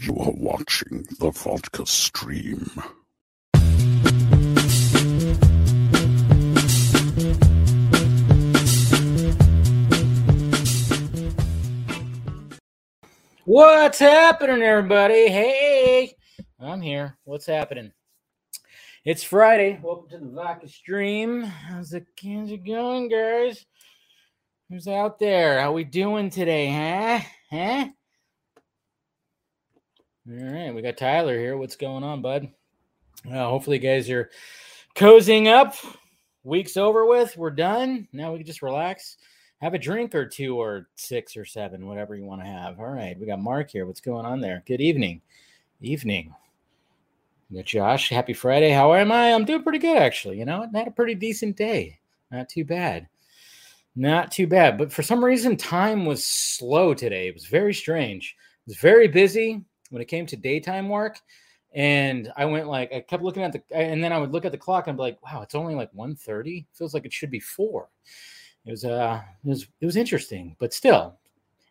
You are watching the vodka stream. What's happening, everybody? Hey, I'm here. What's happening? It's Friday. Welcome to the Vodka stream. How's the cans going, guys? Who's out there? How we doing today, huh? Huh? All right, we got Tyler here. What's going on, bud? Uh, hopefully, you guys are cozying up. Week's over with. We're done. Now we can just relax have a drink or two or six or seven, whatever you want to have. All right, we got Mark here. What's going on there? Good evening. Evening. We got Josh. Happy Friday. How am I? I'm doing pretty good, actually. You know, had a pretty decent day. Not too bad. Not too bad. But for some reason, time was slow today. It was very strange. It was very busy when it came to daytime work. And I went like I kept looking at the and then I would look at the clock and be like, wow, it's only like 1:30. Feels like it should be four it was uh it was it was interesting, but still.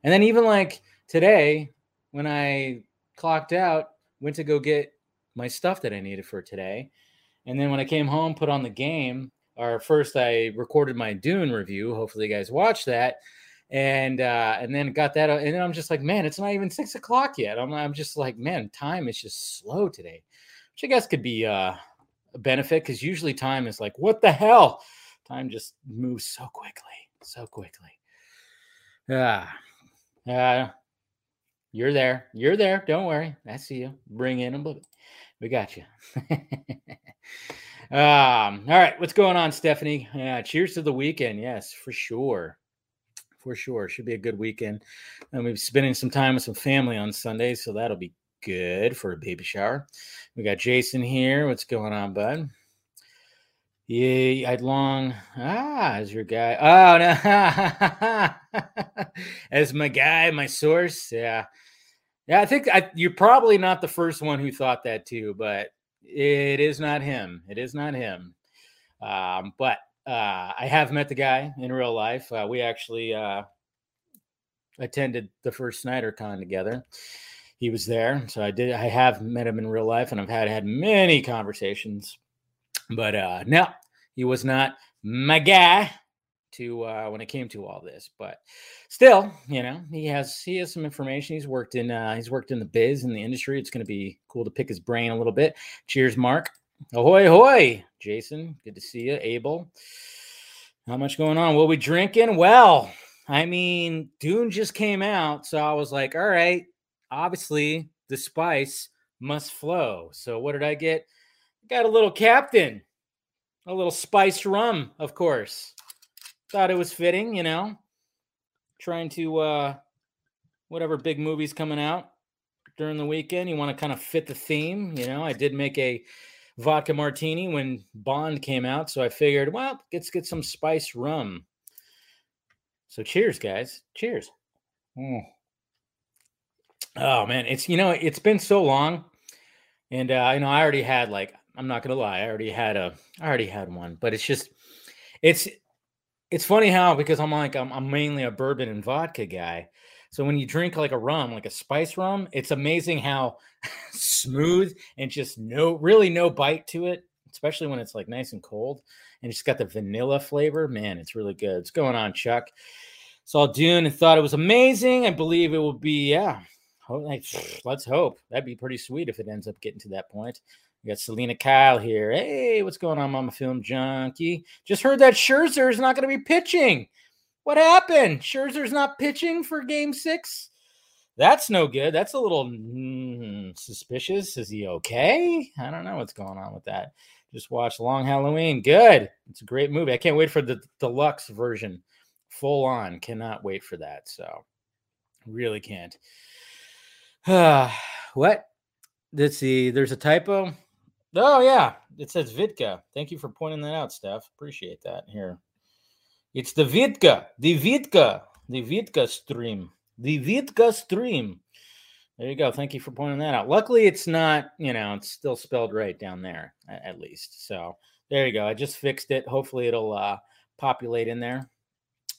And then even like today, when I clocked out, went to go get my stuff that I needed for today. And then when I came home, put on the game, or first I recorded my Dune review. Hopefully you guys watched that. And uh, and then got that, and then I'm just like, man, it's not even six o'clock yet. I'm I'm just like, man, time is just slow today, which I guess could be uh, a benefit because usually time is like, what the hell? Time just moves so quickly, so quickly. Yeah, uh, you're there. You're there. Don't worry. I see you. Bring in a We got you. um, all right. What's going on, Stephanie? Yeah, cheers to the weekend. Yes, for sure. For sure. Should be a good weekend. And we've spending some time with some family on Sunday, so that'll be good for a baby shower. We got Jason here. What's going on, bud? Yeah, I'd long ah as your guy. Oh no, as my guy, my source. Yeah, yeah. I think I, you're probably not the first one who thought that too, but it is not him. It is not him. Um, but uh, I have met the guy in real life. Uh, we actually uh, attended the first Snyder Con together. He was there, so I did. I have met him in real life, and I've had had many conversations but uh, no, he was not my guy to uh, when it came to all this. But still, you know, he has he has some information. He's worked in uh, he's worked in the biz in the industry. It's going to be cool to pick his brain a little bit. Cheers, Mark. Ahoy, ahoy, Jason. Good to see you, Abel. How much going on? What we drinking? Well, I mean, Dune just came out, so I was like, all right, obviously the spice must flow. So what did I get? Got a little captain, a little spiced rum, of course. Thought it was fitting, you know. Trying to uh whatever big movie's coming out during the weekend, you want to kind of fit the theme, you know. I did make a vodka martini when Bond came out, so I figured, well, let's get some spice rum. So cheers, guys. Cheers. Mm. Oh man, it's you know, it's been so long. And uh, you know, I already had like I'm not gonna lie. I already had a I already had one, but it's just it's it's funny how because I'm like I'm, I'm mainly a bourbon and vodka guy. So when you drink like a rum, like a spice rum, it's amazing how smooth and just no really no bite to it, especially when it's like nice and cold and it's got the vanilla flavor. Man, it's really good. What's going on, Chuck? Saw Dune and thought it was amazing. I believe it will be, yeah. Let's hope. That'd be pretty sweet if it ends up getting to that point. We got Selena Kyle here. Hey, what's going on, Mama Film Junkee? Just heard that Scherzer is not going to be pitching. What happened? Scherzer's not pitching for Game Six. That's no good. That's a little mm, suspicious. Is he okay? I don't know what's going on with that. Just watched Long Halloween. Good. It's a great movie. I can't wait for the deluxe version. Full on. Cannot wait for that. So, really can't. Uh, what? Let's see. There's a typo. Oh yeah, it says Vidka. Thank you for pointing that out, Steph. Appreciate that. Here, it's the Vidka, the Vidka, the Vidka stream, the Vidka stream. There you go. Thank you for pointing that out. Luckily, it's not. You know, it's still spelled right down there, at least. So there you go. I just fixed it. Hopefully, it'll uh, populate in there.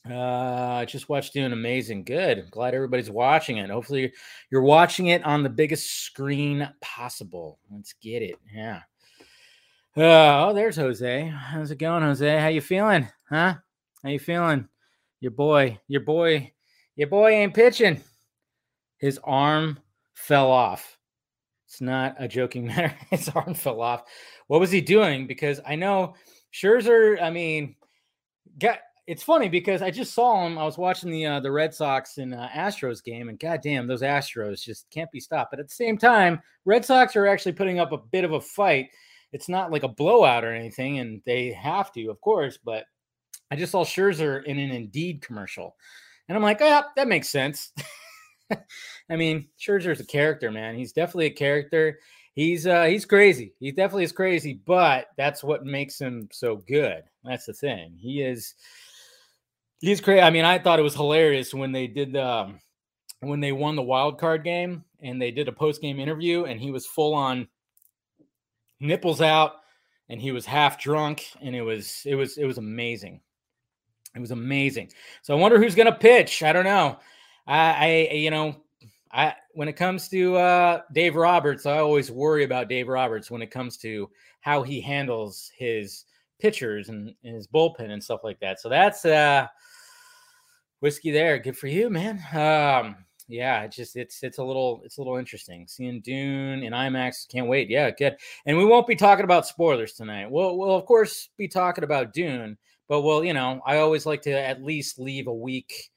Uh, just watched Dune amazing. Good. Glad everybody's watching it. Hopefully, you're watching it on the biggest screen possible. Let's get it. Yeah. Uh, oh, there's Jose. How's it going, Jose? How you feeling? Huh? How you feeling? Your boy, your boy, your boy ain't pitching. His arm fell off. It's not a joking matter. His arm fell off. What was he doing? Because I know Scherzer. I mean, got it's funny because I just saw him. I was watching the uh, the Red Sox and uh, Astros game, and goddamn, those Astros just can't be stopped. But at the same time, Red Sox are actually putting up a bit of a fight. It's not like a blowout or anything, and they have to, of course. But I just saw Scherzer in an Indeed commercial, and I'm like, oh, that makes sense. I mean, Scherzer's a character, man. He's definitely a character. He's uh he's crazy. He definitely is crazy, but that's what makes him so good. That's the thing. He is He's crazy. I mean, I thought it was hilarious when they did the um, when they won the wild card game and they did a post game interview and he was full on nipples out and he was half drunk and it was it was it was amazing. It was amazing. So I wonder who's going to pitch. I don't know. I, I you know I when it comes to uh, Dave Roberts, I always worry about Dave Roberts when it comes to how he handles his pitchers and, and his bullpen and stuff like that. So that's uh whiskey there. Good for you, man. Um, yeah, it's just it's it's a little it's a little interesting seeing Dune in IMAX. Can't wait. Yeah, good. And we won't be talking about spoilers tonight. We'll we'll of course be talking about Dune, but we'll you know I always like to at least leave a week.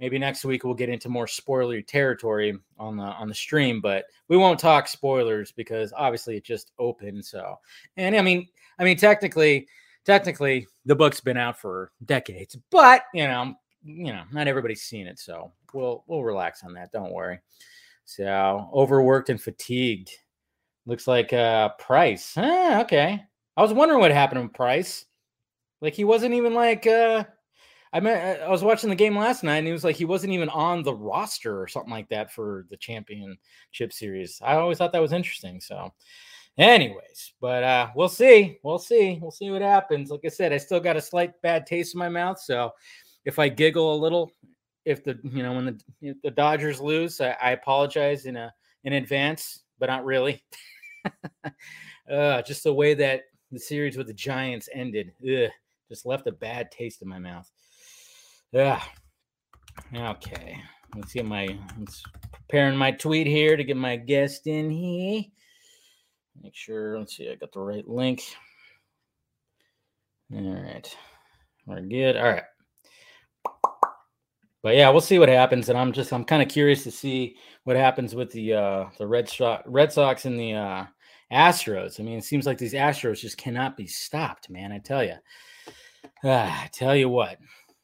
Maybe next week we'll get into more spoiler territory on the on the stream, but we won't talk spoilers because obviously it just opened. So, and I mean, I mean technically, technically the book's been out for decades, but you know you know, not everybody's seen it, so we'll we'll relax on that. Don't worry. So overworked and fatigued. Looks like uh Price. Huh, okay. I was wondering what happened to Price. Like he wasn't even like uh I mean, I was watching the game last night and he was like he wasn't even on the roster or something like that for the championship series. I always thought that was interesting. So anyways, but uh we'll see. We'll see. We'll see what happens. Like I said, I still got a slight bad taste in my mouth, so if I giggle a little, if the you know when the the Dodgers lose, I, I, apologize in a in advance, but not really. uh, just the way that the series with the Giants ended, ugh, just left a bad taste in my mouth. Yeah. Okay. Let's get my let's preparing my tweet here to get my guest in here. Make sure. Let's see. I got the right link. All right. We're good. All right but yeah, we'll see what happens. And I'm just I'm kind of curious to see what happens with the uh the Red Sox Red Sox and the uh Astros. I mean, it seems like these Astros just cannot be stopped, man. I tell you. Ah, tell you what.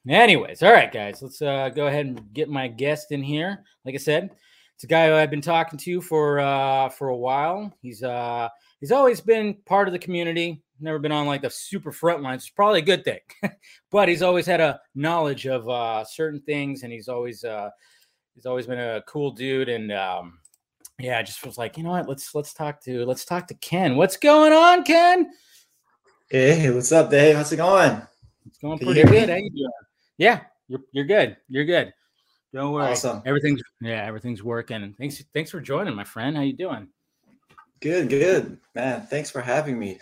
Anyways, all right, guys, let's uh, go ahead and get my guest in here. Like I said, it's a guy who I've been talking to for uh, for a while. He's uh, he's always been part of the community never been on like the super front lines. It's probably a good thing, but he's always had a knowledge of uh, certain things, and he's always uh, he's always been a cool dude. And um, yeah, I just was like, you know what? Let's let's talk to let's talk to Ken. What's going on, Ken? Hey, what's up, Dave? How's it going? It's going Ken pretty good. How you doing? Yeah, you're you're good. You're good. Don't worry. Awesome. Everything's yeah, everything's working. Thanks thanks for joining, my friend. How you doing? Good, good, man. Thanks for having me.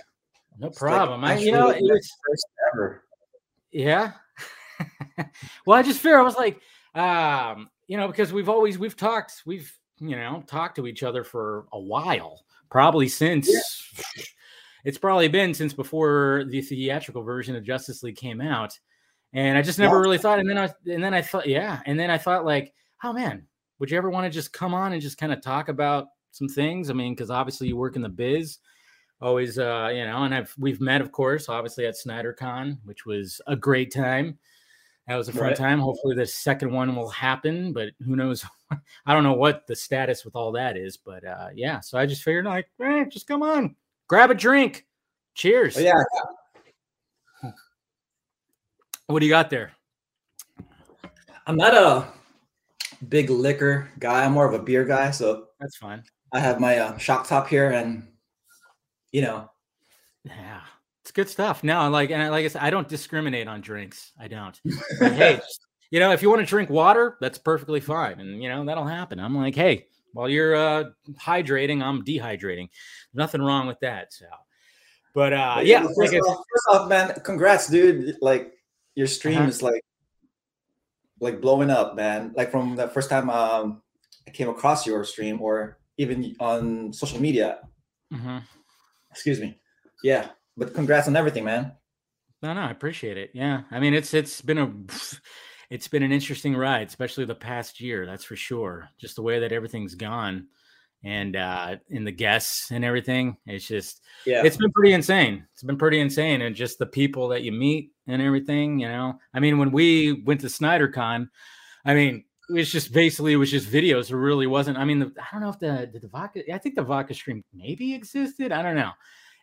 No problem. Like, I, you know, it was first ever. Yeah. well, I just fear I was like, um, you know, because we've always we've talked, we've you know talked to each other for a while, probably since yeah. it's probably been since before the theatrical version of Justice League came out, and I just never yeah. really thought. And then I and then I thought, yeah, and then I thought like, oh man, would you ever want to just come on and just kind of talk about some things? I mean, because obviously you work in the biz always uh you know and i've we've met of course obviously at snydercon which was a great time that was a fun right. time hopefully the second one will happen but who knows i don't know what the status with all that is but uh yeah so i just figured like eh, just come on grab a drink cheers oh, yeah what do you got there i'm not a big liquor guy i'm more of a beer guy so that's fine i have my uh, shock top here and you know. Yeah. It's good stuff. No, like and like I said, I don't discriminate on drinks. I don't. Like, hey, you know, if you want to drink water, that's perfectly fine, and you know that'll happen. I'm like, hey, while you're uh, hydrating, I'm dehydrating. Nothing wrong with that. So, but uh, yeah, First, like off, first off, man, congrats, dude. Like your stream Uh-huh. is like like blowing up, man. Like from the first time um I came across your stream or even on social media. Mhm. Excuse me. Yeah. But congrats on everything, man. No, no, I appreciate it. Yeah, I mean, it's it's been a it's been an interesting ride, especially the past year. That's for sure. Just the way that everything's gone, and uh, in the guests and everything, it's just Yeah. it's been pretty insane. It's been pretty insane, and just the people that you meet and everything. You know, I mean, when we went to SnyderCon, I mean, it was just basically it was just videos. It really wasn't. I mean, the, I don't know if the did the vodka. I think the vodka stream maybe existed. I don't know.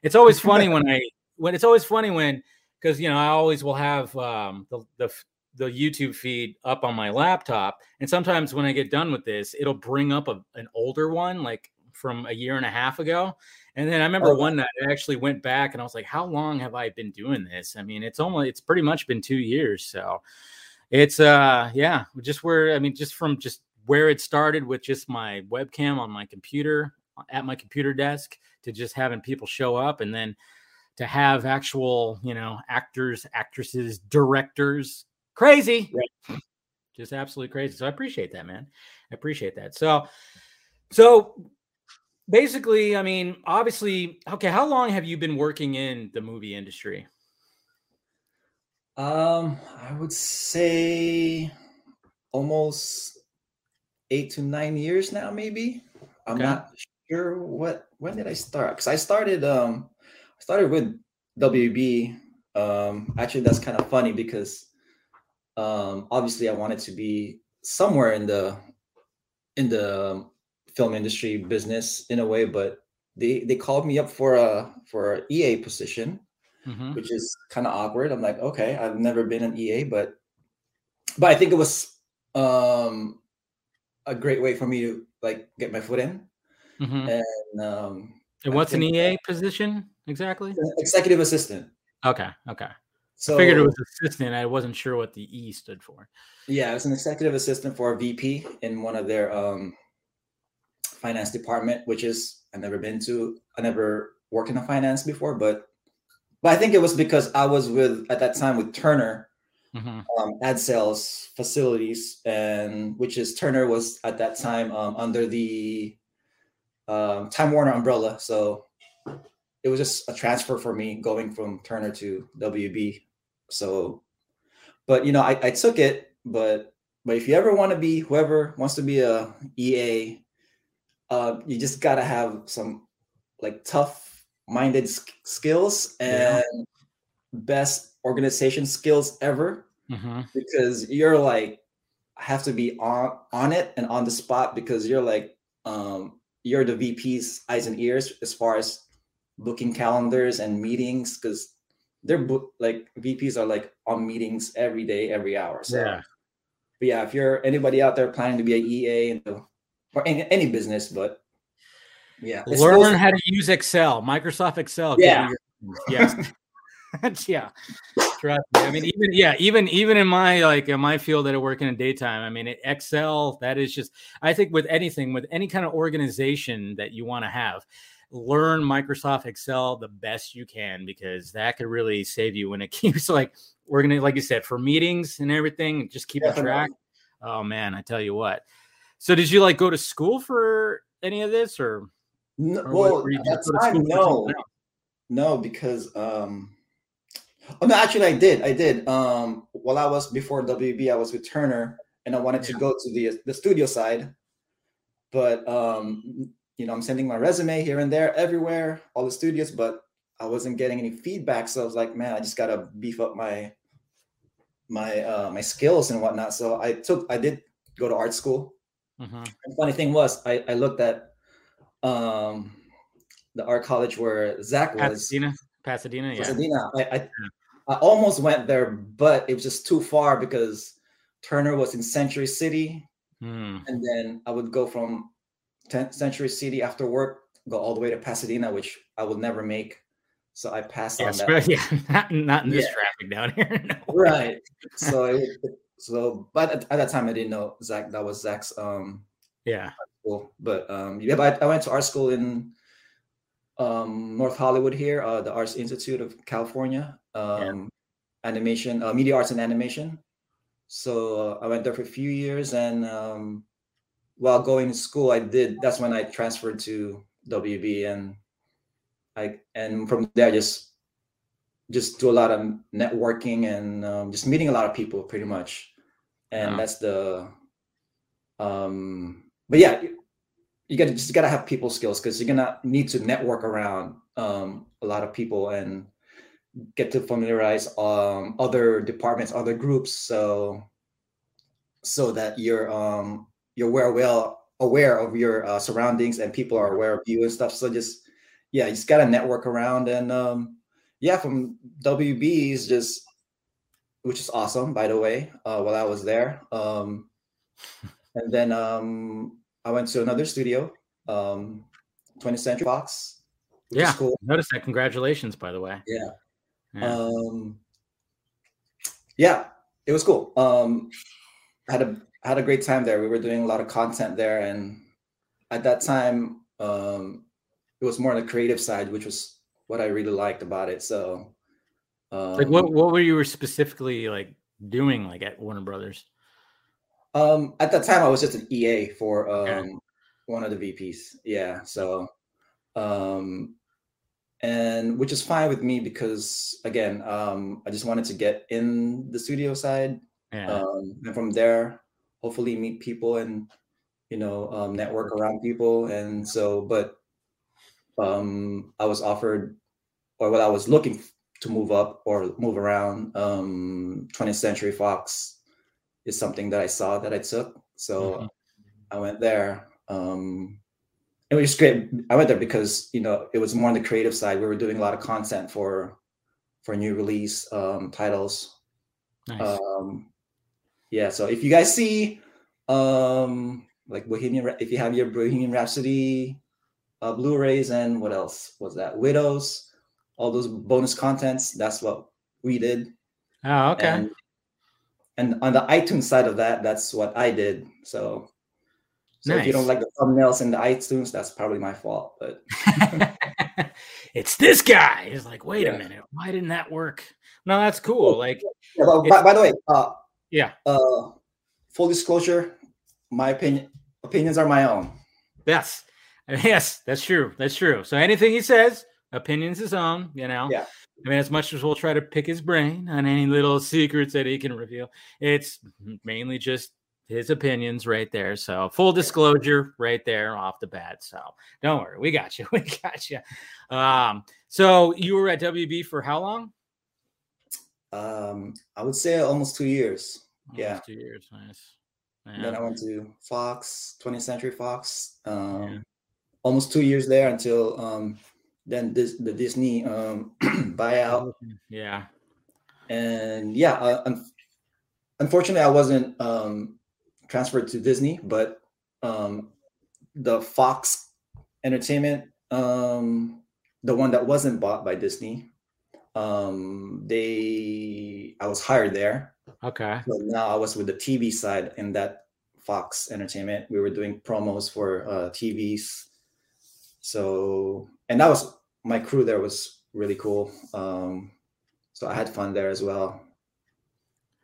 It's always funny when I when it's always funny when because you know I always will have um, the the the YouTube feed up on my laptop, and sometimes when I get done with this, it'll bring up a, an older one like from a year and a half ago. And then I remember Oh. one night I actually went back and I was like, "How long have I been doing this?" I mean, it's almost it's pretty much been two years. So it's uh yeah, just where I mean, just from just where it started with just my webcam on my computer at my computer desk to just having people show up and then to have actual you know actors actresses directors crazy just absolutely crazy so i appreciate that man i appreciate that so so basically i mean obviously okay how long have you been working in the movie industry Um, I would say almost eight to nine years now, maybe. I'm Okay. not sure what when did I start? Because I started um I started with WB. Um actually that's kind of funny because um obviously I wanted to be somewhere in the in the film industry business in a way, but they they called me up for a for a EA position Mhm. which is kind of awkward. I'm like, okay, I've never been an EA, but but I think it was um a great way for me to like get my foot in. Mhm. And um and what's an ea position exactly executive assistant. okay okay So i figured it was assistant i wasn't sure what the e stood for yeah, I was an executive assistant for a VP in one of their um finance department, which is I've never been to. I never worked in a finance before, but but I think it was because I was with at that time with Turner Mhm. um, ad sales facilities, and which is Turner was at that time um, under the um, Time Warner umbrella. So it was just a transfer for me going from Turner to WB. So, but you know, I, I took it. But but if you ever want to be whoever wants to be a EA, uh, you just gotta have some like tough minded skills Yeah. and best organization skills ever Mhm. because you're like have to be on on it and on the spot because you're like um you're the VP's eyes and ears as far as booking calendars and meetings because they're like VPs are like on meetings every day, every hour. So. Yeah. But yeah, if you're anybody out there planning to be a EA and or any, any business, but yeah, learn how to use excel microsoft excel Yeah. yes. Yeah. Trust me. I mean even yeah even even in my like in my field that i work in a daytime i mean excel that is just i think with anything with any kind of organization that you want to have learn microsoft excel the best you can because that could really save you when it keeps like we're gonna like you said for meetings and everything just keep Definitely. track. Oh man i tell you what. So did you like go to school for any of this or No, or well, were you at just that go to time, no, no, because um, oh no, actually, I did, I did. Um, while I was before WB, I was with Turner, and I wanted to go to the the studio side, but um, you know, I'm sending my resume here and there, everywhere, all the studios, but I wasn't getting any feedback. So I was like, man, I just gotta beef up my my uh, my skills and whatnot. So I took, I did go to art school. Mhm. And funny thing was, I, I looked at um, the art college where Zack was. Pasadena, Pasadena, yeah. Pasadena. I, I, I almost went there, but it was just too far because Turner was in Century City, Hmm. and then I would go from 10th Century City after work, go all the way to Pasadena, which I will never make. so I passed Yeah, on that. yeah, not, not in this Yeah. traffic down here. No. right. So it, so, but at, at that time I didn't know Zack. That was Zack's um Yeah. school. But um, yeah, but I, I went to art school in um North Hollywood here, uh, the Arts Institute of California, um, animation, uh, media arts and animation. So uh, I went there for a few years, and um, while going to school, I did. That's when I transferred to WB, and I and from there just just do a lot of networking and um, just meeting a lot of people, pretty much. And Wow. that's the um but yeah you- you gotta just gotta have people skills because you're gonna need to network around um a lot of people and get to familiarize um other departments other groups so so that you're um you're aware well aware of your uh, surroundings and people are aware of you and stuff so just yeah you just gotta network around and um yeah from wb is just which is awesome by the way uh while i was there um and then um I went to another studio, um 20th Century Fox. Yeah. cool. Notice that. Congratulations, by the way. Yeah. Yeah. Um yeah, it was cool. Um I had a I had a great time there. We were doing a lot of content there and at that time um it was more on the creative side, which was what I really liked about it. So um, like what what were you were specifically like doing like at Warner Brothers? Um, at that time, I was just an EA for um, Okay. one of the VPs. Yeah. So, um, and which is fine with me because again, um, I just wanted to get in the studio side, Yeah. um, and from there, hopefully meet people and you know um, network around people. And so, but um, I was offered, or what I was looking to move up or move around. Um, 20th Century Fox is something that I saw that I took. So Mhm. I went there. Um, it was great. I went there because you know it was more on the creative side. We were doing a lot of content for for new release um, titles. nice. Um, yeah. So if you guys see um, like Bohemian, if you have your Bohemian Rhapsody uh, Blu-rays and what else was that? Widows, all those bonus contents. That's what we did. oh, okay. And, and on the iTunes side of that, that's what I did. So, so if you don't like the thumbnails in the iTunes, that's probably my fault. But it's this guy. He's like, wait a minute, why didn't that work? No, that's cool. Like, Yeah, by, by the way, uh, yeah, uh, full disclosure, my opinion opinions are my own. yes, yes, that's true. That's true. So anything he says, opinions his own. You know. Yeah. I mean, as much as we'll try to pick his brain on any little secrets that he can reveal, it's mainly just his opinions right there. So full disclosure right there off the bat. So don't worry, we got you. We got you. Um, so you were at WB for how long? Um, I would say almost two years. Yeah. Two years. Nice. Then I went to Fox, 20th Century Fox. Um, Yeah. Almost two years there until um, then this, the Disney um, buyout. Yeah. And yeah, uh, un- unfortunately, I wasn't um, transferred to Disney, but um, the Fox Entertainment, um, the one that wasn't bought by Disney, um, they I was hired there. Okay. So now I was with the TV side in that Fox Entertainment. We were doing promos for uh, TVs. So, and that was my crew there was really cool. Um, so I had fun there as well.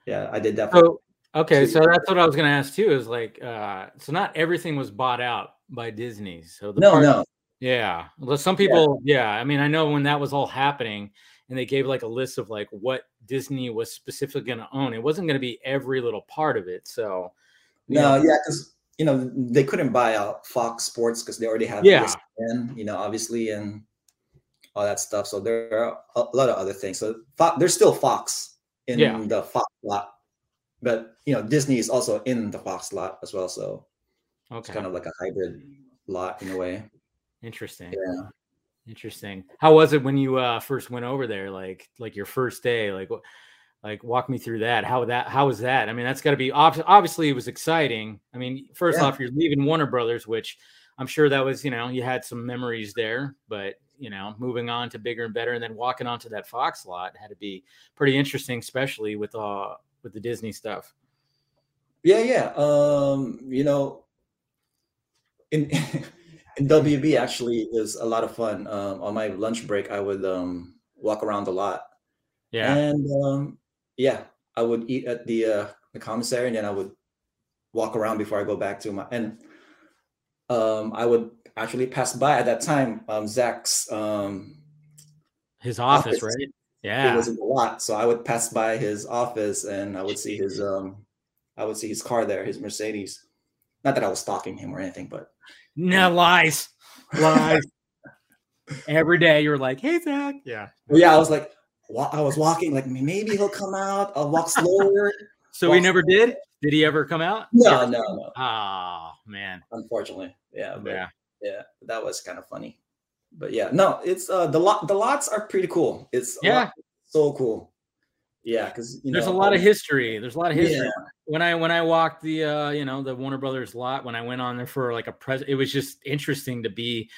Yeah, I did that. For, So okay, so that's what I was gonna ask too. Is like, uh, so not everything was bought out by Disney. So the no, part- no. Yeah. Well, some people, yeah. I mean, I know when that was all happening and they gave like a list of like what Disney was specifically going to own, it wasn't going to be every little part of it. So, No, know, yeah, because you know they couldn't buy out Fox Sports because they already have Yeah. ESPN, you know, obviously, and all that stuff. So there are a lot of other things. So there's still Fox in Yeah. the Fox lot, but you know Disney is also in the Fox lot as well. So it's kind of like a hybrid lot in a way. Interesting. Yeah. Interesting. How was it when you uh, first went over there? Like, like your first day? Like. Like, walk me through that. How that? How was that? I mean, that's got to be ob- obviously it was exciting. I mean, first Yeah. off, you're leaving Warner Brothers, which I'm sure that was, you know, you had some memories there, but you know, moving on to bigger and better, and then walking onto that Fox lot had to be pretty interesting, especially with uh with the Disney stuff. Yeah, yeah. Um, you know, in in WB actually is a lot of fun. Um, on my lunch break, I would um walk around a lot. Yeah, and um, yeah, I would eat at the uh, the commissary, and then I would walk around before I go back to my and um, I would actually pass by at that time um, Zack's um, his office, office, right? Yeah, it was a lot, so I would pass by his office and I would see his um, I would see his car there, his Mercedes. Not that I was stalking him or anything, but no lies, lies. Every day you were like, "Hey Zack," yeah, well, yeah. I was like, I was walking like maybe he'll come out. I'll walk slower. so walk he never slower. did. Did he ever come out? No, no, no. Oh man. Unfortunately, yeah, but, yeah, yeah. That was kind of funny, but yeah, no, it's uh the lot. The lots are pretty cool. It's yeah, so cool. Yeah, because there's know, a lot um, of history. There's a lot of history. Yeah. When I when I walked the uh you know the Warner Brothers lot when I went on there for like a pres, it was just interesting to be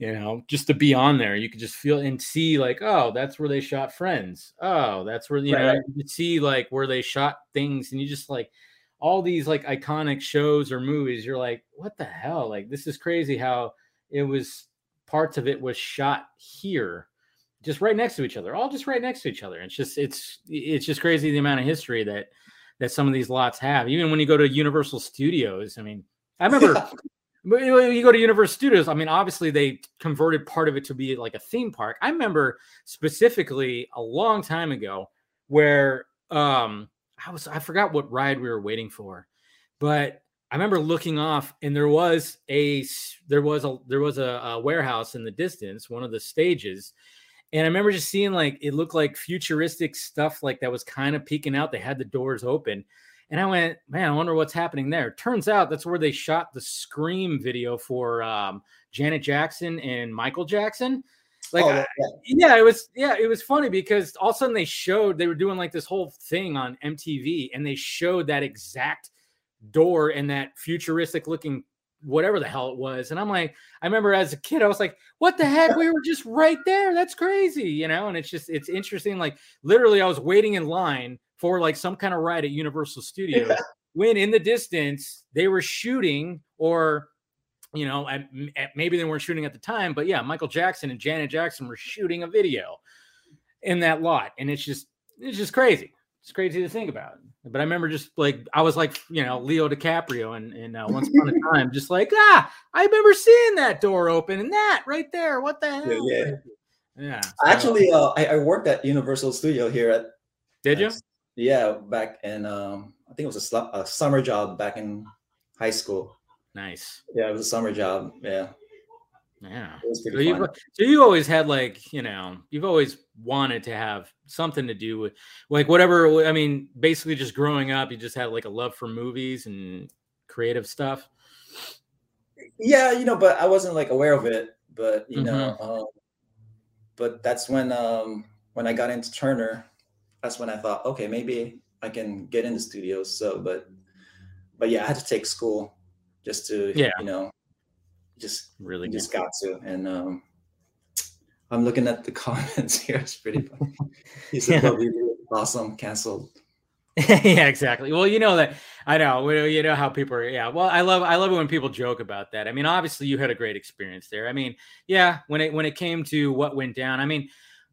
you know, just to be on there, you could just feel and see like, oh, that's where they shot Friends. Oh, that's where you right. know you see like where they shot things, and you just like all these like iconic shows or movies. You're like, what the hell? Like this is crazy how it was. Parts of it was shot here, just right next to each other, all just right next to each other. It's just it's it's just crazy the amount of history that that some of these lots have. Even when you go to Universal Studios, I mean, I remember But you go to Universal Studios, I mean, obviously they converted part of it to be like a theme park. I remember specifically a long time ago where um I was I forgot what ride we were waiting for, but I remember looking off and there was a there was a there was a, a warehouse in the distance, one of the stages, and I remember just seeing like it looked like futuristic stuff like that was kind of peeking out. They had the doors open and I went, man, I wonder what's happening there. Turns out that's where they shot the Scream video for um, Janet Jackson and Michael Jackson. Like, oh, yeah. yeah, it was, yeah, it was funny because all of a sudden they showed they were doing like this whole thing on MTV, and they showed that exact door and that futuristic looking whatever the hell it was. And I'm like, I remember as a kid, I was like, what the heck? We were just right there. That's crazy, you know? And it's just, it's interesting. Like, literally, I was waiting in line for like some kind of ride at Universal Studios yeah. when in the distance they were shooting or you know at, at, maybe they weren't shooting at the time but yeah Michael Jackson and Janet Jackson were shooting a video in that lot and it's just it's just crazy it's crazy to think about but I remember just like I was like you know Leo DiCaprio and and uh, once upon a time just like ah I remember seeing that door open and that right there what the hell yeah yeah, yeah. So, actually uh, I, I worked at Universal Studio here at did you yeah, back in um, I think it was a, sl- a summer job back in high school. Nice. Yeah, it was a summer job. Yeah. Yeah. So you so you always had like, you know, you've always wanted to have something to do with like whatever I mean, basically just growing up, you just had like a love for movies and creative stuff. Yeah, you know, but I wasn't like aware of it. But you mm-hmm. know, um, but that's when um when I got into Turner, that's when I thought, okay, maybe I can get into studios. So, but, but yeah, I had to take school just to, yeah. you know, just really just got to. And um, I'm looking at the comments here. It's pretty funny. He said, yeah. awesome, canceled. yeah, exactly. Well, you know that I know. You know how people are. Yeah. Well, I love I love it when people joke about that. I mean, obviously, you had a great experience there. I mean, yeah. When it when it came to what went down, I mean,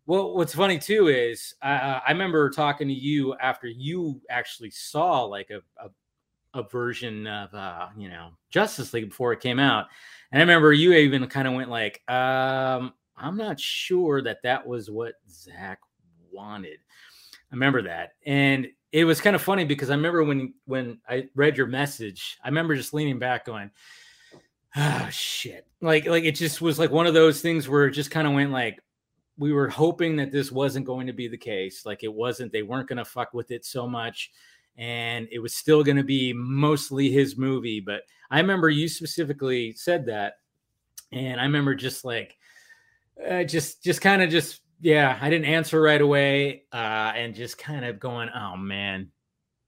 well, what's funny too is uh, I remember talking to you after you actually saw like a, a, a version of uh, you know Justice League before it came out, and I remember you even kind of went like, um, "I'm not sure that that was what Zack wanted." I remember that, and it was kind of funny because I remember when when I read your message, I remember just leaning back going, "Oh shit!" Like like it just was like one of those things where it just kind of went like we were hoping that this wasn't going to be the case. Like it wasn't, they weren't going to fuck with it so much. And it was still going to be mostly his movie. But I remember you specifically said that. And I remember just like, uh, just, just kind of just, yeah, I didn't answer right away. Uh, and just kind of going, oh man,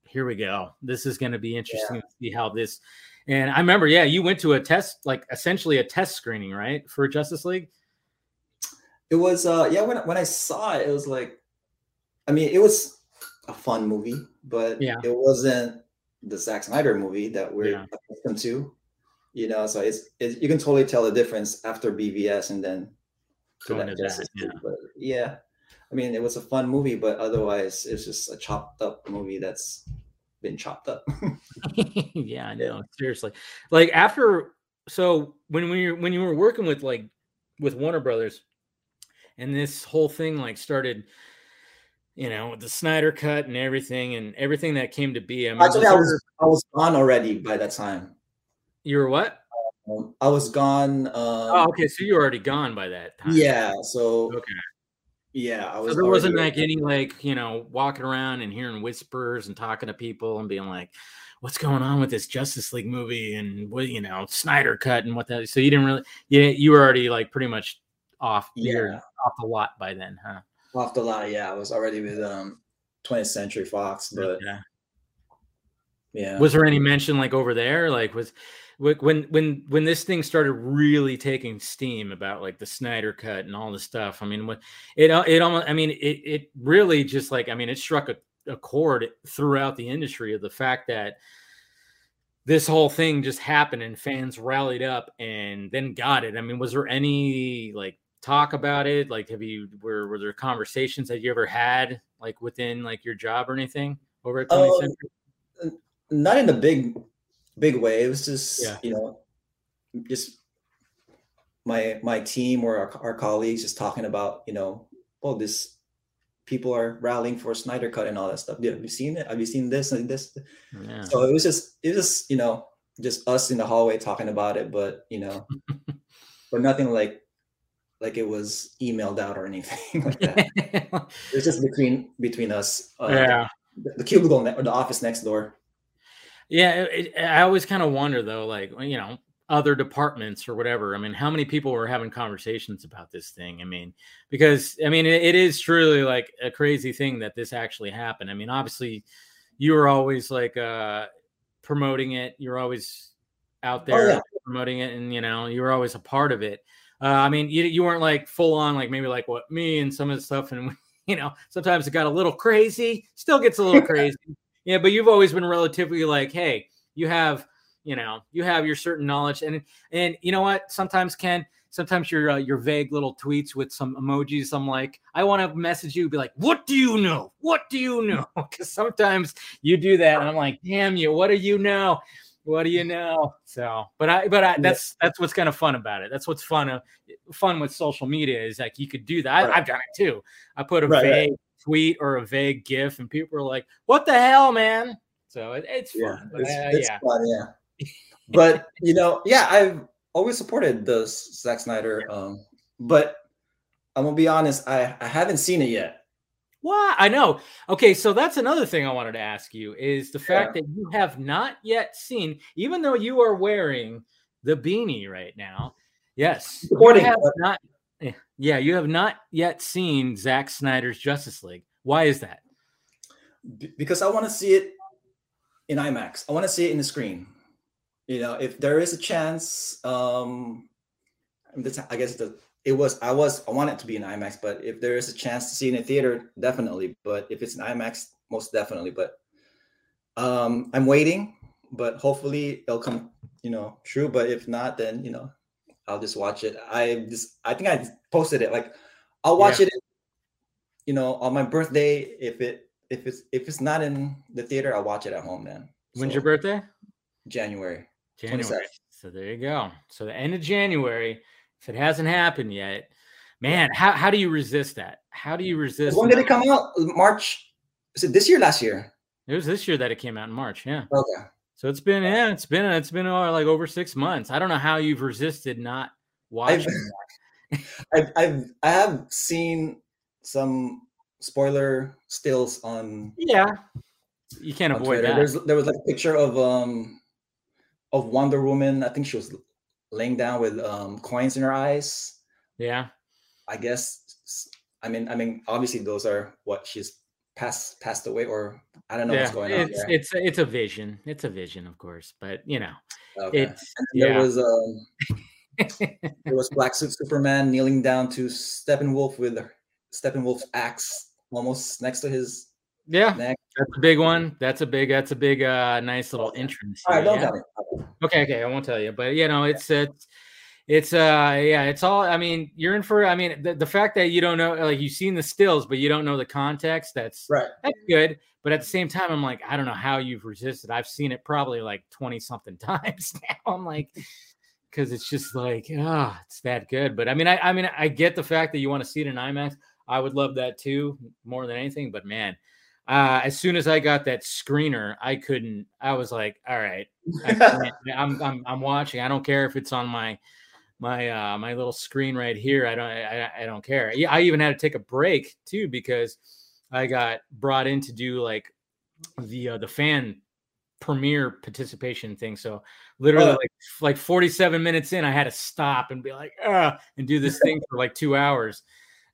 here we go. This is going to be interesting yeah. to see how this And I remember, yeah, you went to a test, like essentially a test screening, right, for Justice League. It was, uh, yeah. When when I saw it, it was like, I mean, it was a fun movie, but Yeah. it wasn't the Zack Snyder movie that we're Yeah. accustomed to. You know, so it's, it, you can totally tell the difference after BVS and then Going to that, yeah. But yeah, I mean, it was a fun movie, but otherwise, it's just a chopped up movie that's been chopped up. yeah, I know. Seriously. Like after so when we were when you were working with like with Warner Brothers and this whole thing like started you know, with the Snyder cut and everything and everything that came to be. I mean, Actually, was I was I was gone already by that time. you were what? Um, I was gone. Um, Oh, okay. So you were already gone by that time. Yeah. So Okay. yeah, I So was. there wasn't like any like, you know, walking around and hearing whispers and talking to people and being like, what's going on with this Justice League movie and what, you know, Snyder cut and what that. So you didn't really, yeah, you were already like pretty much off, you're Yeah. off the lot by then, huh? Off the lot. Yeah, I was already with um 20th Century Fox, but yeah. yeah. Was there any mention like over there? Like was when when when this thing started really taking steam about like the Snyder cut and all the stuff? I mean, what it uh, it almost I mean it it really just like I mean it struck a, a chord throughout the industry of the fact that this whole thing just happened and fans rallied up and then got it. I mean, was there any like talk about it? Like, have you were were there conversations that you ever had like within like your job or anything over at 20th Um, Century? not in a big big way. It was just Yeah. you know, just my my team or our, our colleagues just talking about you know, oh this people are rallying for Snyder cut and all that stuff. Yeah, have you seen it? Have you seen this and this? Yeah. So it was just it was just you know just us in the hallway talking about it, but you know, but nothing like like it was emailed out or anything like that. It's just between between us. Uh, yeah. the, the cubicle ne- or the office next door. Yeah. it- it- I always kind of wonder though, like, you know, other departments or whatever. I mean, how many people were having conversations about this thing? I mean, because I mean, it, it is truly like a crazy thing that this actually happened. I mean, obviously, you were always like uh promoting it. You're always out there yeah. promoting it, and you know, you were always a part of it. Uh, I mean, you you weren't like full on like maybe like what me and some of the stuff, and you know, sometimes it got a little crazy. Still gets a little crazy. Yeah, but you've always been relatively like, hey, you have, you know, you have your certain knowledge, and and you know what? Sometimes Ken, sometimes your uh, your vague little tweets with some emojis. I'm like, I want to message you, be like, what do you know? What do you know? Because sometimes you do that, and I'm like, damn you, what do you know? What do you know? So, but I, but I, that's that's what's kind of fun about it. That's what's fun uh, fun with social media is like you could do that. I, Right. I've done it too. I put a Right, right. vague tweet or a vague GIF, and people are like, "What the hell, man?" So it, it's Yeah, fun. but, it's, uh, it's yeah, fun. Yeah, but you know, yeah, I've always supported the Zack Snyder. Um, but I'm gonna be honest, I I haven't seen it yet. Wow, I know. Okay, so that's another thing I wanted to ask you is the fact that you have not yet seen, even though you are wearing the beanie right now. Yes, you have not. eh, Yeah, you have not yet seen Zack Snyder's Justice League. Why is that? Because I want to see it in IMAX. I want to see it in the screen. You know, if there is a chance, um, I guess the it was I was I want it to be in IMAX, but if there is a chance to see in a theater, definitely. But if it's an IMAX, most definitely. But um, I'm waiting, but hopefully it'll come, you know, true. But if not, then you know, I'll just watch it. I just I think I posted it like I'll watch Yeah. it, you know, on my birthday if it if it's if it's not in the theater, I'll watch it at home then. When's So, your birthday? January. January. 27th. So there you go. So the end of January. If it hasn't happened yet, man, how, how do you resist that? How do you resist? When did not- it come out? March. Is it this year? Last year? It was this year that it came out in March. Yeah. Okay. So it's been yeah, it's been it's been uh, like over six months. I don't know how you've resisted not watching. that. I've, I've I have seen some spoiler stills on, Yeah, you can't avoid Twitter. that. There's there was like a picture of um of Wonder Woman. I think she was laying down with um coins in her eyes. Yeah, I guess I mean I mean obviously those are what she's passed passed away or I don't know what's going on It's there. it's it's a vision. It's a vision, of course, but you know, Okay. It's And there yeah. was um, there was Black Suit Superman kneeling down to Steppenwolf with Steppenwolf's axe almost next to his yeah, neck. that's a big one. That's a big. That's a big. uh Nice little entrance. All right, don't yeah. tell me. Okay, okay, I won't tell you, but you know, it's it's it's uh yeah, it's all. I mean, you're in for. I mean, the, the fact that you don't know, like you've seen the stills, but you don't know the context. That's Right. that's good. But at the same time, I'm like, I don't know how you've resisted. I've seen it probably like 20 something times now. I'm like, because it's just like, ah, it's that good. But I mean, I, I mean, I get the fact that you want to see it in IMAX. I would love that too, more than anything. But man, uh, as soon as I got that screener, I couldn't. I was like, all right, I I'm, I'm I'm watching. I don't care if it's on my my uh my little screen right here. I don't I, I don't care. Yeah, I even had to take a break too because I got brought in to do like the uh, the fan premiere participation thing. So literally Oh. like like 47 minutes in, I had to stop and be like, ah, and do this thing for like two hours.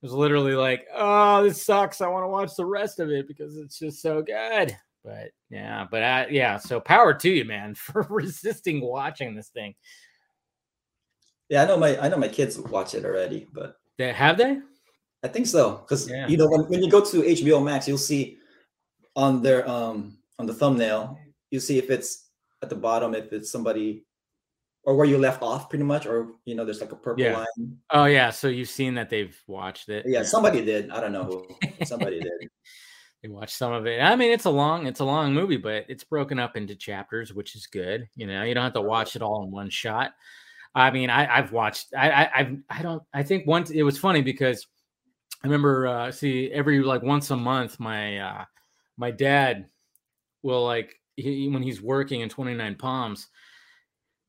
Was literally like, oh, this sucks. I want to watch the rest of it because it's just so good. But yeah, but I, yeah, so power to you, man, for resisting watching this thing. Yeah, I know my I know my kids watch it already, but They, have they? I think so because Yeah. you know when, when you go to HBO Max, you'll see on their um on the thumbnail, you see if it's at the bottom if it's somebody or where you left off pretty much, or you know there's like a purple Yeah. line. Oh yeah, so you've seen that they've watched it. Yeah, somebody did. I don't know who. Somebody did. they watched some of it. I mean, it's a long, it's a long movie, but it's broken up into chapters, which is good. You know, you don't have to watch it all in one shot. I mean, I, I've watched. I, I, I've, I don't. I think once it was funny because I remember. Uh, see, every like once a month, my uh, my dad will like he, when he's working in Twenty Nine Palms.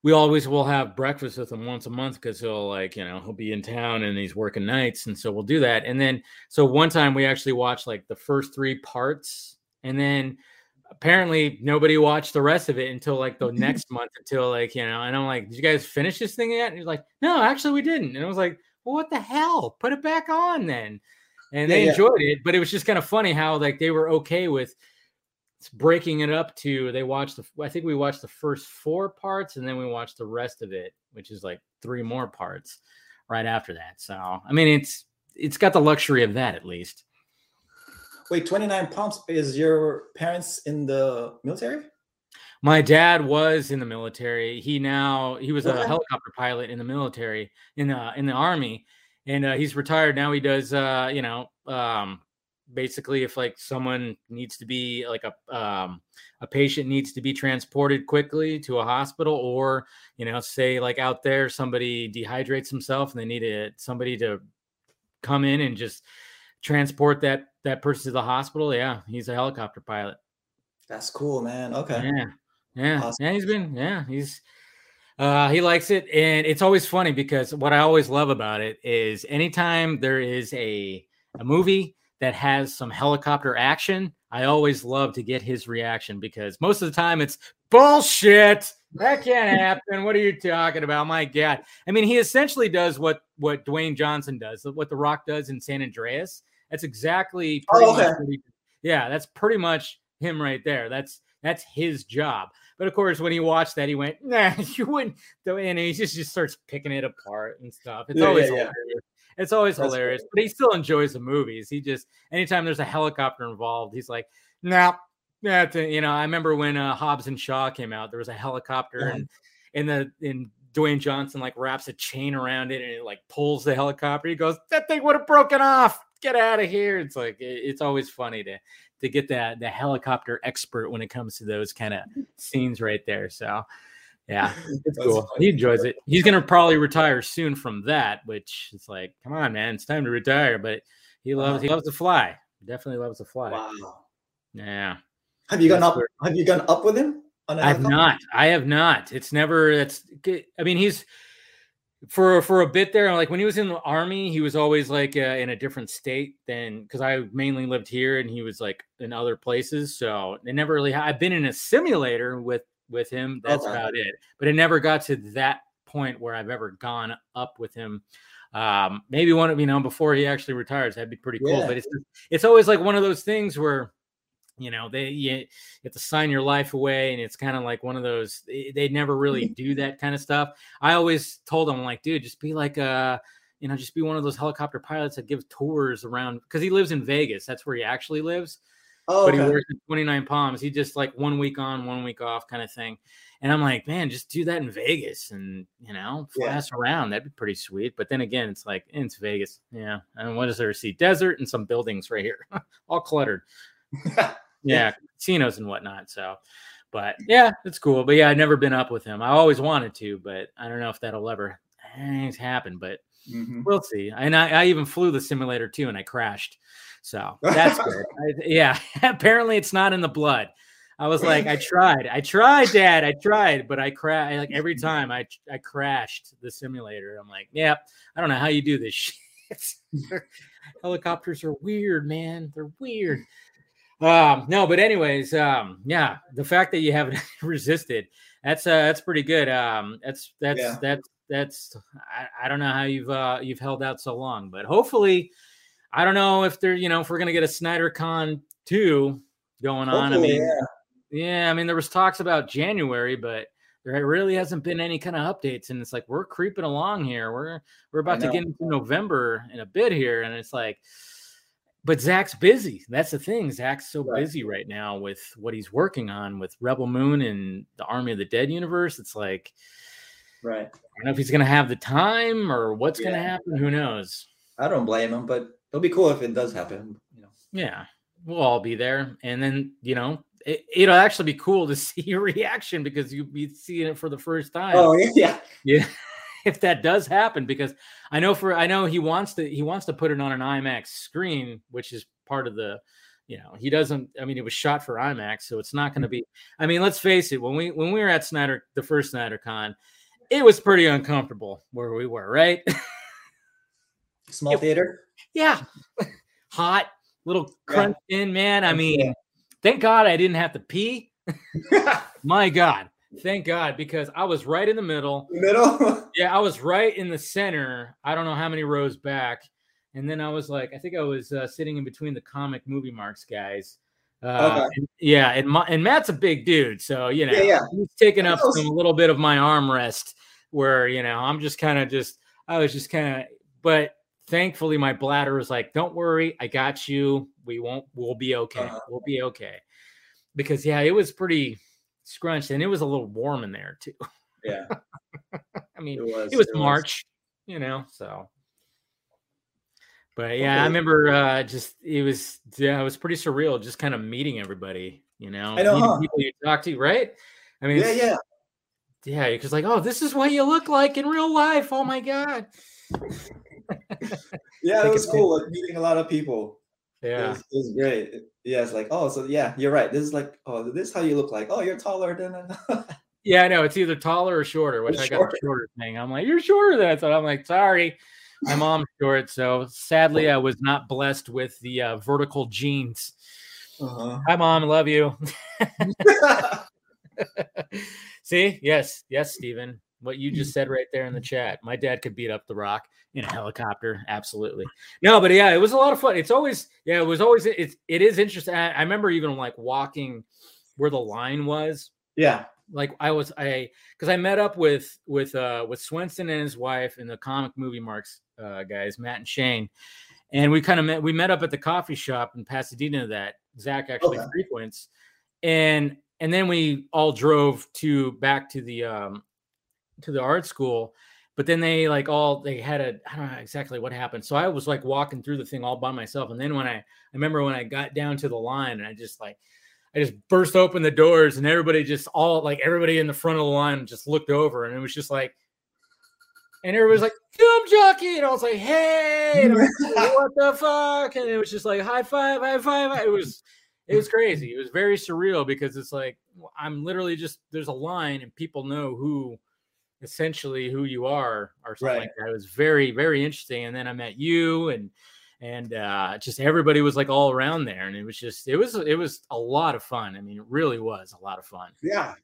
We always will have breakfast with him once a month because he'll like you know he'll be in town and he's working nights, and so we'll do that. And then so one time we actually watched like the first three parts, and then apparently nobody watched the rest of it until like the mm-hmm. next month until like you know and i'm like did you guys finish this thing yet? And he's like no actually we didn't. And i was like well what the hell? Put it back on then. And they Yeah, yeah. enjoyed it but it was just kind of funny how like they were okay with breaking it up to they watched the i think we watched the first four parts and then we watched the rest of it which is like three more parts right after that so i mean it's it's got the luxury of that at least Wait, 29 Palms is your parents in the military? My dad was in the military. He now he was a helicopter pilot in the military in the in the army, and uh, he's retired now. He does uh, you know um, basically if like someone needs to be like a um, a patient needs to be transported quickly to a hospital, or you know say like out there somebody dehydrates himself and they need a, somebody to come in and just transport that that person to the hospital. Yeah, he's a helicopter pilot. That's cool, man. Okay. Yeah. Yeah. Awesome. Yeah. He's been, yeah, he's, uh, he likes it. And it's always funny because what I always love about it is anytime there is a, a movie that has some helicopter action, I always love to get his reaction because most of the time it's bullshit. That can't happen. What are you talking about? My God. I mean, he essentially does what, what Dwayne Johnson does, what The Rock does in San Andreas. That's exactly Oh, much okay. yeah, that's pretty much him right there. That's that's his job. But of course, when he watched that, he went, "Nah, you wouldn't." And he just just starts picking it apart and stuff. It's Yeah, always yeah, yeah. It's always That's hilarious. great. But he still enjoys the movies. He just anytime there's a helicopter involved, he's like, "Nah." That's it." you know. I remember when uh, Hobbs and Shaw came out. There was a helicopter, Yeah. and and the in Dwayne Johnson like wraps a chain around it and it like pulls the helicopter. He goes, "That thing would have broken off. Get out of here!" It's like it- it's always funny to to get that the helicopter expert when it comes to those kind of scenes right there. So yeah, it's cool. funny. He enjoys it. He's gonna probably retire soon from that, which it's like, come on, man, it's time to retire. But he loves he loves to fly. Definitely loves to fly. Wow. Yeah. Have you gone up? where- Have you gone up with him? On a I've not. I have not. It's never. That's. I mean, he's for for a bit there. Like when he was in the army, he was always like uh, in a different state than because I mainly lived here and he was like in other places. So it never really. I've been in a simulator with with him. That's Okay. about it. But it never got to that point where I've ever gone up with him. Um, maybe one of you know before he actually retires, that'd be pretty cool. Yeah. But it's it's always like one of those things where you know they you, have to sign your life away and it's kind of like one of those they, they never really do that kind of stuff i always told him like dude just be like a you know just be one of those helicopter pilots that give tours around because he lives in vegas that's where he actually lives oh, but okay. he works at 29 palms he just like one week on one week off kind of thing and i'm like man just do that in vegas and you know fly yeah. around that'd be pretty sweet but then again it's like it's vegas yeah and what is there to see desert and some buildings right here all cluttered yeah, casinos and whatnot. So, but yeah, it's cool. But yeah, I've never been up with him. I always wanted to, but I don't know if that'll ever happen. But mm-hmm. we'll see. And I, I, even flew the simulator too, and I crashed. So that's good. I, yeah, apparently it's not in the blood. I was like, I tried, I tried, Dad, I tried, but I crashed. Like every time I I crashed the simulator. I'm like, yeah, I don't know how you do this shit. Helicopters are weird, man. They're weird. Um, no, but anyways, um, yeah, the fact that you haven't resisted, that's uh, that's pretty good. Um, that's that's yeah. that's that's I, I don't know how you've uh you've held out so long, but hopefully, I don't know if they're you know if we're gonna get a Snyder Con two going on. Hopefully, I mean, yeah. yeah, I mean there was talks about January, but there really hasn't been any kind of updates, and it's like we're creeping along here. We're we're about to get into November in a bit here, and it's like but Zack's busy. That's the thing. Zack's so right. busy right now with what he's working on with Rebel Moon and the Army of the Dead universe. It's like, right. I don't know if he's going to have the time or what's yeah. going to happen. Who knows? I don't blame him, but it'll be cool if it does happen. You know. Yeah, we'll all be there, and then you know it, will actually be cool to see your reaction because you'll be seeing it for the first time. Oh yeah, yeah if that does happen because I know for I know he wants to he wants to put it on an IMAX screen, which is part of the you know he doesn't i mean it was shot for imax so it's not going to be i mean let's face it when we when we were at snyder the first snyder con it was pretty uncomfortable where we were right small it, theater yeah hot little crunch yeah. in man i mean yeah. thank god i didn't have to pee my god Thank God, because I was right in the middle. Middle? yeah, I was right in the center. I don't know how many rows back. And then I was like, I think I was uh, sitting in between the comic movie marks guys. Uh, okay. and, yeah, and, my, and Matt's a big dude, so you know, yeah, yeah. he's taking up some a little bit of my armrest. Where you know, I'm just kind of just, I was just kind of, but thankfully my bladder was like, "Don't worry, I got you. We won't. We'll be okay. Uh-huh. We'll be okay." Because yeah, it was pretty scrunched, and it was a little warm in there too. Yeah, I mean, it was, it was it March, was. you know, so. But yeah, okay. I remember uh, just it was yeah, it was pretty surreal, just kind of meeting everybody, you know, I know huh? people you talk to, right? I mean, yeah, yeah, yeah, because like, oh, this is what you look like in real life. Oh my god. Yeah, it was cool, like meeting a lot of people. Yeah, it was, it was, great. Yeah, it's like, oh, so yeah, you're right. This is like, oh, this is how you look like. Oh, you're taller than. yeah, I know. It's either taller or shorter, which I got the shorter thing. I'm like, you're shorter than I thought. I'm like, sorry, my mom's short, so sadly, I was not blessed with the uh, vertical genes. Uh-huh. Hi, mom. Love you. See, yes, yes, Stephen what you just said right there in the chat. My dad could beat up the rock in a helicopter. Absolutely. No, but yeah, it was a lot of fun. It's always, yeah, it was always, it's, it is interesting. I, I remember even like walking where the line was. Yeah. Like I was, I, cause I met up with, with, uh, with Swenson and his wife and the comic movie marks, uh, guys, Matt and Shane. And we kind of met, we met up at the coffee shop in Pasadena that Zack actually okay. frequents. And, and then we all drove to back to the um to the art school but then they like all they had a i don't know exactly what happened so i was like walking through the thing all by myself and then when i i remember when i got down to the line and i just like i just burst open the doors and everybody just all like everybody in the front of the line just looked over and it was just like and everybody's like Film Junkee! And i was like hey! Like, what the fuck? And it was just like high five high five! It was it was crazy it was very surreal because it's like i'm literally just there's a line and people know who essentially who you are or something right. like that. It was very, very interesting. And then I met you and and uh, just everybody was like all around there. And it was just it was it was a lot of fun. I mean, it really was a lot of fun. Yeah.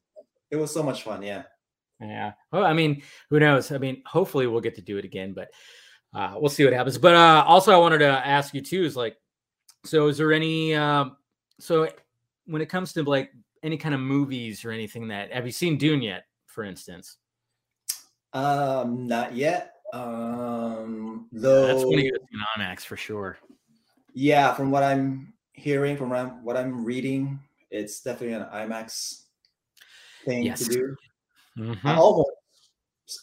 It was so much fun. Yeah. Yeah. Well, I mean, who knows? I mean, hopefully we'll get to do it again, but uh, we'll see what happens. But uh, also, I wanted to ask you too is like, so is there any, um, so when it comes to like any kind of movies or anything that have you seen Dune yet, for instance? Um, not yet. Um, Yeah, though. that's when you see an IMAX for sure. Yeah, from what I'm hearing, from what I'm, reading, it's definitely an IMAX thing Yes. to do. I Mhm. almost,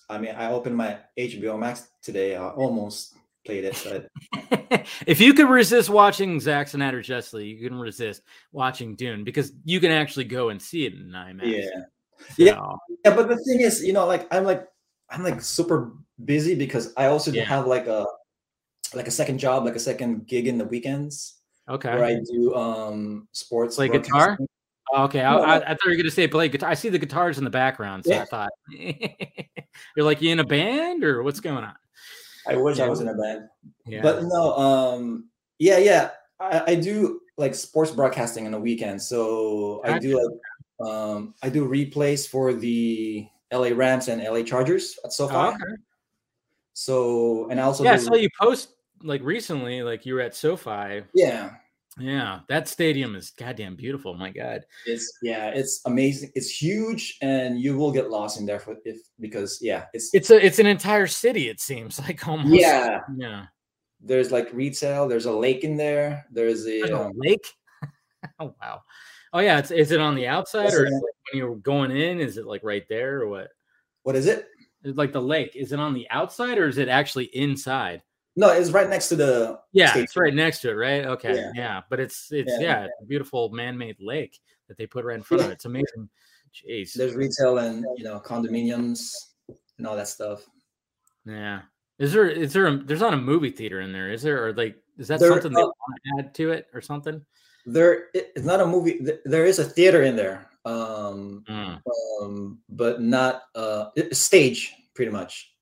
I mean, I opened my HBO Max today. I almost played it, but if you could resist watching Zack Snyder Justice League, you can resist watching Dune because you can actually go and see it in IMAX. yeah, So, Yeah. yeah. But the thing is, you know, like I'm like I'm like super busy because I also Yeah. have like a like a second job, like a second gig in the weekends Okay. where I do um sports. Play guitar? Oh, okay. I, No, I. I thought you were gonna say play guitar. I see the guitars in the background, so I thought you're like you in a band or what's going on? I wish Yeah. I was in a band. Yeah. But no, um, yeah, yeah, I, I do like sports broadcasting on the weekend. So I do like um, I do replays for the LA Rams and LA Chargers at SoFi. Oh, okay. So and I also Yeah, I saw you post like recently, like you were at SoFi. yeah, Yeah, that stadium is goddamn beautiful. My God. it's yeah, it's amazing. It's huge, and you will get lost in there for if because yeah, it's It's a it's an entire city, it seems like almost. yeah. Yeah. There's like retail. There's a lake in there. There's a There's a um, lake. oh wow. Oh yeah, it's is it on the outside Yes, or it is it is. like when you're going in? Is it like right there or what? what is it? It's like the lake. Is it on the outside or is it actually inside? No, it's right next to the Yeah, stadium. it's right next to it, right? Okay, Yeah. yeah, but it's it's Yeah. yeah, it's a beautiful man-made lake that they put right in front of it. It's amazing. Jeez, there's retail and you know condominiums and all that stuff. yeah. Is there is there a, there's not a movie theater in there? Is there or like is that There- something they uh, want to add to it or something? There, it's not a movie. There is a theater in there, um, Mm, um, but not uh, stage. Pretty much,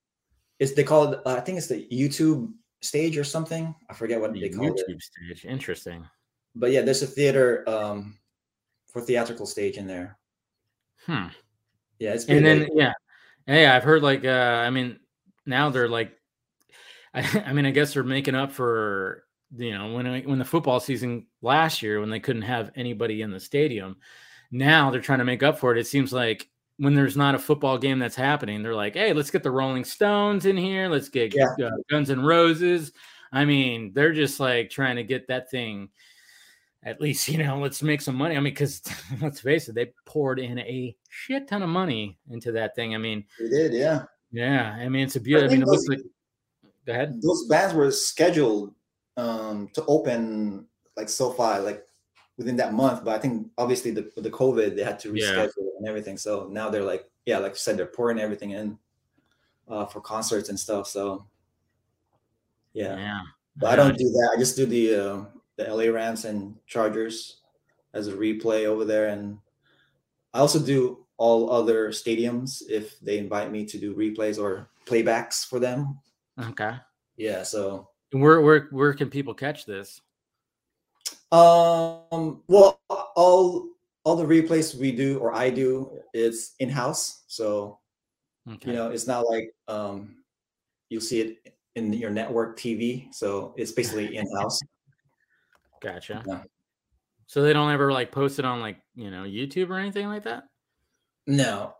it's they call it. Uh, I think it's the YouTube stage or something. I forget what the they call it. YouTube stage. Interesting. But yeah, there's a theater um, for theatrical stage in there. Hmm. Yeah, it's and then yeah hey i've heard like uh i mean now they're like I, I mean i guess they're making up for you know when I- when the football season last year when they couldn't have anybody in the stadium now they're trying to make up for it. It seems like when there's not a football game that's happening they're like hey let's get the rolling stones in here. Let's get Yeah. uh, guns and roses. I mean they're just like trying to get that thing at least you know let's make some money. I mean because let's face it they poured in a shit ton of money into that thing. I mean we did. Yeah, yeah i mean it's a beautiful i mean it looks like go ahead. those bands were scheduled um, to open like SoFi like within that month, but I think obviously the the COVID they had to reschedule it and everything. So now they're like, yeah, like I said, they're pouring everything in uh, for concerts and stuff. So yeah, yeah but I don't do that. I just do the uh, the LA Rams and Chargers as a replay over there, and I also do all other stadiums if they invite me to do replays or playbacks for them. okay Yeah, so where where where can people catch this Um. Well, all all the replays we do or I do, it's in house. So okay you know, it's not like um you'll see it in your network TV. So it's basically in house. gotcha Yeah. so they don't ever like post it on like you know youtube or anything like that No,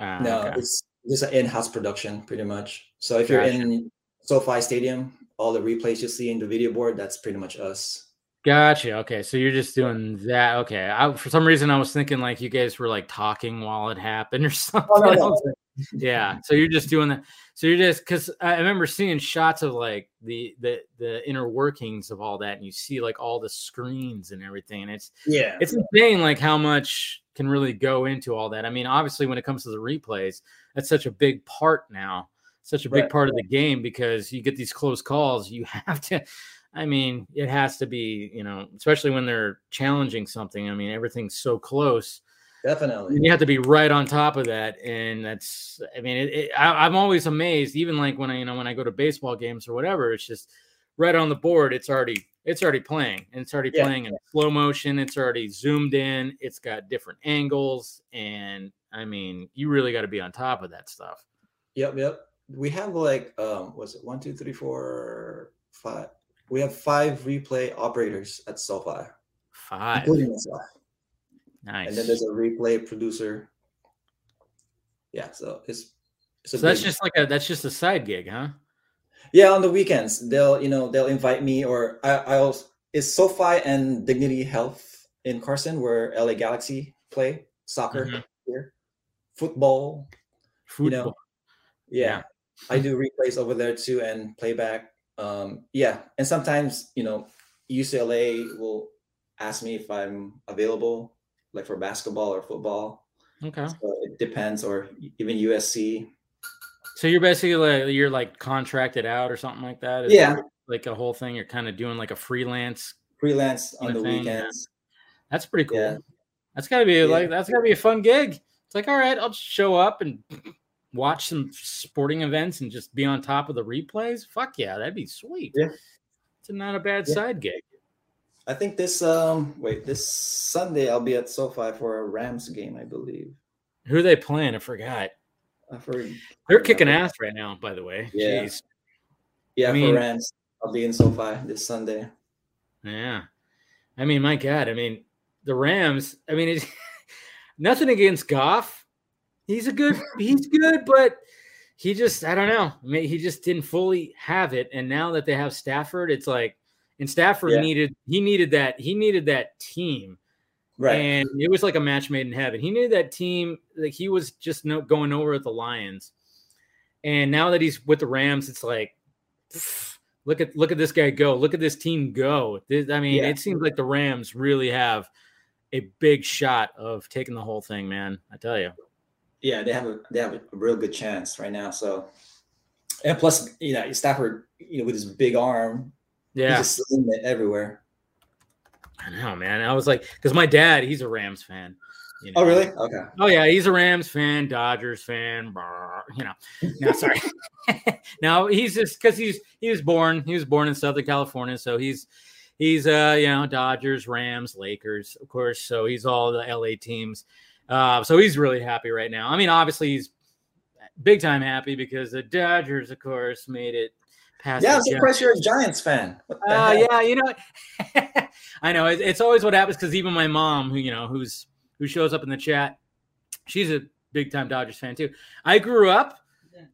Ah, no, okay. it's just an in-house production, pretty much. So if you're Gotcha. in SoFi Stadium, all the replays you see in the video board, that's pretty much us. Gotcha. Okay, so you're just doing that. Okay, I, for some reason I was thinking like you guys were like talking while it happened or something. Oh, no, no. yeah. So you're just doing that. So you're just because I remember seeing shots of like the the the inner workings of all that, and you see like all the screens and everything, and it's Yeah. it's insane like how much can really go into all that. I mean, obviously when it comes to the replays, that's such a big part now, such a big Right. part of the game because you get these close calls. You have to. I mean, it has to be, you know, especially when they're challenging something. I mean, everything's so close. Definitely. And you have to be right on top of that, and that's. I mean, it, it, I, I'm always amazed, even like when I, you know, when I go to baseball games or whatever. It's just right on the board. It's already, it's already playing, and it's already Yeah. playing in slow motion. It's already zoomed in. It's got different angles, and I mean, you really got to be on top of that stuff. Yep, yep. We have like um was it one, two, three, four, five? We have five replay operators at SoFi, Five. including myself. Nice. and then there's a replay producer. Yeah, so it's, it's so that's just like a that's just a side gig, huh? yeah on the weekends they'll you know they'll invite me or I I'll it's SoFi and Dignity Health in Carson where LA Galaxy play soccer Mhm. here, football. You know, Football. yeah, Yeah. I do replays over there too and playback. Um, yeah, and sometimes you know UCLA will ask me if I'm available, like for basketball or football. Okay. So it depends, or even USC. So you're basically like you're like contracted out or something like that. Is Yeah. that like a whole thing. You're kind of doing like a freelance. Freelance on the thing, yeah. weekends. That's pretty cool. Yeah. That's gotta be Yeah. like that's gotta be a fun gig. It's like, all right, I'll just show up and watch some sporting events and just be on top of the replays. Fuck yeah, that'd be sweet. Yeah. It's not a bad Yeah. side gig. I think this um wait this Sunday I'll be at SoFi for a Rams game, I believe. Who are they playing? I forgot. I for, They're kicking ass right now, by the way. Yeah. Jeez. yeah I mean- for Rams. I'll be in SoFi this Sunday. Yeah. I mean, my God. I mean, the Rams, I mean, it's nothing against Goff. He's a good, he's good, but he just, I don't know. I mean, he just didn't fully have it. And now that they have Stafford, it's like, and Stafford Yeah. needed, he needed that, he needed that team. Right. And it was like a match made in heaven. He needed that team. Like he was just no, going over at the Lions. And now that he's with the Rams, it's like, look at look at this guy go. Look at this team go. This- I mean, Yeah. it seems like the Rams really have a big shot of taking the whole thing, man. I tell you. Yeah, they have a they have a real good chance right now. So and plus, you know, Stafford, you know, with his big arm, Yeah, he's just it everywhere. I know, man. I was like, because my dad, he's a Rams fan. you Oh, really? Okay. Oh yeah, he's a Rams fan, Dodgers fan. brr, You know, no, sorry. no, he's just because he's he was born he was born in Southern California, so he's he's uh you know Dodgers, Rams, Lakers, of course. So he's all the LA teams. Uh, so he's really happy right now. I mean, obviously he's big time happy because the Dodgers, of course, made it past. Yeah, I'm surprised you're a Giants fan. Uh, yeah, you know, I know it, it's always what happens because even my mom, who you know, who's who shows up in the chat, she's a big time Dodgers fan too. I grew up.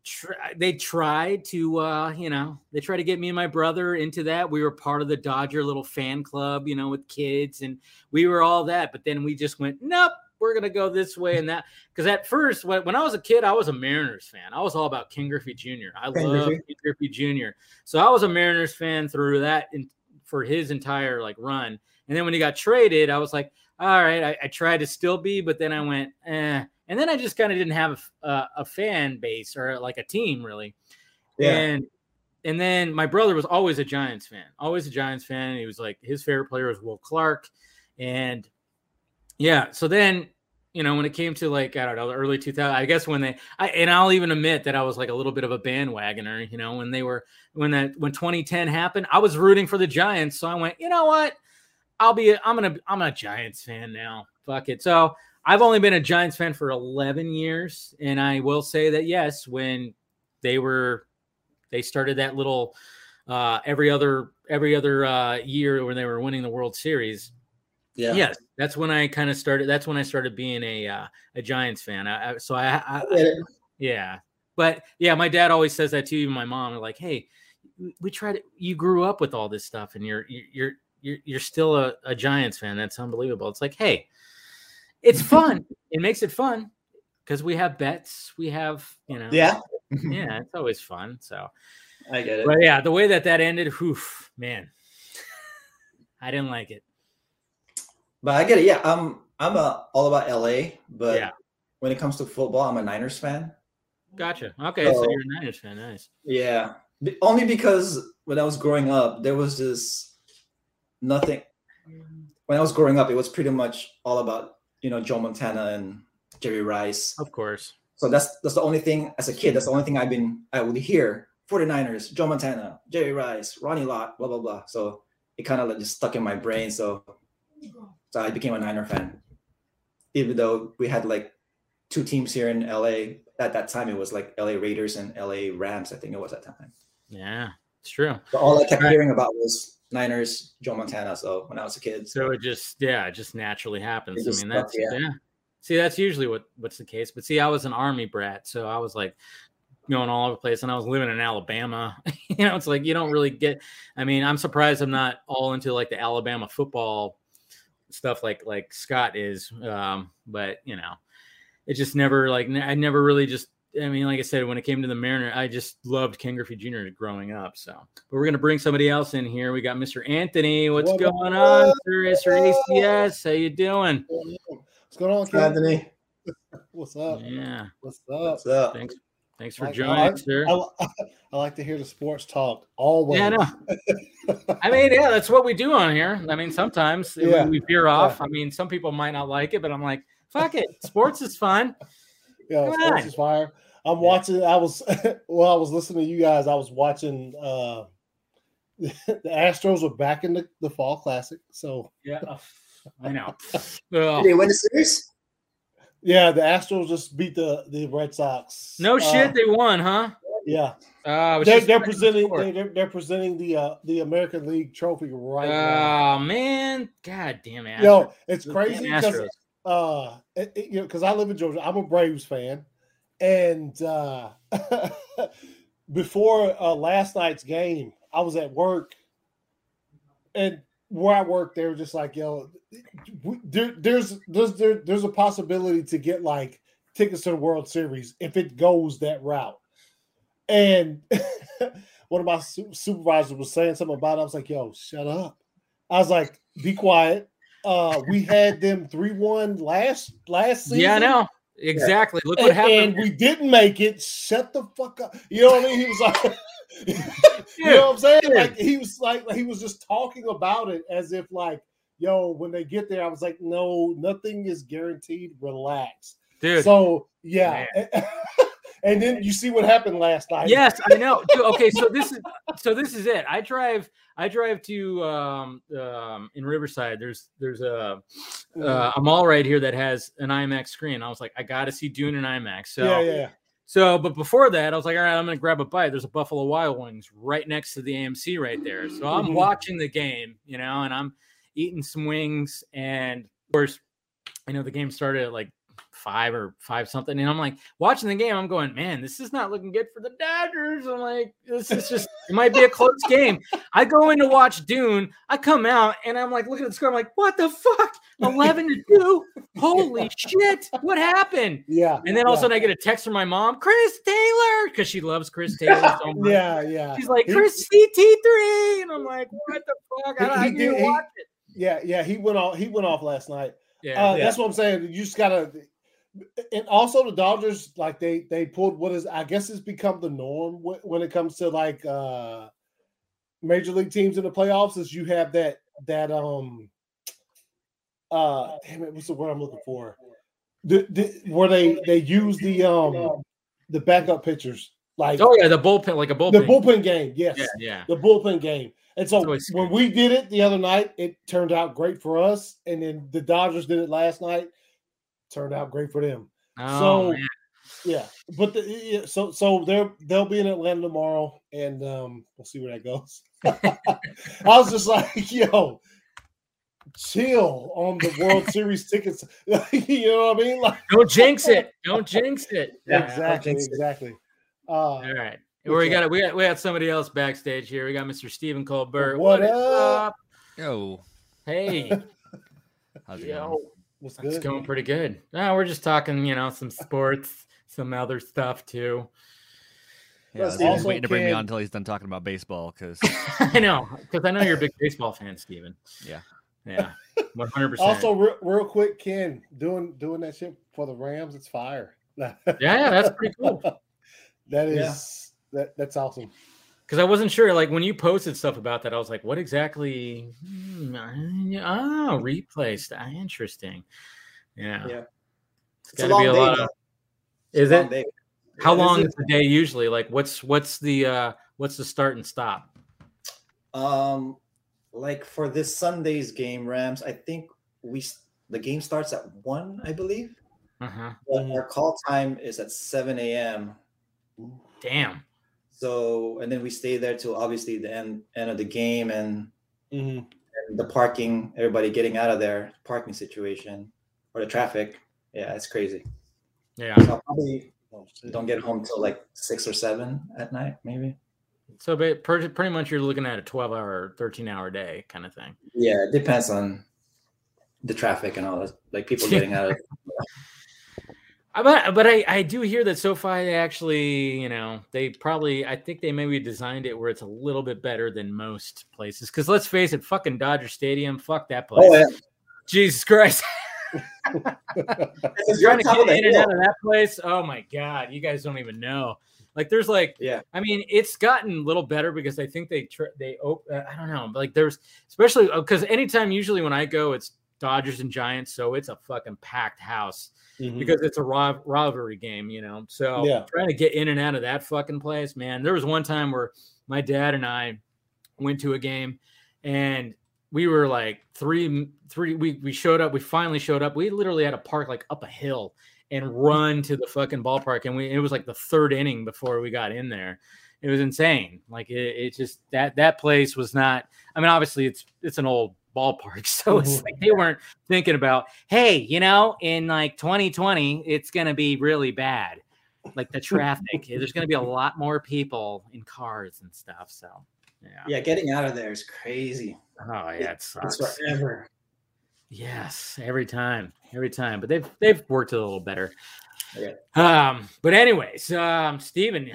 Tr- they tried to, uh, you know, they tried to get me and my brother into that. We were part of the Dodger little fan club, you know, with kids, and we were all that. But then we just went, nope, we're gonna go this way and that. Because at first, when, when I was a kid, I was a Mariners fan. I was all about King Griffey Jr. I love Griffey. King Griffey Jr. So I was a Mariners fan through that in, for his entire like run. And then when he got traded, I was like, all right, I, I tried to still be, but then I went, eh. And then I just kind of didn't have a, a fan base or like a team really. Yeah. And and then my brother was always a Giants fan, always a Giants fan. He was like his favorite player was Will Clark, and yeah. So then you know when it came to like I don't know the early 2000, I guess when they I and I'll even admit that I was like a little bit of a bandwagoner. You know when they were when that when 2010 happened, I was rooting for the Giants, so I went, you know what, I'll be I'm gonna I'm a Giants fan now. Fuck it. So I've only been a Giants fan for 11 years, and I will say that yes, when they were they started that little uh every other every other uh year when they were winning the World Series. yeah. Yes, that's when I kind of started. That's when I started being a uh, a Giants fan. I, I, so I, I, I yeah, but yeah, my dad always says that to Even my mom, are like, "Hey, we- tried. to- You grew up with all this stuff, and you're you're you're you're still a, a Giants fan. That's unbelievable." It's like, hey, it's fun. it makes it fun because we have bets. We have you know, Yeah. yeah. It's always fun. So, I get it. but yeah, the way that that ended, whew, man, I didn't like it. But I get it. Yeah, I'm I'm uh, all about LA, but Yeah. when it comes to football, I'm a Niners fan. Gotcha. Okay, so So- you're a Niners fan. Nice. Yeah, only because when I was growing up, there was this nothing. When I was growing up, it was pretty much all about you know Joe Montana and Jerry Rice. Of course. So that's that's the only thing as a kid. That's the only thing I've been I would hear. 49ers, Joe Montana, Jerry Rice, Ronnie Lott, blah blah blah. So it kind of like just stuck in my brain. So so I became a Niner fan. Even though we had like two teams here in LA at that time, it was like LA Raiders and LA Rams. I think it was at that time. Yeah, it's true. But all I kept hearing about was Niners, Joe Montana. So when I was a kid, So it just yeah, it just naturally happens. It I mean that's yeah. yeah. See, that's usually what what's the case. But see, I was an army brat, so I was like going all over the place, and I was living in Alabama. you know, it's like you don't really get. I mean, I'm surprised I'm not all into like the Alabama football stuff like like Scott is. Um, but you know, it just never like I never really just. I mean, like I said, when it came to the Mariner, I just loved Ken Griffey Jr. growing up. So, but we're gonna bring somebody else in here. We got Mr. Anthony. What's What going up? on, sir? Mr. ACS, how you doing? What's going on, Ken? Anthony, What's up? Yeah, What's up? what's up? thanks. Thanks for Like, joining, I- sir. I, I like to hear the sports talk always. Yeah, I know. I mean, yeah, that's what we do on here. I mean, sometimes we- Yeah. we veer off. I mean, some people might not like it, but I'm like, fuck it. Sports is fun. Yeah, Come sports on. is fire. I'm watching. I was well. I was listening to you guys. I was watching. uh The Astros were back in the, the fall classic. So Yeah, I know. Did they win the series? Yeah, the Astros just beat the the Red Sox. no Uh, shit, they won, huh? Yeah, Uh, they're, they're the presenting. They, they're, they're presenting the uh the American League trophy right now. Oh man, god damn it! Yo, it's crazy because uh it- it- you know because i live in georgia i'm a braves fan and uh before uh last night's game i was at work and where i work they were just like yo there, there's there's there, there's a possibility to get like tickets to the world series if it goes that route. And one of my su- supervisors was saying something about it. I was like yo shut up. I was like be quiet. Uh we had them 3-1 last last season Yeah, I know. Exactly. Look what and, happened. and we didn't make it. Shut the fuck up. You know what i mean? He was like you know what i'm saying? Like he was like he was just talking about it as if like yo when they get there i was like no nothing is guaranteed. Relax. Dude, so yeah. And then you see what happened last night. Yes i know. Dude, okay so this is so this is it. I drive i drive to um um in riverside. There's there's a uh, a mall right here that has an imax screen. I was like i gotta see dune in imax so yeah yeah so but before that i was like all right i'm gonna grab a bite there's a buffalo wild wings right next to the amc right there so i'm Mhm. watching the game you know and i'm eating some wings and of course i know the game started at like five or five something. And I'm like watching the game. I'm going, man, this is not looking good for the Dodgers. I'm like, this is just it might be a close game. I go in to watch Dune. I come out and I'm like, looking at the score. I'm like, what the fuck? 11 to two. Holy shit! What happened? yeah And then all of a sudden I get a text from my mom, Chris Taylor, because she loves Chris Taylor so much. yeah yeah She's like, Chris CT3. And I'm like, what the fuck? I, I didn't watch it. yeah yeah he went off he went off last night Yeah. Uh, That's what I'm saying. You just gotta, and also the Dodgers, like they they pulled what is I guess it's become the norm when it comes to like uh major league teams in the playoffs. Is you have that that um uh damn it, what's the word I'm looking for? The, the, where they they use the um the backup pitchers like oh yeah, the bullpen, like a bullpen. the bullpen game. Yes, Yeah, yeah. the bullpen game. And so when we did it the other night, it turned out great for us. And then the Dodgers did it last night, turned out great for them. Oh, so man. yeah, but the, yeah, so so they're they'll be in Atlanta tomorrow, and um, we'll see where that goes. I was just like, yo, chill on the World Series tickets. you know what I mean? Like Don't jinx it. Don't jinx it. Yeah, exactly, jinx it. exactly. Uh, All right. We Okay. got we got we got somebody else backstage here. We got Mr. Stephen Colbert. What is up? Yo, Hey, how's it yo, going? What's it's good? going pretty good. Ah, we're just talking, you know, some sports, some other stuff too. Yeah, I was waiting to bring me on until he's done talking about baseball because I know, because I know you're a big baseball fan, Stephen. Yeah. yeah, one hundred percent. Also, real, real quick, Ken, doing doing that shit for the Rams, it's fire. yeah, yeah, that's pretty cool. That is Yeah. that that's awesome. Because I wasn't sure, like when you posted stuff about that, I was like, "What exactly?" Hmm, oh, replaced. Ah, interesting. Yeah, Yeah. it's It's a got to be a day, lot of. Is it? day. How Yeah, long is the day usually? Like, what's what's the uh what's the start and stop? Um, like for this Sunday's game, Rams. I think we the game starts at one, I believe. Uh huh. But Mhm. our call time is at seven a.m. Damn. So and then we stay there till obviously the end end of the game, and Mhm. and the parking, everybody getting out of there, parking situation or the traffic. Yeah, it's crazy. Yeah. So I'll probably don't get home till like six or seven at night, maybe. So ba- pretty pretty much you're looking at a 12 hour, 13 hour day kind of thing. Yeah, it depends on the traffic and all that. Like people getting out of I- But but I, I do hear that SoFi they actually, you know, they probably I think they maybe designed it where it's a little bit better than most places. Because let's face it, fucking Dodger Stadium, fuck that place. Oh yeah, Jesus Christ. Trying to get in and out of that place. Oh my god, you guys don't even know. Like there's like Yeah. I mean, it's gotten a little better because I think they tr- they op- uh, I don't know, like there's especially because anytime usually when I go, it's Dodgers and Giants, so it's a fucking packed house Mhm. because it's a riv- rivalry game, you know. So Yeah. trying to get in and out of that fucking place, man. There was one time where my dad and I went to a game, and we were like three, three. We we showed up. We finally showed up. We literally had to park like up a hill and run to the fucking ballpark, and we it was like the third inning before we got in there. It was insane. Like it, it just that that place was not. I mean, obviously it's it's an old ballpark, so it's Mhm. like they weren't thinking about, hey, you know, in like 2020, it's gonna be really bad. Like the traffic, there's gonna be a lot more people in cars and stuff. So yeah. Yeah, getting out of there is crazy. Oh yeah, it It's sucks. forever. Yes, every time, every time. But they've they've worked a little better. Yeah. Um, but anyways, um, Steven,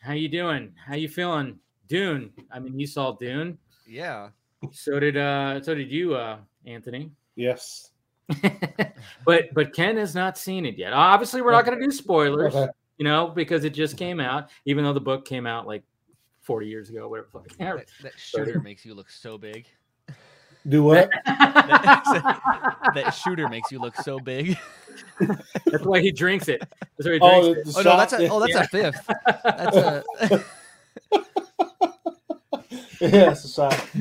how you doing? How you feeling? Dune. I mean, you saw Dune. Yeah. So did uh so did you, uh, Anthony. Yes. but but Ken has not seen it yet. Obviously, we're not gonna do spoilers, you know, because it just came out, even though the book came out like 40 years ago, whatever. That, that shooter makes you look so big. Do what? That shooter makes you look so big. That's why he drinks it. That's he oh, drinks the, it. Oh no, that's a oh that's a fifth. That's a yeah, it's a shot.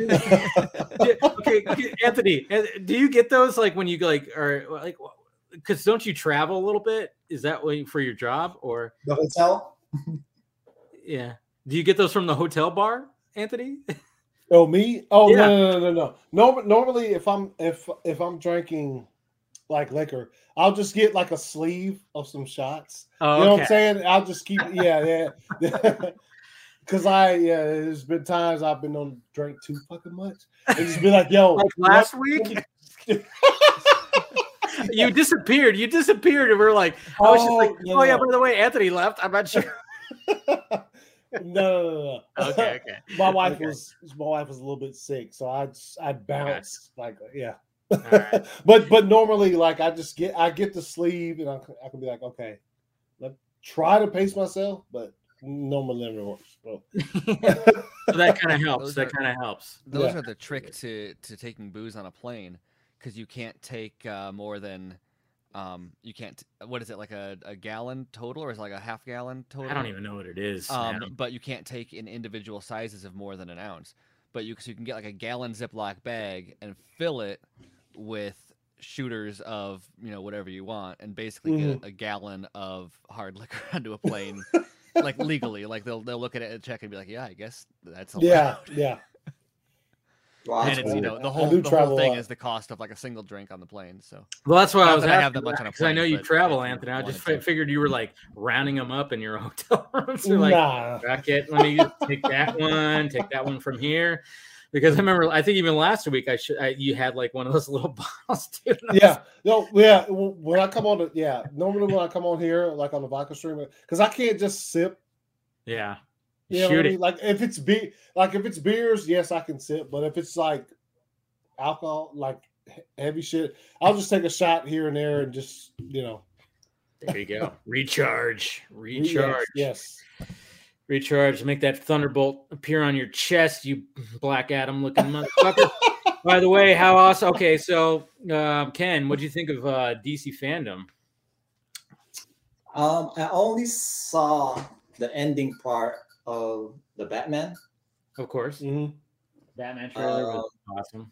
Okay, okay, Anthony, do you get those like when you like or like because don't you travel a little bit? Is that way for your job or The hotel. yeah? Do you get those from the hotel bar, Anthony? Oh, me? Oh Yeah. no, no, no, no, no. Normally, if I'm if if I'm drinking like liquor, I'll just get like a sleeve of some shots. Oh, You know what. I'm saying? I'll just keep yeah, yeah. Because I yeah, there's been times I've been on drink too fucking much. And just be like, yo, Like last week, you disappeared. You disappeared, and we are like, I was just Oh, like, no, oh yeah. By the way, Anthony left. I'm not sure. no, no, no, no. okay, okay. my wife Okay. was my wife was a little bit sick, so I I bounced like yeah. right. but but normally like I just get I get the sleeve and I, can- I can be like okay, let try to pace myself, but normally never works. Bro. So that kind of helps. Those That kind of helps. those Yeah. are the trick to to taking booze on a plane because you can't take uh, more than um you can't what is it like a, a gallon total or is it like a half gallon total I don't even know what it is. um now. but you can't take in individual sizes of more than an ounce but you so you can get like a gallon ziploc bag and fill it with shooters of you know whatever you want and basically get a gallon of hard liquor onto a plane like legally like they'll they'll look at it and check and be like yeah i guess that's allowed. Yeah, yeah. Wow, and that's it's you know the whole the whole thing is the cost of like a single drink on the plane so Well, that's why I was I have asking that much on a because I know you travel, if Anthony. I just wanted fi- to. figured you were like rounding them up in your hotel rooms. You're like, nah. bracket, let me take that one, take that one from here. Because I remember, I think even last week, I should I, you had like one of those little bottles too. and I was- Yeah, no, yeah. When I come on, the, yeah. Normally when I come on here, like on the vodka stream, because I can't just sip. yeah. You know Shoot what I it. mean? Like if it's be like if it's beers, yes, I can sip. But if it's like alcohol, like heavy shit, I'll just take a shot here and there and just you know There you go. Recharge, re- recharge, Yes, recharge. Make that thunderbolt appear on your chest, you Black Adam looking motherfucker. By the way, how awesome. Okay, so um, Ken, what do you think of uh, DC fandom? Um, I only saw the ending part of the Batman. Of course, Mhm. Batman trailer was awesome.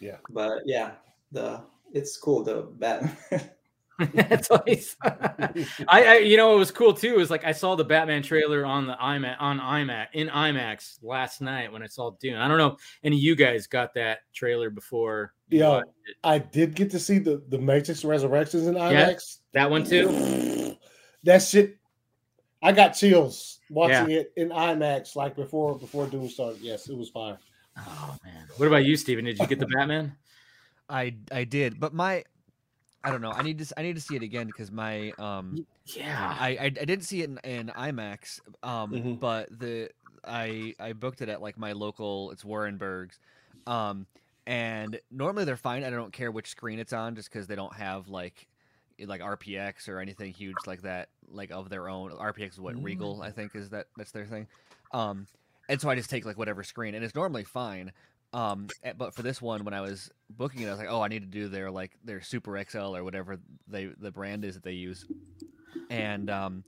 Yeah. But yeah, the it's cool. The Batman. That's what he said. I, I, you know, it was cool too. Is like I saw the Batman trailer on the IMAX on IMAX in IMAX last night when I saw Dune. I don't know if any of you guys got that trailer before. Yeah. I did get to see the the Matrix Resurrections in IMAX. that one too. That shit, I got chills watching it in IMAX like before before Dune started. Yes, it was fire. Oh man, what about you, Steven? Did you get the Batman? I I did, but my I don't know. I need to I need to see it again because my um Yeah, I, I I didn't see it in, in IMAX um Mhm. but the I I booked it at like my local it's Warrenburg's um and normally they're fine. I don't care which screen it's on just because they don't have like like RPX or anything huge like that like of their own. RPX is what Regal I think is that that's their thing. Um and so I just take like whatever screen and it's normally fine. Um, eh, but for this one, when I was booking it, I was like, oh, I need to do their like their Super XL or whatever they the brand is that they use. And um,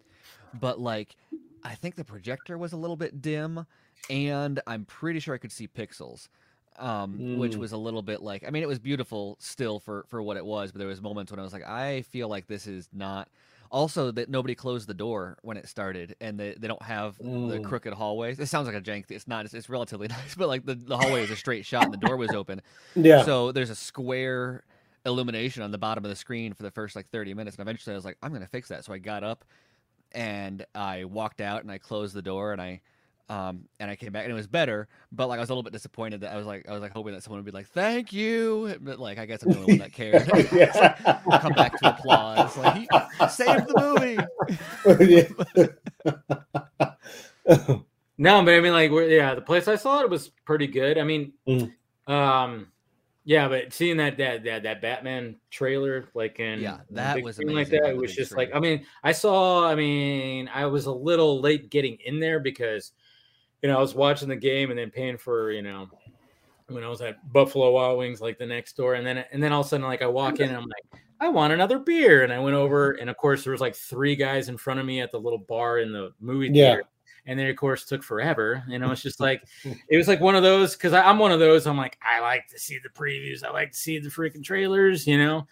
but like, I think the projector was a little bit dim, and I'm pretty sure I could see pixels. Um, which Mm. was a little bit like I mean it was beautiful still for for what it was, but there was moments when I was like I feel like this is not. Also, that nobody closed the door when it started, and they, they don't have the Mm. crooked hallways. It sounds like a jank. It's not. It's, it's relatively nice, but like the, the hallway is a straight shot, and the door was open. Yeah, So there's a square illumination on the bottom of the screen for the first like 30 minutes, and eventually I was like, I'm gonna fix that. So I got up and I walked out and I closed the door and I um and I came back and it was better, but like I was a little bit disappointed that I was like I was like hoping that someone would be like, Thank you. But like I guess I'm the only one that cared. Yeah. We'll come back to applause. Like he saved the movie. no, but I mean, like, we're, yeah, the place I saw it was pretty good. I mean, Mm. um, yeah, but seeing that that that that Batman trailer, like in Yeah, in that big was screen like amazing that, it was just screen. like, I mean, I saw, I mean, I was a little late getting in there because, you know, I was watching the game and then paying for, you know, when I was at Buffalo Wild Wings, like the next door, and then and then all of a sudden, like I walk in and I'm like, I want another beer, and I went over, and of course there was like three guys in front of me at the little bar in the movie Yeah. theater, and then of course took forever. You know, it's just like it was like one of those because I'm one of those. I'm like, I like to see the previews, I like to see the freaking trailers, you know.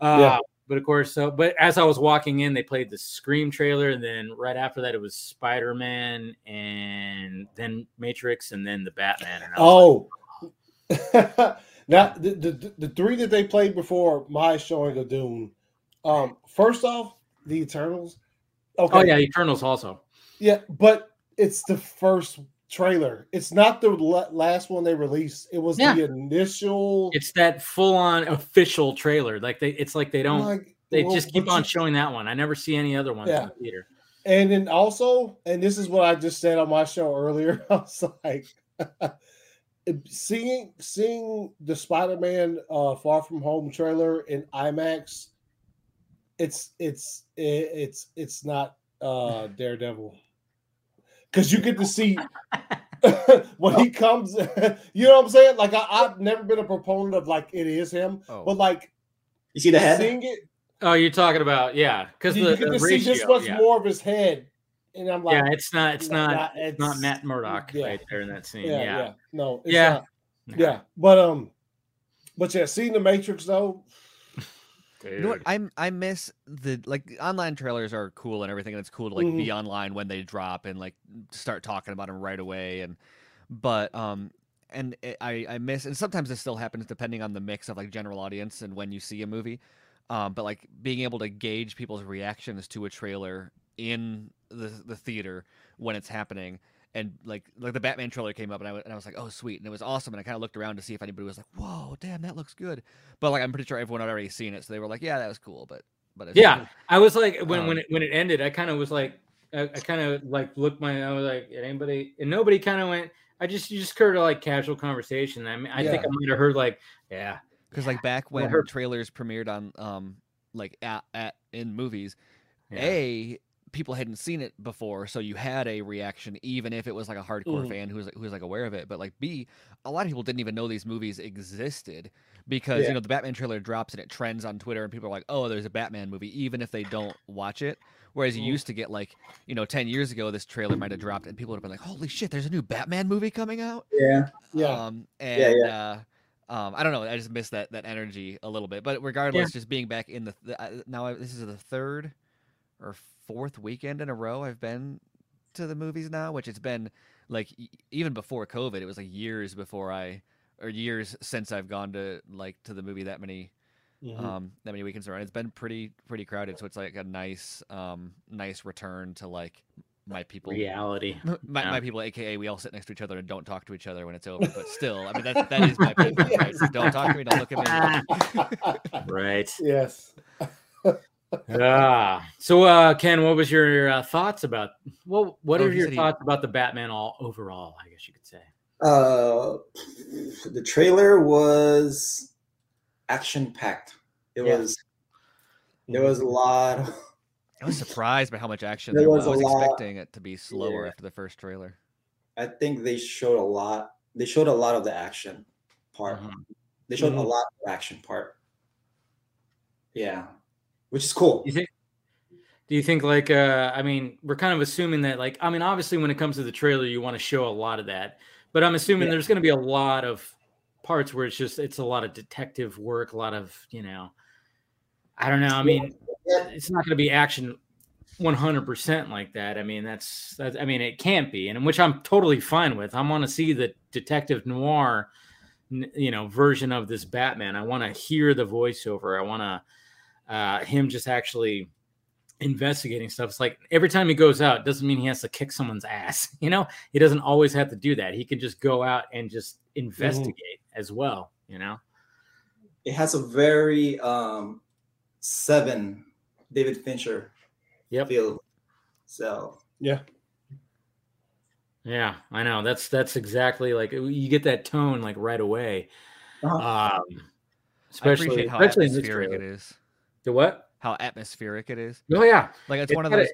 Uh, Yeah. But of course, so but as I was walking in, they played the Scream trailer, and then right after that, it was Spider Man, and then Matrix, and then the Batman. And I like, oh, now the, the the three that they played before my showing of Dune. Um, first off, the Eternals. Okay, oh yeah, Eternals also. yeah, but it's the first trailer. It's not the last one they released. It was Yeah. the initial. It's that full on official trailer. Like they, it's like they don't. like, they well, just keep on you- showing that one. I never see any other ones in the theater. And then also, and this is what I just said on my show earlier. I was like, seeing seeing the Spider-Man uh, Far From Home trailer in IMAX, it's it's it's it's not uh, Daredevil because you get to see when he comes. you know what I'm saying? Like I, I've never been a proponent of like it is him, Oh. but like You see the head? seeing it, Oh, you're talking about yeah, because you, the, you get the to see just ratio, much yeah. more of his head, and I'm like, yeah, it's not. It's Nah, not. nah, it's not Matt Murdock yeah. right there in that scene. yeah, Yeah, yeah, no, it's Yeah. not. yeah, but um, but yeah, seeing the Matrix though, You know what? I'm I miss the like online trailers are cool and everything, and it's cool to like be Mhm. online when they drop and like start talking about them right away. And but um and it, I I miss and sometimes this still happens depending on the mix of like general audience and when you see a movie. Um, but like being able to gauge people's reactions to a trailer in the the theater when it's happening. And like like the Batman trailer came up and I, and I was like, oh sweet, and it was awesome. And I kind of looked around to see if anybody was like, whoa, damn, that looks good. But like I'm pretty sure everyone had already seen it, so they were like, "Yeah, that was cool." But but Yeah, I was like when when Um, it, when it ended, I kind of was like, I, I kind of like looked my, I was like, anybody, and nobody kind of went. I just you just heard a like casual conversation. I mean, I think I might have heard like, yeah, because like back when her- trailers premiered on um like at, at in movies, yeah. a people hadn't seen it before, so you had a reaction, even if it was like a hardcore Mhm. fan who was who was like aware of it. But like B, a lot of people didn't even know these movies existed because Yeah. you know the Batman trailer drops and it trends on Twitter, and people are like, "Oh, there's a Batman movie," even if they don't watch it. Whereas you Mhm. used to get like, you know, ten years ago, this trailer might have dropped, and people would have been like, "Holy shit, there's a new Batman movie coming out!" Yeah. yeah, Um, yeah, and yeah. Uh, um, I don't know. I just missed that that energy a little bit. But regardless, just being back in the, the I, now I, this is the third or fourth weekend in a row I've been to the movies now, which it's been like even before COVID, it was like years before I or years since I've gone to like to the movie that many Mhm. um that many weekends around. It's been pretty pretty crowded, so it's like a nice um nice return to like my people Reality. my, Yeah. my people, aka we all sit next to each other and don't talk to each other when it's over. But still, I mean that that is my people. Right? Don't talk to me. Don't look at me. Right. yes. Ah. So, uh, Ken, what was your uh, thoughts about? Well, what Oh, are he your said he- thoughts about the Batman all overall? I guess you could say. Uh, the trailer was action packed. It Yeah. was there was a lot. Of, I was surprised by how much action There there was. was I a was lot- expecting it to be slower Yeah. after the first trailer. I think they showed a lot. They showed a lot of the action part. Mhm. They showed Mhm. a lot of action part. Yeah, which is cool. You think? Do you think like uh I mean, we're kind of assuming that like I mean, obviously when it comes to the trailer, you want to show a lot of that. But I'm assuming Yeah. there's going to be a lot of parts where it's just it's a lot of detective work, a lot of, you know, I don't know. I mean, Yeah. it's not going to be action 100% like that. I mean, that's, that's I mean, it can't be, and which I'm totally fine with. I want to see the detective noir, you know, version of this Batman. I want to hear the voiceover. I want to uh, him just actually investigating stuff. It's like every time he goes out, doesn't mean he has to kick someone's ass. You know, he doesn't always have to do that. He can just go out and just investigate as well. You know. It has a very um seven David Fincher Yep. feel. So Yeah. Yeah, I know. That's that's exactly like you get that tone like right away. Uh-huh. Um, I especially appreciate how especially in this trailer. it is. The what? How atmospheric it is. Oh yeah, Like it's, It's one of those.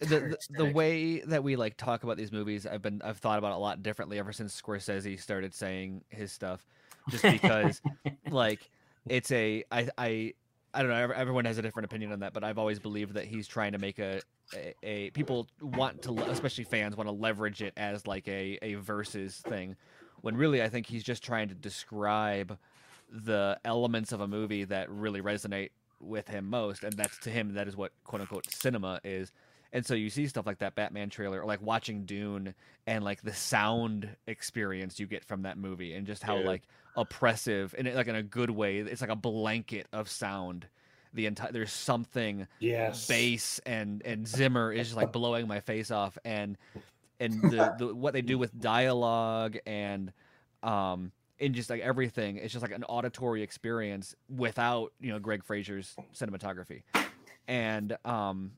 the, the, the way that we like talk about these movies i've been i've thought about it a lot differently ever since scorsese started saying his stuff just because like it's a i i i don't know everyone has a different opinion on that but i've always believed that he's trying to make a a, a people want to especially fans want to leverage it as like a a versus thing when really i think he's just trying to describe the elements of a movie that really resonate with him most and that's to him that is what quote unquote cinema is and so you see stuff like that Batman trailer, or like watching Dune, and like the sound experience you get from that movie, and just how Yeah. like oppressive, and like in a good way, it's like a blanket of sound. The entire there's something Yes. bass and and Zimmer is just like blowing my face off, and and the, the what they do with dialogue and um and just like everything, it's just like an auditory experience without you know Greig Fraser's cinematography, and um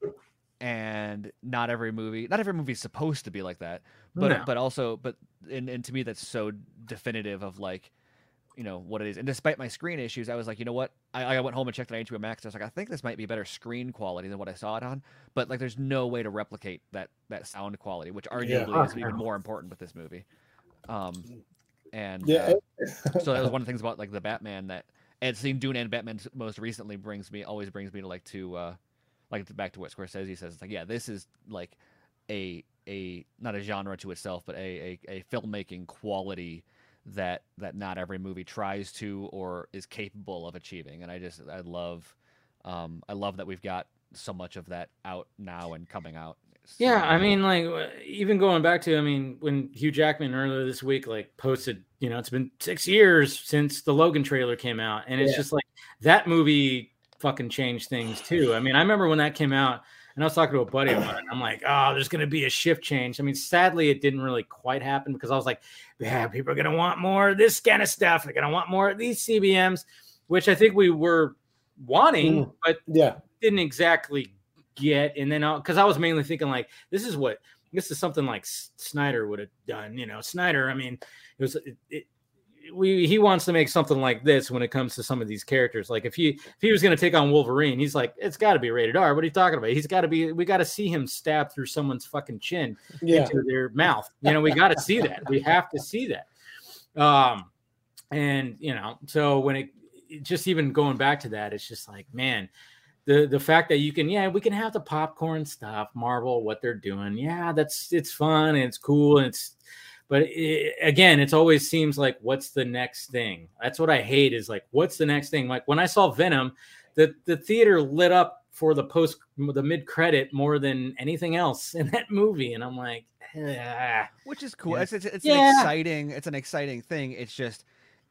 and not every movie not every movie's supposed to be like that but No. but also but and, and to me that's so definitive of like you know what it is. And despite my screen issues i was like you know what? I, I went home and checked on hbo max. I was like i think this might be better screen quality than what i saw it on but like there's no way to replicate that that sound quality which arguably Oh, is even more important with this movie. Um and Yeah. uh, so that was one of the things about like the Batman that and seeing Dune and Batman most recently brings me always brings me to like to uh like back to what Scorsese says. It's like yeah, this is like a a not a genre to itself, but a a, a filmmaking quality that that not every movie tries to or is capable of achieving. And I just I love um I love that we've got so much of that out now and coming out. It's Yeah, I mean, like even going back to, I mean, when Hugh Jackman earlier this week like posted, you know, it's been six years since the Logan trailer came out, and it's Yeah. just like that movie fucking changed things too. I mean, I remember when that came out, and I was talking to a buddy of mine. I'm like, oh, there's going to be a shift change. I mean, sadly, it didn't really quite happen because I was like, yeah, people are going to want more of this kind of stuff. They're going to want more of these CBMs, which I think we were wanting, Mm. but yeah. didn't exactly get. And then because I was mainly thinking like this is what this is something like Snyder would have done. You know, Snyder. I mean, it was it, it, we he wants to make something like this when it comes to some of these characters. Like if he if he was going to take on Wolverine, he's like it's got to be rated R. What are you talking about? He's got to be. We got to see him stab through someone's fucking chin Yeah. into their mouth. You know, we got to see that. We have to see that. Um, and you know, so when it, it just even going back to that, it's just like, man, the the fact that you can, yeah, we can have the popcorn stuff, Marvel, what they're doing, yeah, that's it's fun and it's cool and it's, But it, again, it always seems like what's the next thing? That's what I hate is like what's the next thing? Like when I saw Venom, the the theater lit up for the post the mid credit more than anything else in that movie, and I'm like, ah. which is cool. Yeah. It's, it's, it's Yeah. an exciting it's an exciting thing. It's just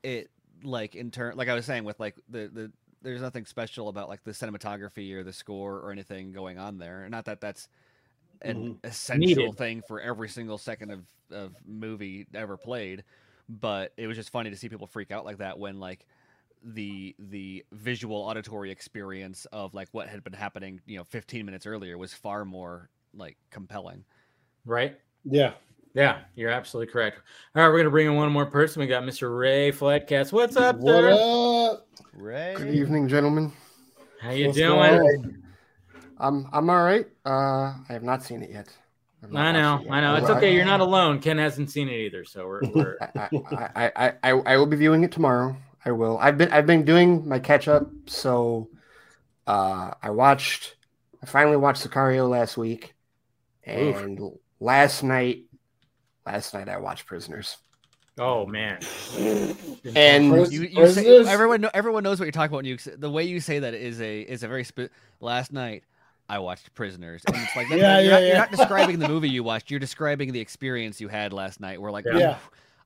it like in turn like I was saying with like the the there's nothing special about like the cinematography or the score or anything going on there. Not that that's an mm-hmm. essential Needed. thing for every single second of of movie ever played, but it was just funny to see people freak out like that when like the the visual auditory experience of like what had been happening you know 15 minutes earlier was far more like compelling right? Yeah. Yeah, you're absolutely correct. All right, we're gonna bring in one more person. We got Mr. Ray Flatcast. What's up, What sir? up? right Good evening, gentlemen. How you What's doing? I'm I'm all right. Uh, I have not seen it yet. I've not I know, watched it yet. I know. It's okay. You're not alone. Ken hasn't seen it either, so we're, we're I, I, I, I, I, I will be viewing it tomorrow. I will. I've been I've been doing my catch up. So, uh, I watched. I finally watched Sicario last week, Oof. and last night, last night I watched Prisoners. oh man. And Pris- You, you say, everyone know, everyone knows what you're talking about when you the way you say that is a is a very spe- last night I watched Prisoners and it's like that- Yeah, you're, yeah, not, you're not describing the movie you watched you're describing the experience you had last night we're like Yeah. Yeah.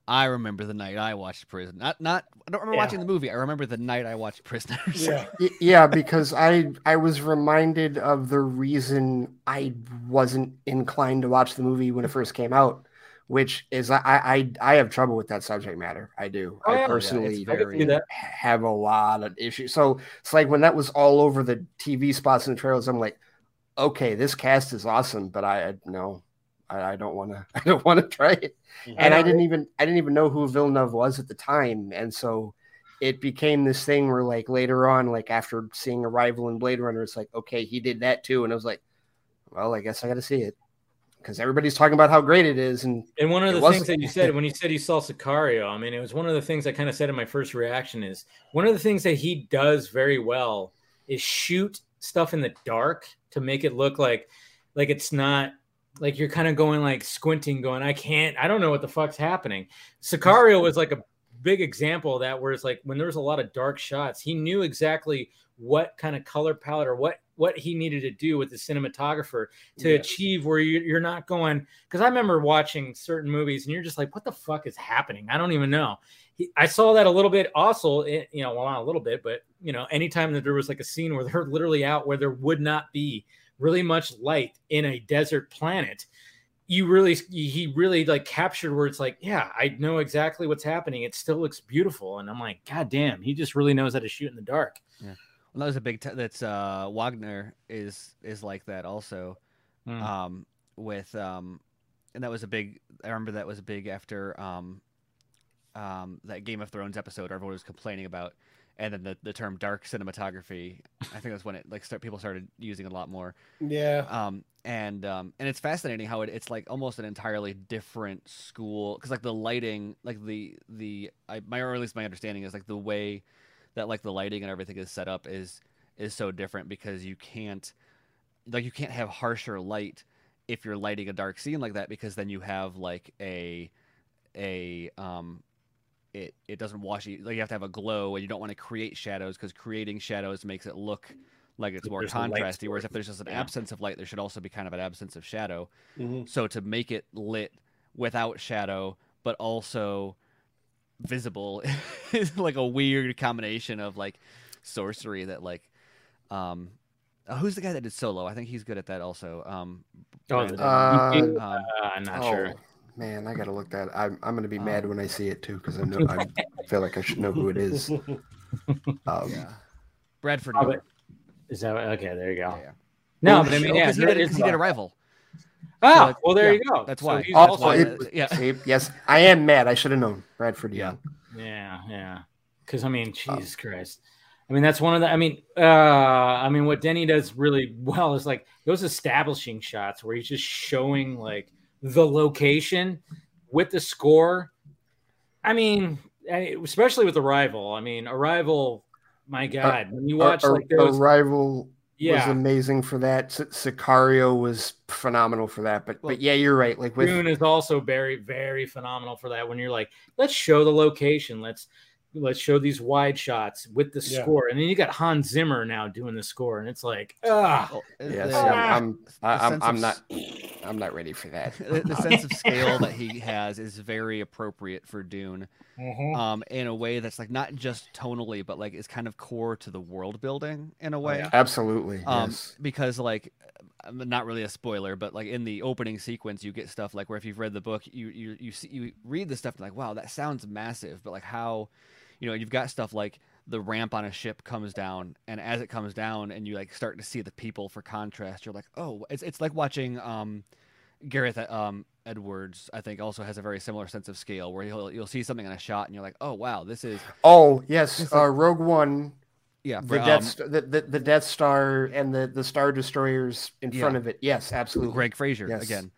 I remember the night I watched Prison not not I don't remember Yeah. watching the movie I remember the night I watched Prisoners Yeah. Yeah, because I I was reminded of the reason I wasn't inclined to watch the movie when it first came out, which is I I I have trouble with that subject matter. I do. Oh. I Yeah, personally it's I can see that. have a lot of issues. So it's like when that was all over the TV spots and the trailers, I'm like, okay, this cast is awesome, but I I- no, I, I don't want to. I don't want to try it mm-hmm. and I didn't even I didn't even know who Villeneuve was at the time, and so it became this thing where like later on, like after seeing Arrival and Blade Runner, it's like okay, he did that too, and I was like, well, I guess I got to see it because everybody's talking about how great it is, and And one of the things that you said when you said you saw Sicario, I mean, it was one of the things I kind of said in my first reaction is one of the things that he does very well is shoot stuff in the dark to make it look like like it's not like you're kind of going like squinting, going, I can't, I don't know what the fuck's happening. Sicario was like a big example of that, where it's like when there was a lot of dark shots, he knew exactly what kind of color palette or what what he needed to do with the cinematographer to achieve where you, you're not going because I remember watching certain movies and you're just like, what the fuck is happening? I don't even know. He, I saw that a little bit also, eh, you know, well, not a little bit, but you know, anytime that there was like a scene where they're literally out where there would not be really much light in a desert planet, you really, he really like captured where it's like, yeah, I know exactly what's happening. It still looks beautiful. And I'm like, God damn, he just really knows how to shoot in the dark. Yeah. Well, that was a big t- that's uh Wagner is is like that also Mm. um, with um, and that was a big. I remember that was a big after um, um, that Game of Thrones episode. Everyone was complaining about, and then the, the term dark cinematography. I think that's when it like start, people started using it a lot more. Yeah. Um, and um, and it's fascinating how it, it's like almost an entirely different school because like the lighting, like the the I, my or at least my understanding is like the way that like the lighting and everything is set up is is so different because you can't like you can't have harsher light if you're lighting a dark scene like that because then you have like a a um it it doesn't wash you like you have to have a glow and you don't want to create shadows because creating shadows makes it look like it's Like more there's a light contrasty whereas if there's just an Yeah. absence of light there should also be kind of an absence of shadow Mhm. so to make it lit without shadow but also visible is like a weird combination of like sorcery that like um uh, who's the guy that did solo i think he's good at that also um Oh, Brandon, Uh, um, Uh, I'm not oh sure. Man, I gotta look that. I'm I'm gonna be mad Um, when I see it too because I know I feel like I should know who it is. Um, yeah bradford Oh, but- Is that okay? There you go. Yeah, yeah. No, Oh, but I mean, Oh, yeah, 'cause he there did, is 'cause he did some- arrival Ah, that- well, there yeah, you go. that's why. he's Oh, also- why, it- uh, yeah. see, yes, I am mad. I should have known. Bradford Yeah. Young. Yeah, yeah. Because I mean, Um, Jesus Christ. I mean, that's one of the. I mean, uh, I mean, what Denny does really well is like those establishing shots where he's just showing like the location with the score. I mean, I- especially with Arrival. I mean, Arrival. My uh, God, when you watch like those, Arrival Yeah. amazing for that. Sicario was phenomenal for that. But Well, but yeah, you're right. Like with Dune is also very, very phenomenal for that. When you're like, let's show the location, let's let's show these wide shots with the Yeah. score, and then you got Hans Zimmer now doing the score, and it's like, ah, yeah, the, see, um, I'm I'm, I- the I'm, I'm of not I'm not ready for that. the, the sense of scale that he has is very appropriate for Dune. Mhm. um, in a way that's like not just tonally, but like is kind of core to the world building in a way. yeah. Absolutely. Um, yes. because like, I'm not really a spoiler, but like in the opening sequence, you get stuff like where if you've read the book, you you you see you read the stuff and like, wow, that sounds massive, but like how, you know, you've got stuff like the ramp on a ship comes down, and as it comes down, and you like start to see the people for contrast, you're like, oh, it's it's like watching um, Gareth um Edwards, I think, also has a very similar sense of scale where you'll you'll see something in a shot and you're like, oh wow, this is Oh yes, it's uh, Rogue One, yeah, the Death, um, the, the the Death Star and the the Star Destroyers in Yeah. front of it. Yes, absolutely. Greig Fraser Yes. again.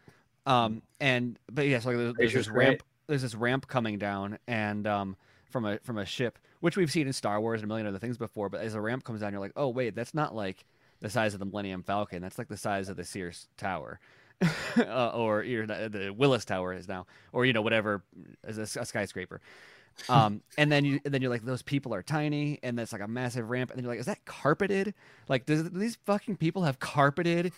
Um, and but yeah, so like, there's, there's this ramp. There's this ramp coming down, and um, from a from a ship, which we've seen in Star Wars and a million other things before. But as a ramp comes down, you're like, oh wait, that's not like the size of the Millennium Falcon. That's like the size of the Sears Tower, uh, or you the Willis Tower is now, or you know whatever, as a, a skyscraper. Um, and then you and then you're like, those people are tiny, and that's like a massive ramp, and then you're like, is that carpeted? Like, does do these fucking people have carpeted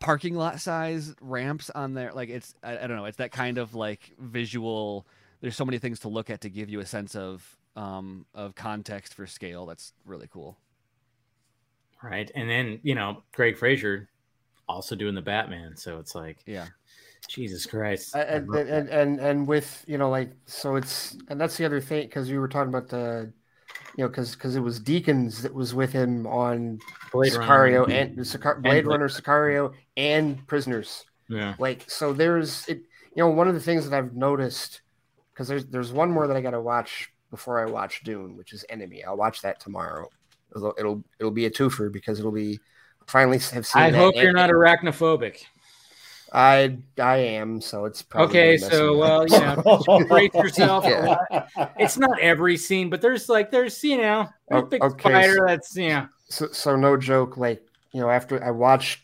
parking lot size ramps on there? Like, it's I, I don't know, it's that kind of like visual. There's so many things to look at to give you a sense of um of context for scale. That's really cool. right. And then you know, Greig Fraser also doing the Batman, so it's like, Yeah. Jesus Christ, I and, and, and and with you know like so it's and that's the other thing because we were talking about the you know because because it was Deakins that was with him on Blade Sicario Runner. and Sicar- Blade Blade- Runner, Sicario, and Prisoners. yeah, Like so, there's it. You know, one of the things that I've noticed because there's there's one more that I got to watch before I watch Dune, which is Enemy. I'll watch that tomorrow. It'll it'll, it'll be a twofer because it'll be finally have seen. I hope you're not arachnophobic. I I am, so it's probably Okay, so well, you know, brace yourself. Yeah. It's not every scene, but there's like there's you know, there's okay, spider so- that's you know, so, so no joke like you know after i watched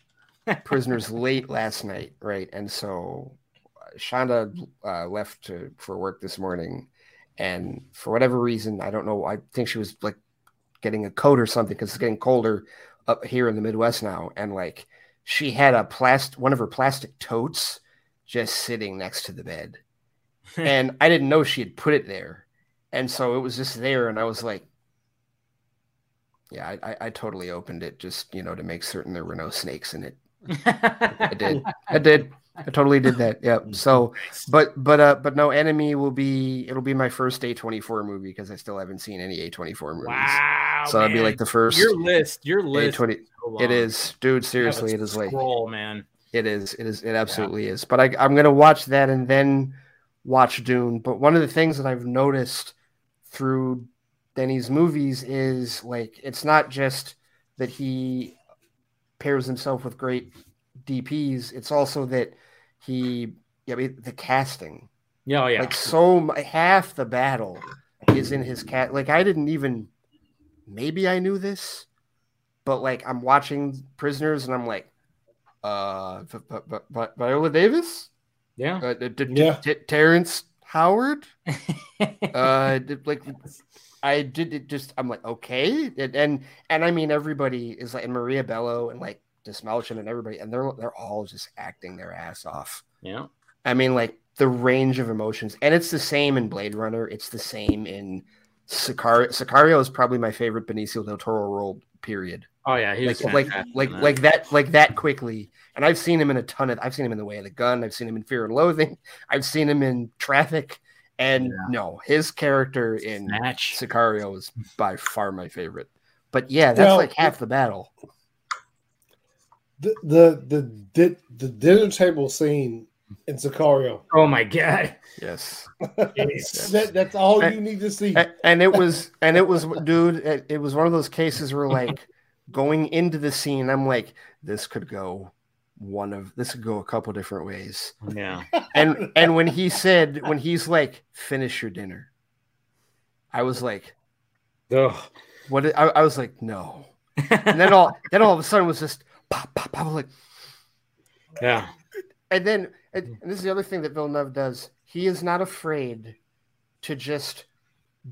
prisoners late last night right and so shonda uh, left to, for work this morning and for whatever reason i don't know i think she was like getting a coat or something because it's getting colder up here in the midwest now and like she had a plastic one of her plastic totes just sitting next to the bed. And i didn't know she had put it there and so it was just there and i was like yeah, I, I, I totally opened it just you know to make certain there were no snakes in it. I did, I did, I totally did that. Yep. So, but but uh, but no, Enemy will be it'll be my first A twenty four movie because I still haven't seen any A twenty four movies. wow, so that'd be like the first your list, your list. twenty. is so. It is, dude. Seriously, it is like scroll, man. it is. It is. It absolutely is. But I, I'm going to watch that and then watch Dune. But one of the things that I've noticed through Denny's movies is like it's not just that he pairs himself with great DPs. It's also that he, yeah, I mean, the casting. Yeah, oh, yeah. Like so, half the battle is in his cat. Like I didn't even. Maybe I knew this, but like I'm watching Prisoners and I'm like, uh, v- v- v- Vi- Viola Davis, yeah. uh, d- d- Yeah. d- Terrence Howard, uh, d- like I did it just. I'm like, okay, and and, and I mean everybody is like, and Maria Bello and like Dismelchin and everybody, and they're they're all just acting their ass off. yeah. I mean, like the range of emotions, and it's the same in Blade Runner. It's the same in Sicario. Sicario is probably my favorite Benicio del Toro role. Period. Oh yeah, he Like, was like, fantastic like, that. like that, like that quickly. And I've seen him in a ton of. I've seen him in The Way of the Gun. I've seen him in Fear and Loathing. I've seen him in Traffic. And Yeah. no, his character in Snatch. Sicario is by far my favorite. But yeah, that's Well, like half the battle. The the the di- the dinner table scene in Sicario. Oh my god. Yes. Jeez. That, that's all And- you need to see. And it was and it was dude it, it was one of those cases where like going into the scene i'm like this could go one of this could go a couple different ways yeah. and and when he said when he's like finish your dinner i was like Ugh. what I, I was like no and then all then all of a sudden it was just pop pop pop like yeah. and then hmm. and this is the other thing that Villeneuve does. He is not afraid to just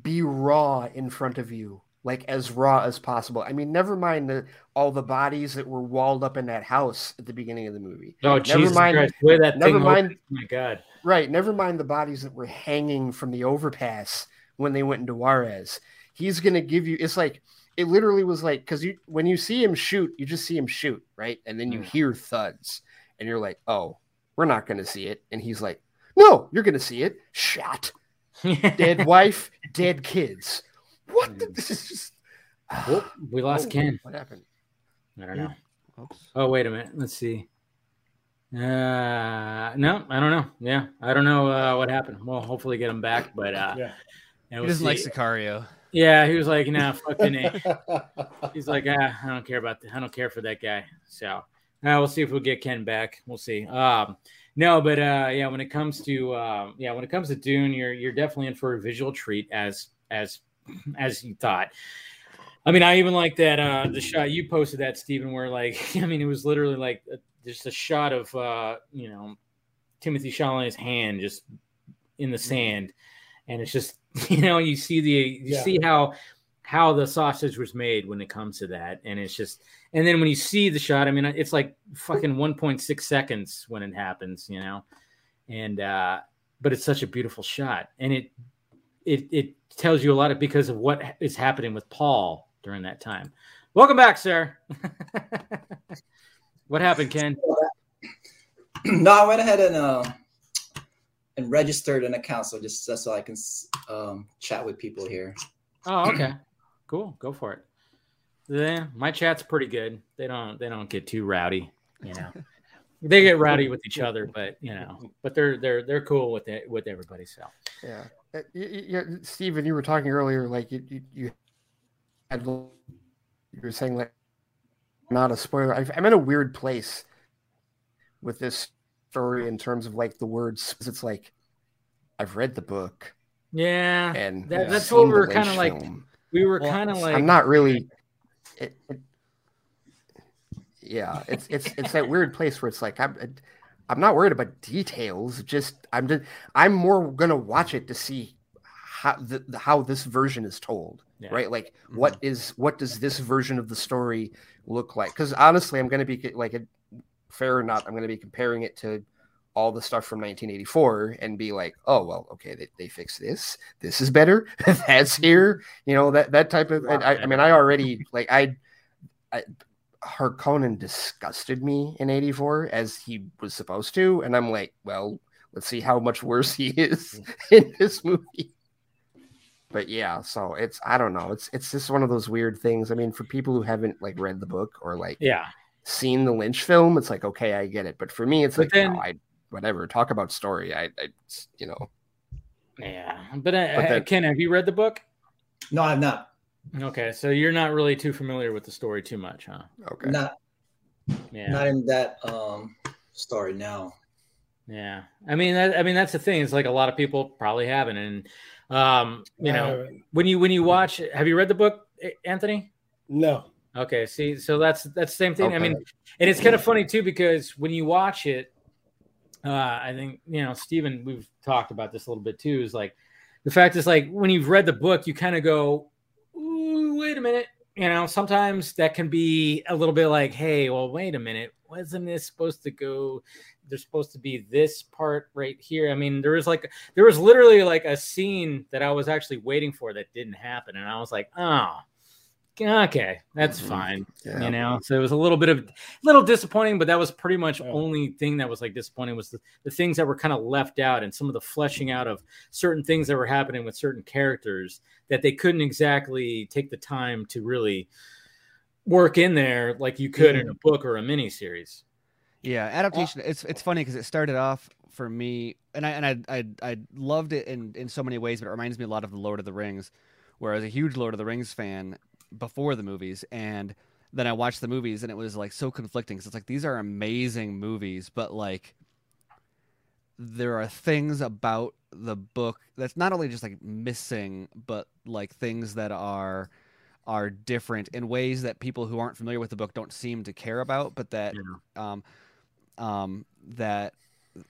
be raw in front of you, like as raw as possible. I mean, never mind the, all the bodies that were walled up in that house at the beginning of the movie. Oh, Never Jesus mind- Christ. Way that never thing mind- oh my God. Right. Never mind the bodies that were hanging from the overpass when they went into Juarez. He's gonna give you. It's like it literally was like because you when you see him shoot, you just see him shoot, right? And then you Mm. hear thuds, and you're like, oh, we're not gonna see it. And he's like, no, you're gonna see it. Shot, dead wife, dead kids. What? The, this is just. Oh, we lost Oh, Ken. What happened? I don't know. Oops. Oh, wait a minute. Let's see. Uh, no, I don't know. Yeah, I don't know uh, what happened. We'll hopefully get him back, but uh, Yeah. yeah, He we'll doesn't like. Sicario. Yeah, he was like, "Nah, fucking it." He's like, ah, I don't care about that. I don't care for that guy. So uh, we'll see if we'll get Ken back. We'll see. Um, no, but uh, yeah, when it comes to uh, yeah, when it comes to Dune, you're you're definitely in for a visual treat as as as you thought. I mean, I even like that uh, the shot you posted that Stephen, where like I mean, it was literally like just a shot of uh, you know Timothée Chalamet's hand just in the sand, and it's just you know you see the you Yeah. see how how the sausage was made when it comes to that, and it's just and then when you see the shot, I mean, it's like fucking 1.6 seconds when it happens, you know, and uh, but it's such a beautiful shot, and it it it tells you a lot of because of what is happening with Paul during that time. Welcome back, sir. what happened, Ken? no, I went ahead and uh, and registered an account, so just that's so I can um, chat with people here. Oh, okay, cool. Go for it. Yeah, my chat's pretty good. They don't they don't get too rowdy, you know. they get rowdy with each other, but you know, but they're they're they're cool with it with everybody. So Yeah. Uh, y- y- Yeah, Steven, you were talking earlier, like you, you, you had, you were saying like not a spoiler. I've, I'm in a weird place with this story in terms of like the words. It's like I've read the book yeah, and That- that's what we the were kinda like- we were Well, kind of like I'm not really. It, it, yeah, it's it's it's that weird place where it's like I'm I'm not worried about details. Just I'm just I'm more gonna watch it to see how the, the how this version is told, Yeah. right? Like mm-hmm. what is what does this version of the story look like? Because honestly, I'm gonna be like a, fair or not, I'm gonna be comparing it to all the stuff from 1984 and be like, oh well, okay, they, they fixed this. This is better. That's mm-hmm. here. You know that that type of. I, I mean, I already like I, I Harkonnen disgusted me in '84 as he was supposed to, and I'm like, well, let's see how much worse he is mm-hmm. in this movie. But yeah, so it's I don't know. It's it's just one of those weird things. I mean, for people who haven't like read the book or like yeah. Seen the Lynch film, it's like okay, I get it. But for me, it's But like then- no, I whatever. Talk about story. I, I you know, Yeah, but, uh, But then- Ken, have you read the book? No, I've not. Okay, so you're not really too familiar with the story too much, huh? okay. Not Yeah, not in that um story now. yeah. I mean, that, I mean, that's the thing. It's like a lot of people probably haven't, and um, you know, when you when you watch, have you read the book, Anthony? no. Okay, see, so that's that's the same thing. I mean, and it's kind of funny too because when you watch it, uh, I think you know, Stephen, we've talked about this a little bit too. Is like the fact is like when you've read the book, you kind of go, Ooh, wait a minute. You know, sometimes that can be a little bit like, hey, well, wait a minute, wasn't this supposed to go? There's supposed to be this part right here. I mean, there was like there was literally like a scene that I was actually waiting for that didn't happen, and I was like, oh, okay, that's Mhm. fine Yeah. you know so it was a little bit of a little disappointing but that was pretty much Yeah. only thing that was like disappointing was the, the things that were kind of left out and some of the fleshing out of certain things that were happening with certain characters that they couldn't exactly take the time to really work in there like you could in a book or a mini series Yeah, adaptation. It's it's funny because it started off for me, and I and I I, I loved it in in so many ways, but it reminds me a lot of the Lord of the Rings, where I was a huge Lord of the Rings fan before the movies, and then I watched the movies, and it was like so conflicting. Because it's like these are amazing movies, but like there are things about the book that's not only just like missing, but like things that are are different in ways that people who aren't familiar with the book don't seem to care about, but that um, um, that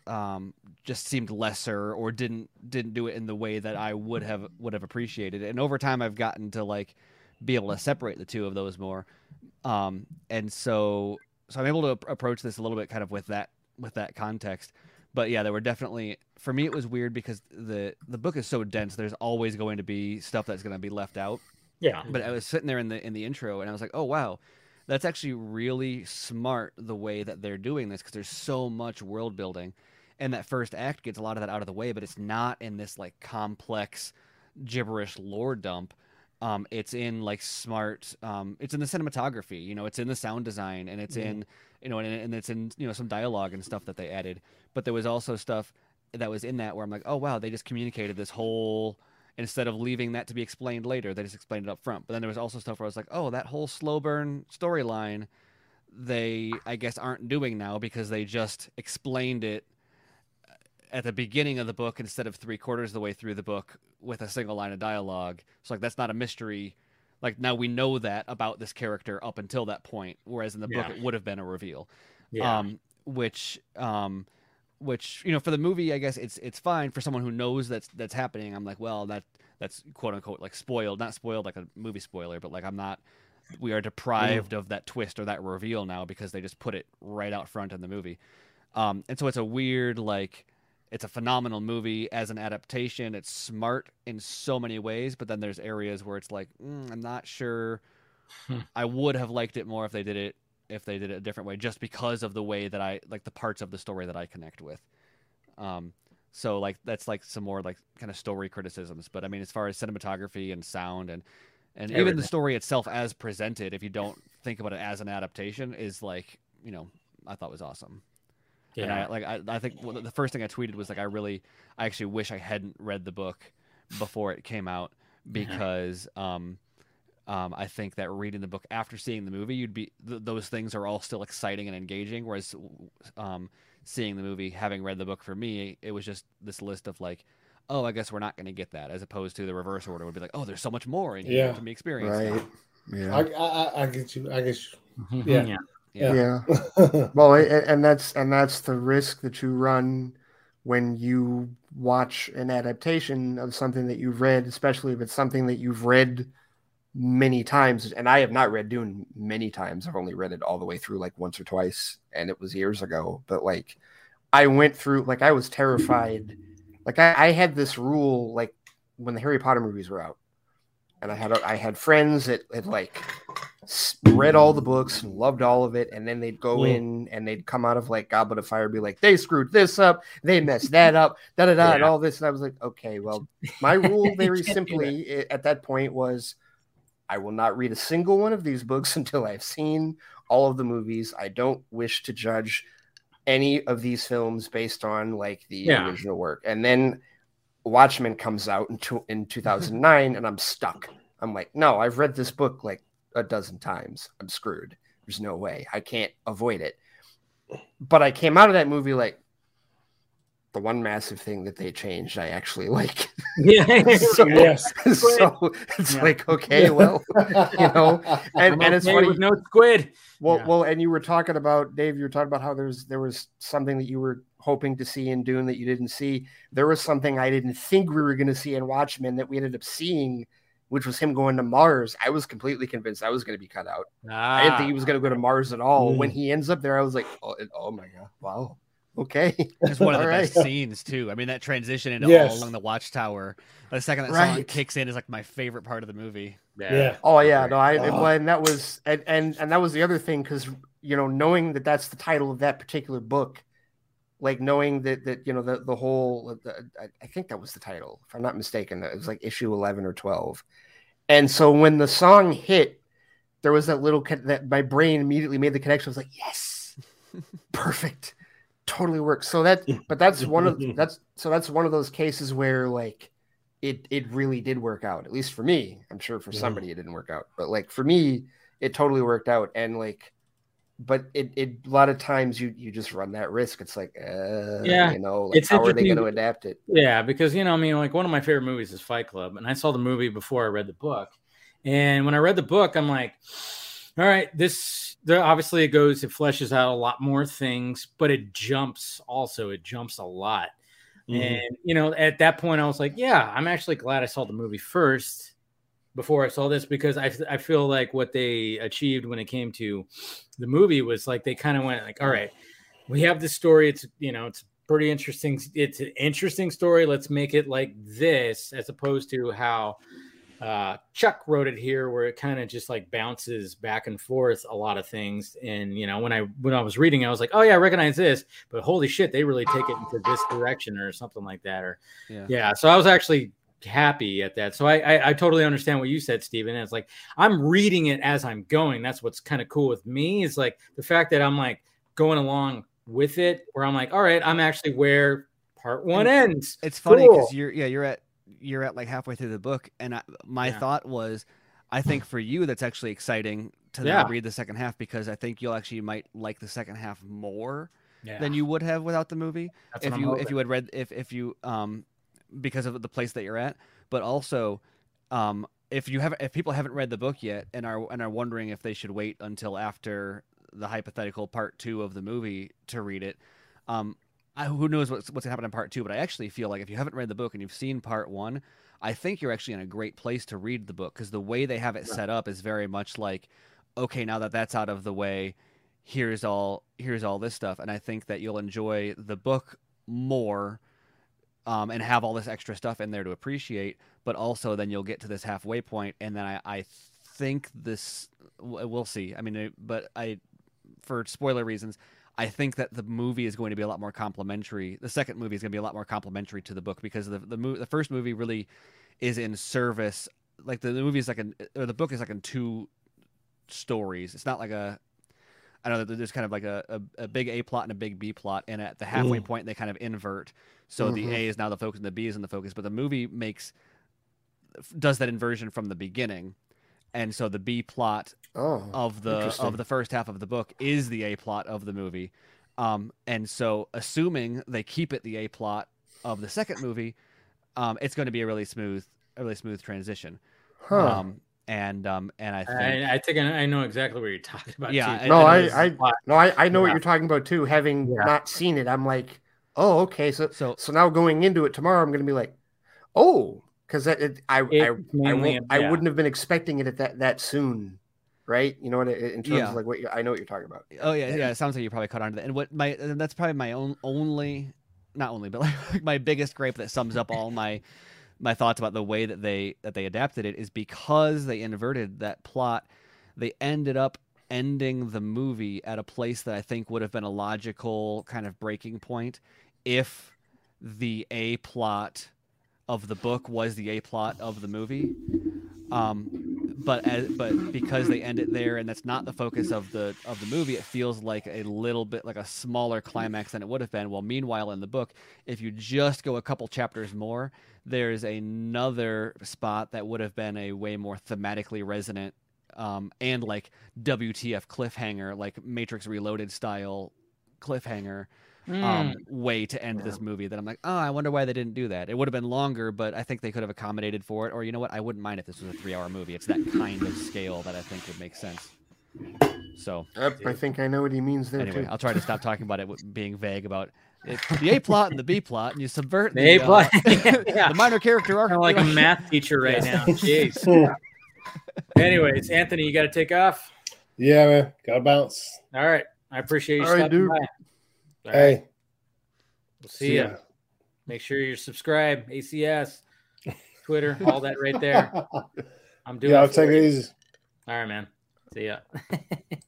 um, just seemed lesser or didn't didn't do it in the way that I would have would have appreciated. And over time, I've gotten to like be able to separate the two of those more. Um, and so so I'm able to ap- approach this a little bit kind of with that with that context. But yeah, there were definitely for me it was weird because the the book is so dense. There's always going to be stuff that's going to be left out. Yeah. But I was sitting there in the in the intro and I was like, oh wow, that's actually really smart the way that they're doing this because there's so much world building, and that first act gets a lot of that out of the way. But it's not in this like complex gibberish lore dump. Um, it's in like smart. Um, it's in the cinematography. You know, it's in the sound design, and it's in you know, and, and it's in you know some dialogue and stuff that they added. But there was also stuff that was in that where I'm like, oh wow, they just communicated this whole instead of leaving that to be explained later, they just explained it up front. But then there was also stuff where I was like, oh, that whole slow burn storyline, they I guess aren't doing now because they just explained it at the beginning of the book instead of three quarters of the way through the book with a single line of dialogue. So like that's not a mystery. Like now we know that about this character up until that point, whereas in the book it would have been a reveal Yeah. um, which um, which you know for the movie, I guess it's it's fine for someone who knows that's that's happening. I'm like, well, that that's quote unquote like spoiled, not spoiled like a movie spoiler, but like I'm not. We are deprived of that twist or that reveal now because they just put it right out front in the movie, um, and so it's a weird like. It's a phenomenal movie as an adaptation. It's smart in so many ways, but then there's areas where it's like, mm, I'm not sure. Hmm. I would have liked it more if they did it if they did it a different way just because of the way that I like the parts of the story that I connect with. Um so like that's like some more like kind of story criticisms, but I mean as far as cinematography and sound and and even the story itself as presented if you don't think about it as an adaptation is like, you know, I thought was awesome. And I yeah. like I, I think well, the first thing I tweeted was like I really I actually wish I hadn't read the book before it came out because um um, I think that reading the book after seeing the movie, you'd be th- those things are all still exciting and engaging. Whereas, um, seeing the movie, having read the book for me, it was just this list of like, oh, I guess we're not going to get that, as opposed to the reverse order would be like, oh, there's so much more in here Yeah. to be experienced. Right. Yeah. I, I, I- I get you. I get Mhm. yeah. yeah. Yeah. yeah. Well, a- a- and that's and that's the risk that you run when you watch an adaptation of something that you've read, especially if it's something that you've read many times. And I have not read Dune many times. I've only read it all the way through like once or twice, and it was years ago. But like, I went through like I was terrified. Like I, I had this rule like when the Harry Potter movies were out, and I had I had friends that had like read all the books and loved all of it, and then they'd go Mm. in and they'd come out of like Goblet of Fire, and be like, they screwed this up, they messed that up, da da da, and all this, and I was like, okay, well, my rule very simply i- at that point was, I will not read a single one of these books until I've seen all of the movies. I don't wish to judge any of these films based on like the Yeah. original work, and then. Watchmen comes out in, two, in 2009 and I'm stuck. I'm like, no, I've read this book like a dozen times. I'm screwed. There's no way. I can't avoid it. But I came out of that movie like the one massive thing that they changed, I actually like. Yeah. so, Yes. so it's Yeah. like, okay, well, you know, and, I'm and it's funny. no squid. Well, Yeah. well, and you were talking about Dave. You were talking about how there's there was something that you were hoping to see in Dune that you didn't see. There was something I didn't think we were going to see in Watchmen that we ended up seeing, which was him going to Mars. I was completely convinced I was going to be cut out. I didn't think he was going to go to Mars at all. Mm. When he ends up there, I was like, oh, oh my god, wow, okay. It's one of the All best scenes too. I mean, that transition into Yes. all along the watchtower. The second that song kicks in is like my favorite part of the movie. Yeah. Oh yeah, no, I Oh. well, and that was and and and that was the other thing because you know knowing that that's the title of that particular book, like knowing that that you know the the whole uh, the, I, I think that was the title if I'm not mistaken it was like issue eleven or twelve, and so when the song hit, there was that little con- that my brain immediately made the connection. I was like, yes, perfect, totally works. So that but that's one of that's so that's one of those cases where like it it really did work out at least for me. I'm sure for Yeah. somebody it didn't work out but like for me it totally worked out. And like but it, it a lot of times you you just run that risk. It's like uh, Yeah, you know like it's how are they going to adapt it? Yeah, because you know, I mean, like one of my favorite movies is Fight Club, and I saw the movie before I read the book, And when I read the book, I'm like, all right, this there obviously it goes, it fleshes out a lot more things, but it jumps also, it jumps a lot. Mhm. And you know, at that point, I was like, yeah, I'm actually glad I saw the movie first before I saw this because I I feel like what they achieved when it came to the movie was like they kind of went like, all right, we have this story. It's you know, it's pretty interesting. It's an interesting story. Let's make it like this, as opposed to how uh, Chuck wrote it here, where it kind of just like bounces back and forth a lot of things. And you know, when I when I was reading, I was like, oh yeah, I recognize this, but holy shit, they really take it into this direction or something like that. Or Yeah. yeah, so I was actually happy at that. So I, I I totally understand what you said, Stephen. It's like I'm reading it as I'm going. That's what's kind of cool with me. Is like the fact that I'm like going along with it, where I'm like, all right, I'm actually where part one ends. It's funny because Cool. you're yeah you're at you're at like halfway through the book, and I, my Yeah. thought was, I think for you that's actually exciting to Yeah. read the second half because I think you'll actually might like the second half more Yeah, than you would have without the movie that's if you if you had read if if you um because of the place that you're at, but also um if you have if people haven't read the book yet and are and are wondering if they should wait until after the hypothetical part two of the movie to read it, um, I, who knows what's what's gonna happen in part two? But I actually feel like if you haven't read the book and you've seen part one, I think you're actually in a great place to read the book because the way they have it set up is very much like, okay, now that that's out of the way, here's all here's all this stuff, and I think that you'll enjoy the book more. Um, and have all this extra stuff in there to appreciate, but also then you'll get to this halfway point, and then I, I think this we'll see. I mean, uh, but I, for spoiler reasons, I think that the movie is going to be a lot more complimentary. The second movie is going to be a lot more complimentary to the book because the the, mo- the first movie really is in service. Like the, the movie is like an or the book is like in two stories. It's not like a I know that there's kind of like a, a, a big A plot and a big B plot, and at the halfway Mm. point they kind of invert. So Mhm. the A is now the focus and the B is in the focus. But the movie makes does that inversion from the beginning, and so the B plot Oh, of the of the first half of the book is the A plot of the movie. Um, and so assuming they keep it the A plot of the second movie, um, it's going to be a really smooth a really smooth transition. huh. Um, and um, and I think I, I think I I know exactly what you're talking about. Yeah, too. and- no, and I, I, no, I, I know what you're talking about too. Having Yeah. not seen it, I'm like, oh, okay. So, so so now going into it tomorrow, I'm going to be like, oh, because it, it, I, It I, I, mainly- won't, I wouldn't have been expecting it at that that soon, right? You know what? In terms Yeah. of like what I know what you're talking about. Oh yeah, yeah. It sounds like you probably caught on to that. And what my and that's probably my own only, not only, but like my biggest gripe that sums up all my my thoughts about the way that they that they adapted it is because they inverted that plot. They ended up ending the movie at a place that I think would have been a logical kind of breaking point if the A plot of the book was the A plot of the movie. Um, but as, but because they end it there and that's not the focus of the of the movie, it feels like a little bit like a smaller climax than it would have been. Well, meanwhile, in the book, if you just go a couple chapters more, there's another spot that would have been a way more thematically resonant um, and like WTF cliffhanger, like Matrix Reloaded style cliffhanger Mm. um, way to end this movie that I'm like, oh, I wonder why they didn't do that. It would have been longer, but I think they could have accommodated for it. Or you know what? I wouldn't mind if this was a three hour movie. It's that kind of scale that I think would make sense. So Yep, I think I know what he means there anyway, too. I'll try to stop talking about it being vague about it, the A plot and the B plot, and you subvert The the, A plot, uh, yeah. the minor character arc. kind of like a math teacher right now. Jeez. Anyways, Anthony, you got to take off. Yeah, man. Gotta bounce. All right. I appreciate you All right, stopping dude. by. All right. Hey. We'll see ya. Make sure you're subscribed. ACS, Twitter, all that right there. I'm doing. yeah, I'll take it easy. All right, man. See ya.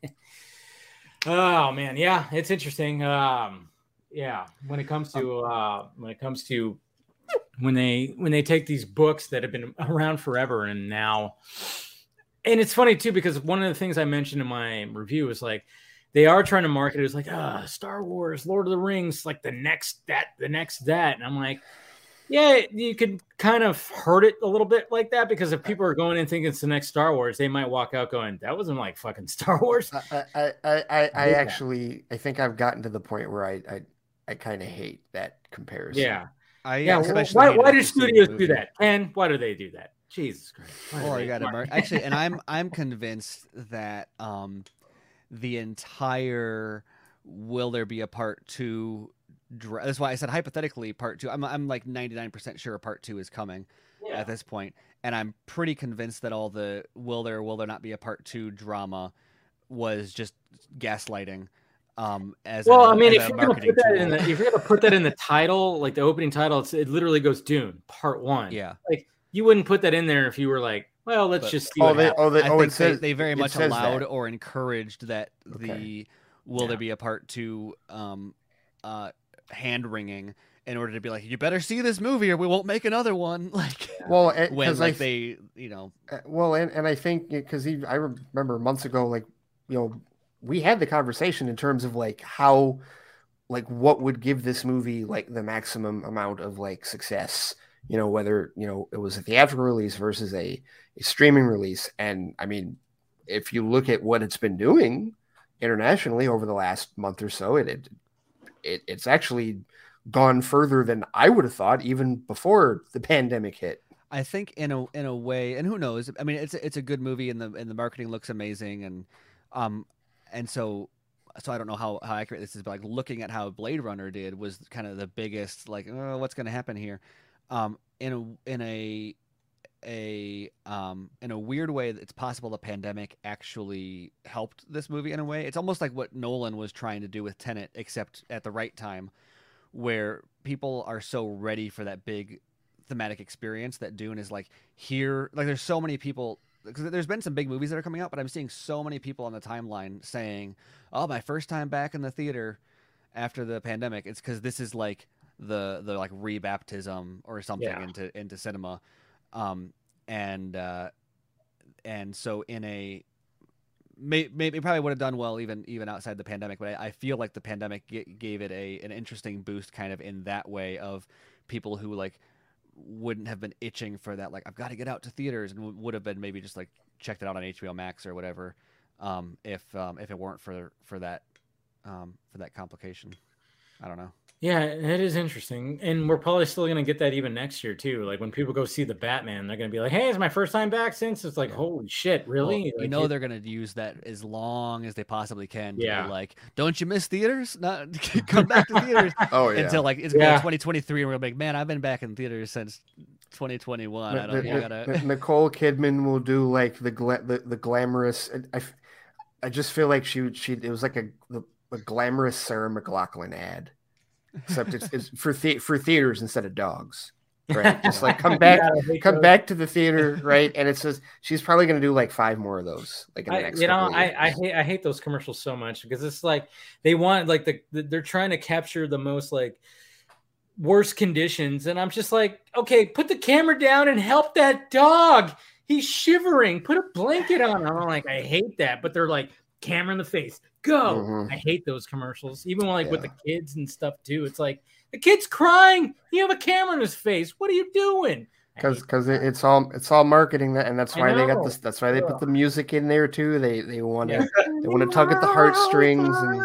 oh man, yeah, it's interesting. Um, yeah, when it comes to uh, when it comes to when they when they take these books that have been around forever and now, and it's funny too because one of the things I mentioned in my review is like they are trying to market it as like ah Star Wars, Lord of the Rings, like the next that, the next that, and I'm like. Yeah, you could kind of hurt it a little bit like that because if people are going and thinking it's the next Star Wars, they might walk out going, "That wasn't like fucking Star Wars." I, I, I, I, I actually, I think I've gotten to the point where I, I, I kind of hate that comparison. Yeah, I yeah. especially Why, why do to see the studios do that? And why do they do that? Jesus Christ. Why do Or they- you got to why- actually, and I'm I'm convinced that um, the entire will there be a part two? Dra- that's why I said hypothetically part two. I'm I'm like 99 percent sure a part two is coming at this point, and I'm pretty convinced that all the will there will there not be a part two drama was just gaslighting. Um, as Well, a- I mean, if you're gonna put that in the if you're gonna put that in the title, like the opening title, it's, it literally goes Dune Part One. yeah, like you wouldn't put that in there if you were like, well, let's But- just see Oh, what they, oh, they, I oh, think it says they, they very much allowed that. or encouraged that the will Yeah. there be a part two um uh hand wringing in order to be like you better see this movie or we won't make another one like Well, when because I like they you know Uh, well and, and i think because i remember months ago like you know we had the conversation in terms of like how like what would give this movie like the maximum amount of like success you know whether you know it was a theatrical release versus a, a streaming release and i mean if you look at what it's been doing internationally over the last month or so it, it, it it's actually gone further than i would have thought even before the pandemic hit I think in a in a way, and who knows? I mean, it's it's a good movie, and the and the marketing looks amazing, and um, and so so I don't know how how accurate this is, but like looking at how Blade Runner did was kind of the biggest like, oh, what's going to happen here? Um, in a in a a um in a weird way, it's possible the pandemic actually helped this movie in a way. It's almost like what Nolan was trying to do with Tenet, except at the right time, where people are so ready for that big thematic experience that Dune is like here. Like there's so many people because there's been some big movies that are coming out, but I'm seeing so many people on the timeline saying, "Oh, my first time back in the theater after the pandemic." It's because this is like the the like rebaptism or something Yeah. into into cinema, um, and uh, and so in a may, maybe probably would have done well even even outside the pandemic, but I, I feel like the pandemic g- gave it a an interesting boost, kind of in that way of people who like wouldn't have been itching for that like I've got to get out to theaters and w- would have been maybe just like checked it out on HBO Max or whatever um, if um, if it weren't for for that um, for that complication. I don't know. Yeah, it is interesting, and we're probably still gonna get that even next year too. Like when people go see the Batman, they're gonna be like, "Hey, it's my first time back since." It's like, holy shit, Well, really? you Like, know it- they're gonna use that as long as they possibly can. To be Yeah. like, don't you miss theaters? Not come back to theaters oh yeah until like it's Yeah. 2023, and we're like, man, I've been back in theaters since 2021. I N- don't. N- gotta. Nicole Kidman will do like the gla- the, the glamorous. Uh, I, I just feel like she would- she it was like a the, a glamorous Sarah McLachlan ad, except it's, it's for the, for theaters instead of dogs. Right, just like come back, Yeah, come those. back to the theater, right? And it says she's probably going to do like five more of those, like in the I, next. you know, I. I hate I hate those commercials so much because it's like they want like the, the they're trying to capture the most like worst conditions, and I'm just like, okay, put the camera down and help that dog. He's shivering. Put a blanket on him. I'm like, I hate that, but they're like, camera in the face, go. Mhm. I hate those commercials, even like with the kids and stuff too. It's like the kid's crying. You have a camera in his face. What are you doing? Because because it, it's all it's all marketing that and that's why they got this that's why they put the music in there too they they want to Yeah. they want to tug at the heartstrings and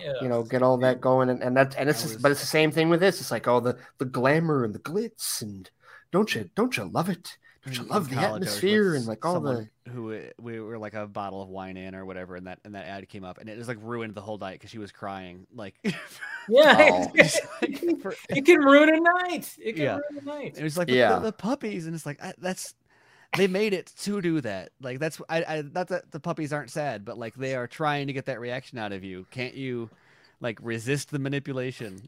Yeah. you know get all that going and, and that and it's just, but it's the same thing with this it's like all the the glamour and the glitz and don't you don't you love it don't you in love the college, I was atmosphere and like all the who uh, we were like a bottle of wine in or whatever, and that and that ad came up, and it just like ruined the whole night because she was crying. Like, Yeah, Oh. like, for- it can ruin a night. It can Yeah. ruin a night. it was like the, Yeah. the, the puppies, and it's like I, that's they made it to do that. Like that's I, I not that the puppies aren't sad, but like they are trying to get that reaction out of you. Can't you like resist the manipulation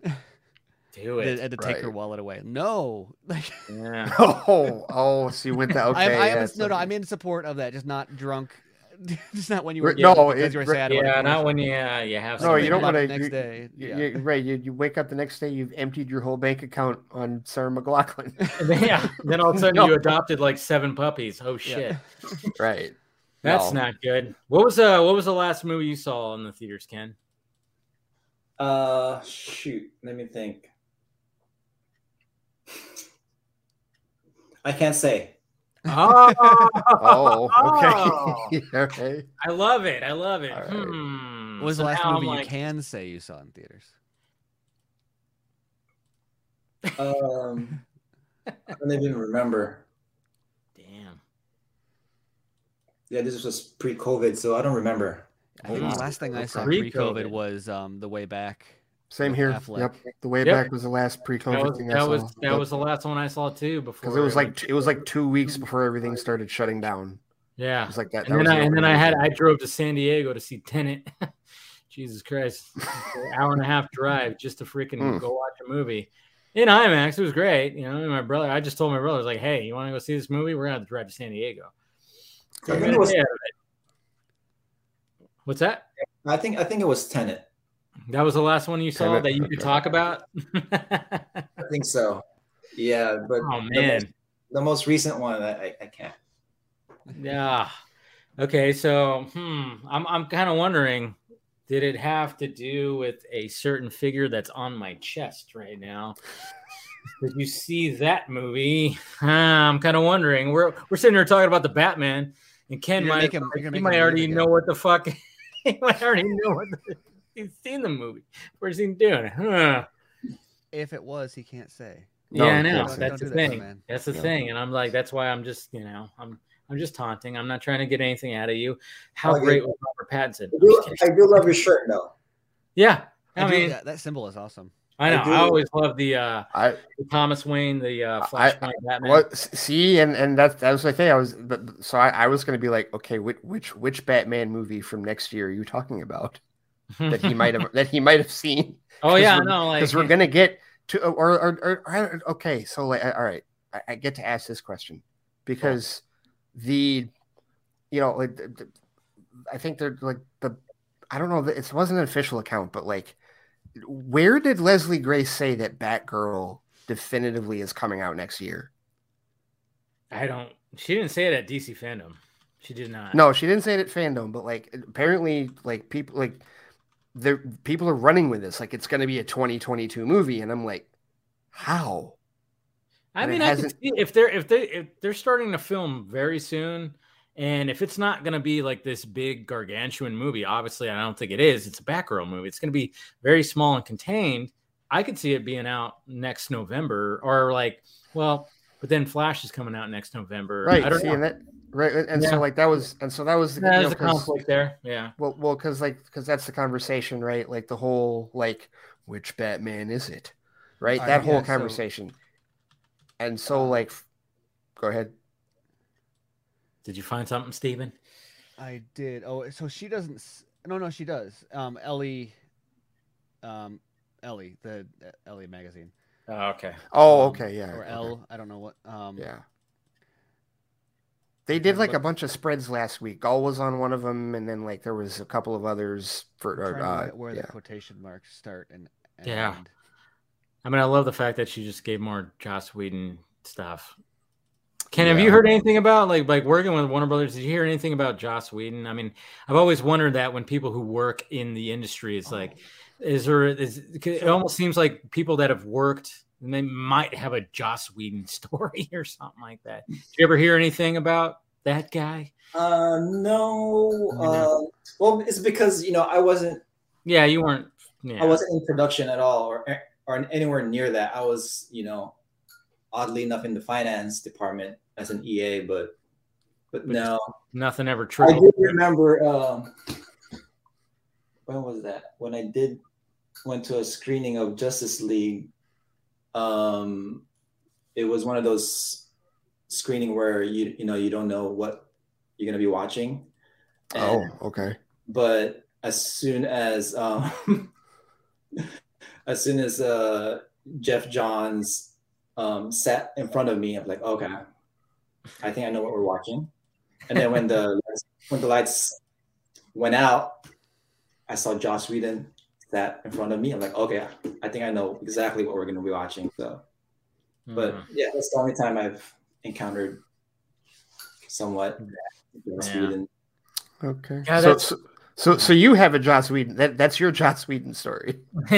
Do and it. and to take her wallet away? No, like Yeah. oh oh so you went that okay I, I yeah, am no no I'm in support of that. Just not drunk. just not when you were Right, no, because it- you were sad. about a Yeah, not when you uh, you have. No, you don't Think like about wanna- next you- day. you, Yeah. you- right you, you wake up the next day you've emptied your whole bank account on Sarah McLachlan yeah. Then all of a sudden No. you adopted like seven puppies. Oh shit, right that's No. not good. What was uh what was the last movie you saw in the theaters, Ken? Uh, shoot. Let me think. I can't say. Oh, oh okay okay I love it. I love it. All right. Hmm. What was So the last now I'm movie you can say you saw in theaters? Um, I don't even remember. Damn. Yeah, this was pre-COVID, so I don't remember. I think Oh, the last thing I saw pre-COVID. pre-COVID was um, the way back. Same here. Affleck. Yep. The way Yep. back was the last pre-COVID That was thing I that saw. was that was the last one I saw too. Before because it was like everything- it was like two weeks before everything started shutting down. It yeah. was like that. that And then I the and then I had. I drove to San Diego to see Tenet. Jesus Christ, An hour and a half drive just to freaking Mm. go watch a movie in IMAX. It was great. You know, my brother. I just told my brother, I was like, "Hey, you want to go see this movie? We're gonna have to drive to San Diego." I think it was. What's that? I think I think it was Tenet. That was the last one you saw that you could talk about. I think so. Yeah, but oh the man. most, the most recent one, I, I, I can't. Yeah. Okay, so hmm, I'm I'm kind of wondering, did it have to do with a certain figure that's on my chest right now? Did you see that movie? Ah, I'm kind of wondering. We're we're sitting here talking about the Batman, and Ken You're might him- he might already leave know what the fuck he might already know what the, he's seen the movie. Where's he doing? Huh. If it was, he can't say. No, yeah, I know. can't. That's Don't the do that, thing. That's the Yeah. thing, and I'm like, that's why I'm just, you know, I'm I'm just taunting. I'm not trying to get anything out of you. How great was Robert Pattinson? I do. I do love your shirt though. Yeah, I, I do- mean, that, that symbol is awesome. I know. I I, always love the uh I the Thomas Wayne, the uh, I- Flashpoint Batman. what see and and that that was the thing I was but so I, I was going to be like okay which which which Batman movie from next year are you talking about that he might have that he might have seen oh yeah, I we're- Like because we're gonna get to or or, or, or okay so like all right I, I get to ask this question because the you know like the- I think they're like the I don't know it wasn't an official account but like where did Leslie Grace say that Batgirl definitively is coming out next year? I don't. She didn't say it at DC fandom. She did not. No, she didn't say it at fandom, but like apparently, like people like the people are running with this, like it's going to be a 2022 movie, and I'm like, how? I and mean, I can see if they're if they if they're starting to film very soon, and if it's not going to be like this big gargantuan movie, obviously I don't think it is. It's a Batgirl movie. It's going to be very small and contained. I could see it being out next November, or like, well, but then Flash is coming out next November. Right? I don't See, know. that right, and Yeah. so like that was, and so that was the, Yeah, you know, a 'cause- conflict there. Yeah. Well, well, because like because that's the conversation, right? Like the whole like which Batman is it, right? All that right, whole yeah, so- conversation, and so like, go ahead. Did you find something, Steven? I did. Oh, so she doesn't. No, no, she does. Um, Ellie. Um, Ellie, the uh, Ellie magazine, Oh, okay. Oh, Um, okay, yeah, or okay. L. I don't know what. Um, yeah. They did like a bunch of spreads last week. Gull was on one of them, and then like there was a couple of others for. Or, uh, where yeah. the quotation marks start and. and Yeah. end. I mean, I love the fact that she just gave more Joss Whedon stuff. Ken, have you heard anything about like like working with Warner Brothers? Did you hear anything about Joss Whedon? I mean, I've always wondered that when people who work in the industry, it's like, is there is it almost seems like people that have worked and they might have a Joss Whedon story or something like that. Did you ever hear anything about that guy? Uh, no. Uh, well, it's because you know I wasn't Yeah, you weren't. Yeah, I wasn't in production at all, or or anywhere near that. I was, you know, oddly enough, in the finance department as an EA, but but But no. nothing ever I do remember. Um, when was that? When I did went to a screening of Justice League. Um, it was one of those screening where you you know you don't know what you're gonna be watching. Oh, okay. but as soon as um, as soon as uh, Geoff Johns um, sat in front of me, I'm like, okay, I think I know what we're watching. And then when the when the lights went out, I saw Joss Whedon sat in front of me. I'm like, okay, I think I know exactly what we're going to be watching. So, but Mhm. yeah, that's the only time I've encountered somewhat Joss Yeah. Whedon. Okay. Yeah, so, that's- so so so you have a Joss Whedon. That that's your Joss Whedon story,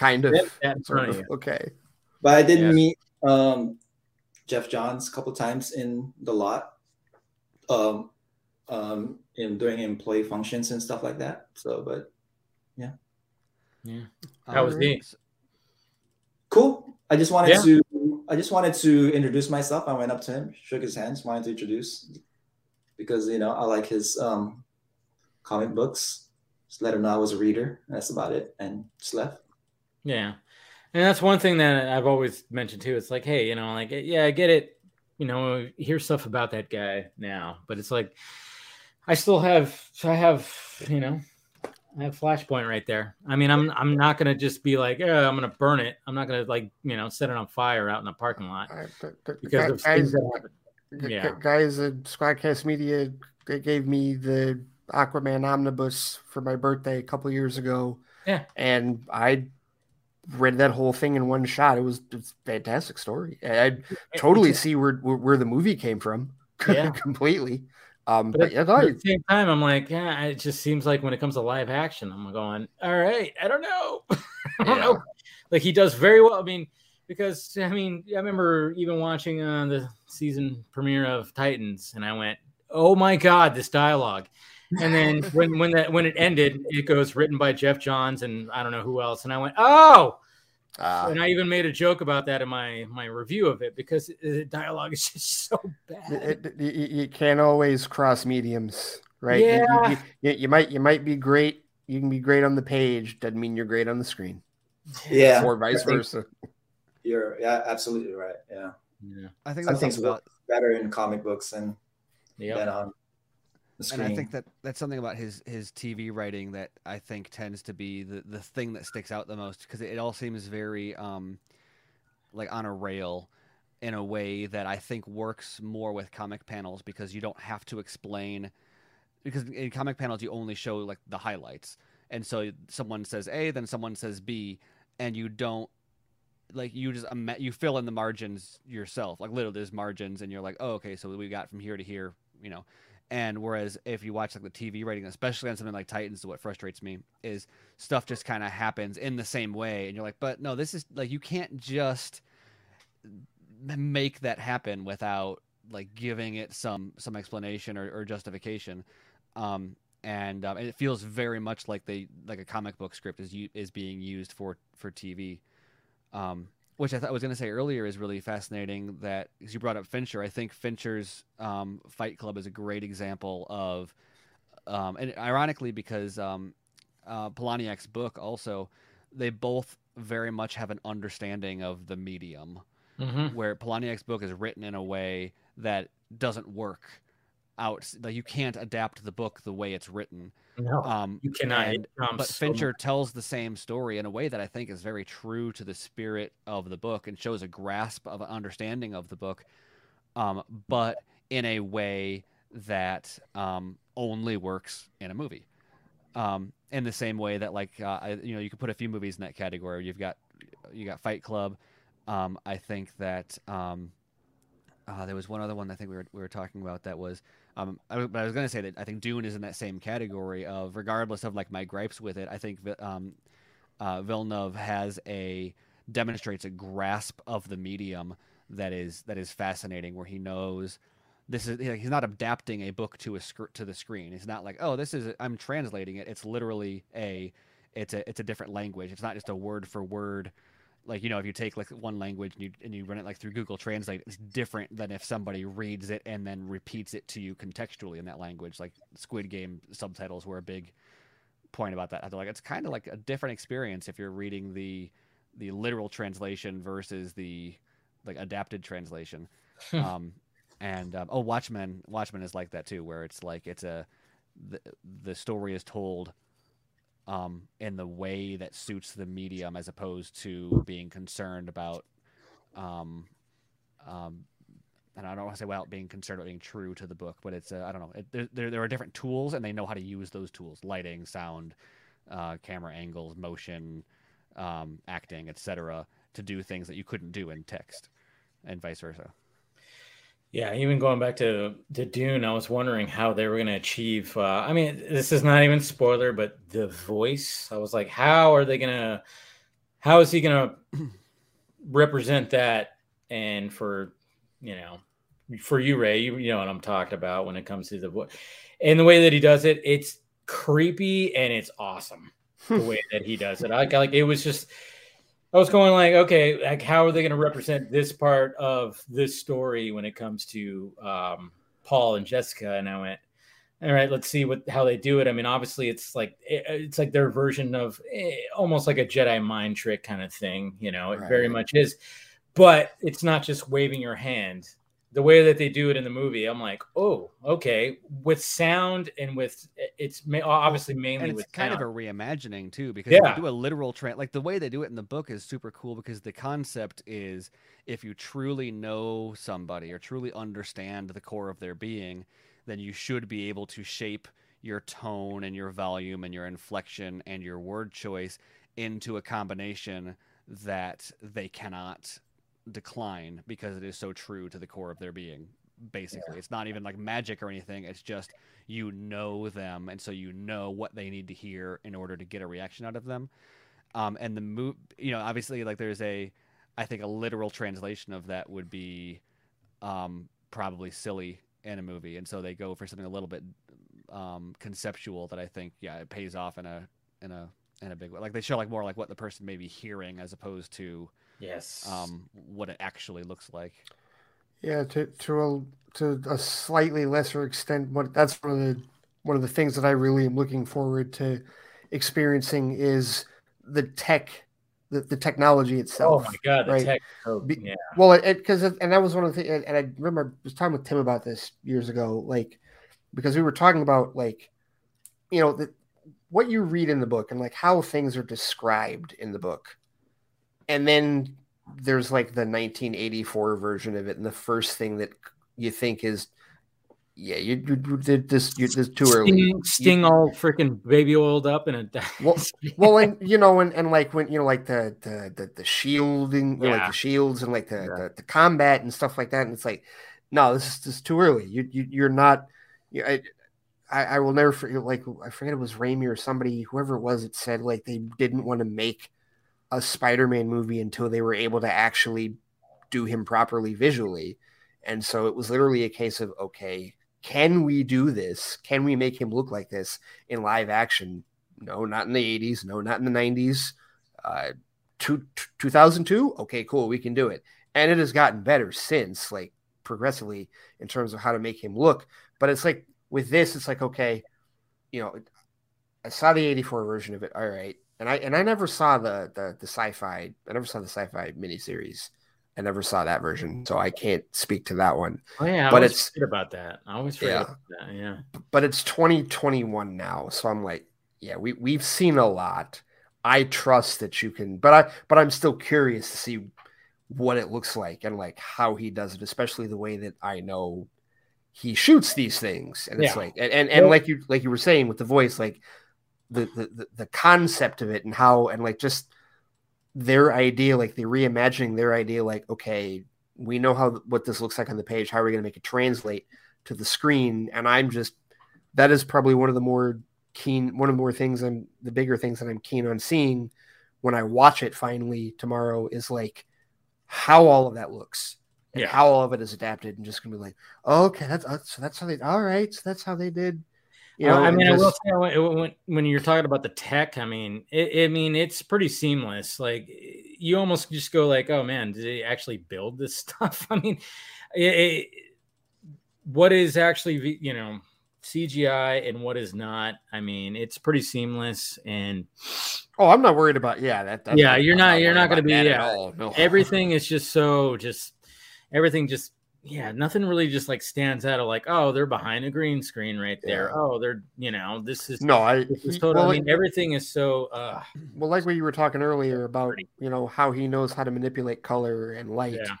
kind of. Yeah, That sort of of. Okay. But I did Yeah. meet um, Geoff Johns a couple times in the lot, um, um, in doing employee functions and stuff like that. So, but Yeah. How was Um, he? s- cool. I just wanted Yeah. to. I just wanted to introduce myself. I went up to him, shook his hands, wanted to introduce because you know I like his um, comic books. Just let him know I was a reader. That's about it, and just left. Yeah, and that's one thing that I've always mentioned too. It's like, hey, you know, like yeah, I get it. You know, hear stuff about that guy now, but it's like I still have, I have, you know, I have Flashpoint right there. I mean, I'm I'm not gonna just be like, yeah, I'm gonna burn it. I'm not gonna like, you know, set it on fire out in the parking lot Uh, the- the- because gu- of things guys, that happen. Yeah. guys at Squadcast Media, they gave me the Aquaman omnibus for my birthday a couple years ago. Yeah. and I read that whole thing in one shot. It was it's a fantastic story. I I totally see where where, where the movie came from. Yeah. completely. Um, But but at, the same time, I'm like, yeah, it just seems like when it comes to live action, I'm going, all right, I don't know. I don't Yeah. know. Like he does very well. I mean, because I mean, I remember even watching uh, the season premiere of Titans, and I went, oh my god, this dialogue. And then when when that when it ended, it goes written by Geoff Johns and I don't know who else, and I went, oh. Uh, and I even made a joke about that in my my review of it because the dialogue is just so bad. it, it- you, you can't always cross mediums, right? You- you- Yeah. You, you, you might you might be great. You can be great on the page. Doesn't mean you're great on the screen, Yeah, or vice versa. You're yeah, absolutely right. Yeah, yeah. I think some that's things something work better in comic books than Yep. than on the screen. and I think that that's something about his his TV writing that I think tends to be the the thing that sticks out the most because it, all seems very um like on a rail in a way that I think works more with comic panels because you don't have to explain because in comic panels you only show like the highlights. And so someone says A then someone says B and you don't like you just you fill in the margins yourself. Like literally there's margins and you're like oh okay so we got from here to here you know and whereas if you watch like the TV rating, especially on something like Titans, what frustrates me is stuff just kind of happens in the same way, and you're like, but no, this is like you can't just make that happen without like giving it some some explanation or, or justification. Um, and, um, and it feels very much like they like a comic book script is is being used for for TV. Um, which I thought I was going to say earlier is really fascinating. That because you brought up Fincher, I think Fincher's um, Fight Club is a great example of, um, and ironically because um, uh, Palahniuk's book also, they both very much have an understanding of the medium, Mhm. where Palahniuk's book is written in a way that doesn't work out. Like you can't adapt the book the way it's written. No, Um, you cannot. and- but so Fincher tells the same story in a way that I think is very true to the spirit of the book and shows a grasp of an understanding of the book, um, but in a way that um, only works in a movie. Um, in the same way that, like, uh, I, you know, you could put a few movies in that category. You've got you got Fight Club. Um, I think that um, uh, there was one other one I think we were we were talking about that was um, I, but I was going to say that I think Dune is in that same category of regardless of like my gripes with it. I think um, uh, Villeneuve has a demonstrates a grasp of the medium that is that is fascinating, where he knows this is he's not adapting a book to a sc- to the screen. It's not like oh this is I'm translating it. It's literally a it's a it's a different language. It's not just a word for word like you know if you take like one language and you and you run it like through Google Translate, it's different than if somebody reads it and then repeats it to you contextually in that language. Like Squid Game subtitles were a big point about that. I feel like it's kind of like a different experience if you're reading the the literal translation versus the like adapted translation. um, and um, oh, Watchmen, Watchmen is like that too, where it's like it's a the, the story is told um, in the way that suits the medium as opposed to being concerned about um, um, and I don't want to say without being concerned about being true to the book, but it's uh, I don't know. It, there, there there are different tools, and they know how to use those tools: lighting, sound, uh, camera angles, motion, um, acting, etc., to do things that you couldn't do in text, and vice versa. Yeah, even going back to to Dune, I was wondering how they were going to achieve. Uh, I mean, this is not even spoiler, but the voice. I was like, how are they going to? How is he going to represent that? And for you know, for you, Ray, you, you know what I'm talking about when it comes to the voice and the way that he does it. It's creepy and it's awesome the way that he does it. I like it was just. I was going like, okay, like how are they going to represent this part of this story when it comes to um, Paul and Jessica, and I went, all right, let's see what how they do it. I mean, obviously, it's like it, it's like their version of eh, almost like a Jedi mind trick kind of thing. You know, it very much is, but it's not just waving your hand. The way that they do it in the movie, I'm like, oh, okay, with sound and with it's ma- obviously mainly and with it's kind sound. of a reimagining too because Yeah. you do a literal trans like the way they do it in the book is super cool because the concept is if you truly know somebody or truly understand the core of their being then you should be able to shape your tone and your volume and your inflection and your word choice into a combination that they cannot decline because it is so true to the core of their being basically. It's not even like magic or anything. It's just you know them and so you know what they need to hear in order to get a reaction out of them. Um, and the move you know obviously like there's a i think a literal translation of that would be um, probably silly in a movie. And so they go for something a little bit um, conceptual that i think yeah it pays off in a in a in a big way. Like they show like more like what the person may be hearing as opposed to yes. um, what it actually looks like Yeah, to to a to a slightly lesser extent, what that's one of the one of the things that I really am looking forward to experiencing is the tech, the, the technology itself. oh my god, the right. tech. Oh, Be- yeah. Well, it because and that was one of the things, and I remember I was talking with Tim about this years ago, like because we were talking about like, you know, the, what you read in the book and like how things are described in the book, and then there's like the 1984 version of it, and the first thing that you think is, yeah, you, you, you did this, you this too early. Sting, Sting all freaking baby oiled up in a. Well, well, and you know, and, and like when you know, like the the the, the shielding, you know, like the shields and like the, Yeah. the the combat and stuff like that, and it's like, no, this is just too early. You you you're not. You, I, I I will never forget. Like I forget it was Raimi or somebody, whoever it was, that said like they didn't want to make a Spider-Man movie until they were able to actually do him properly visually, and so it was literally a case of okay. Can we do this? Can we make him look like this in live action? No, not in the 80s. No, not in the 90s. Uh, two, 2002. Okay, cool. We can do it. And it has gotten better since, like progressively in terms of how to make him look. But it's like with this, it's like, okay, you know, I saw the 84 version of it. All right. And I, and I never saw the, the, the sci-fi, I never saw the sci-fi miniseries. I never saw that version. So I can't speak to that one. Oh yeah, I But always it's- forget about that. I always forget Yeah. about that. Yeah. but it's 2021 now so i'm like yeah we, we've seen a lot i trust that you can but i but i'm still curious to see what it looks like and like how he does it especially the way that i know he shoots these things and it's Yeah. like and and, and Well- like you like you were saying with the voice like the, the the concept of it and how and like just their idea like the reimagining their idea like okay we know how what this looks like on the page how are we going to make it translate to the screen and i'm just that is probably one of the more keen one of the more things i'm the bigger things that i'm keen on seeing when i watch it finally tomorrow is like how all of that looks and Yeah. how all of it is adapted and just gonna be like oh, okay that's so that's how they all right so that's how they did you know Well, I mean, I will say when, when you're talking about the tech, I mean, it, I mean, it's pretty seamless. Like you almost just go like, "Oh man, did they actually build this stuff?" I mean, it, it, what is actually you know CGI and what is not? I mean, it's pretty seamless and oh i'm not worried about yeah that Yeah, you're I'm not- you're not gonna be- that at yeah. all, no. everything is just so just everything just yeah nothing really just like stands out of like oh they're behind a green screen right there Yeah. oh they're you know this is no i this is he- total, well, I mean everything is so uh well like what you were talking earlier about you know how he knows how to manipulate color and light yeah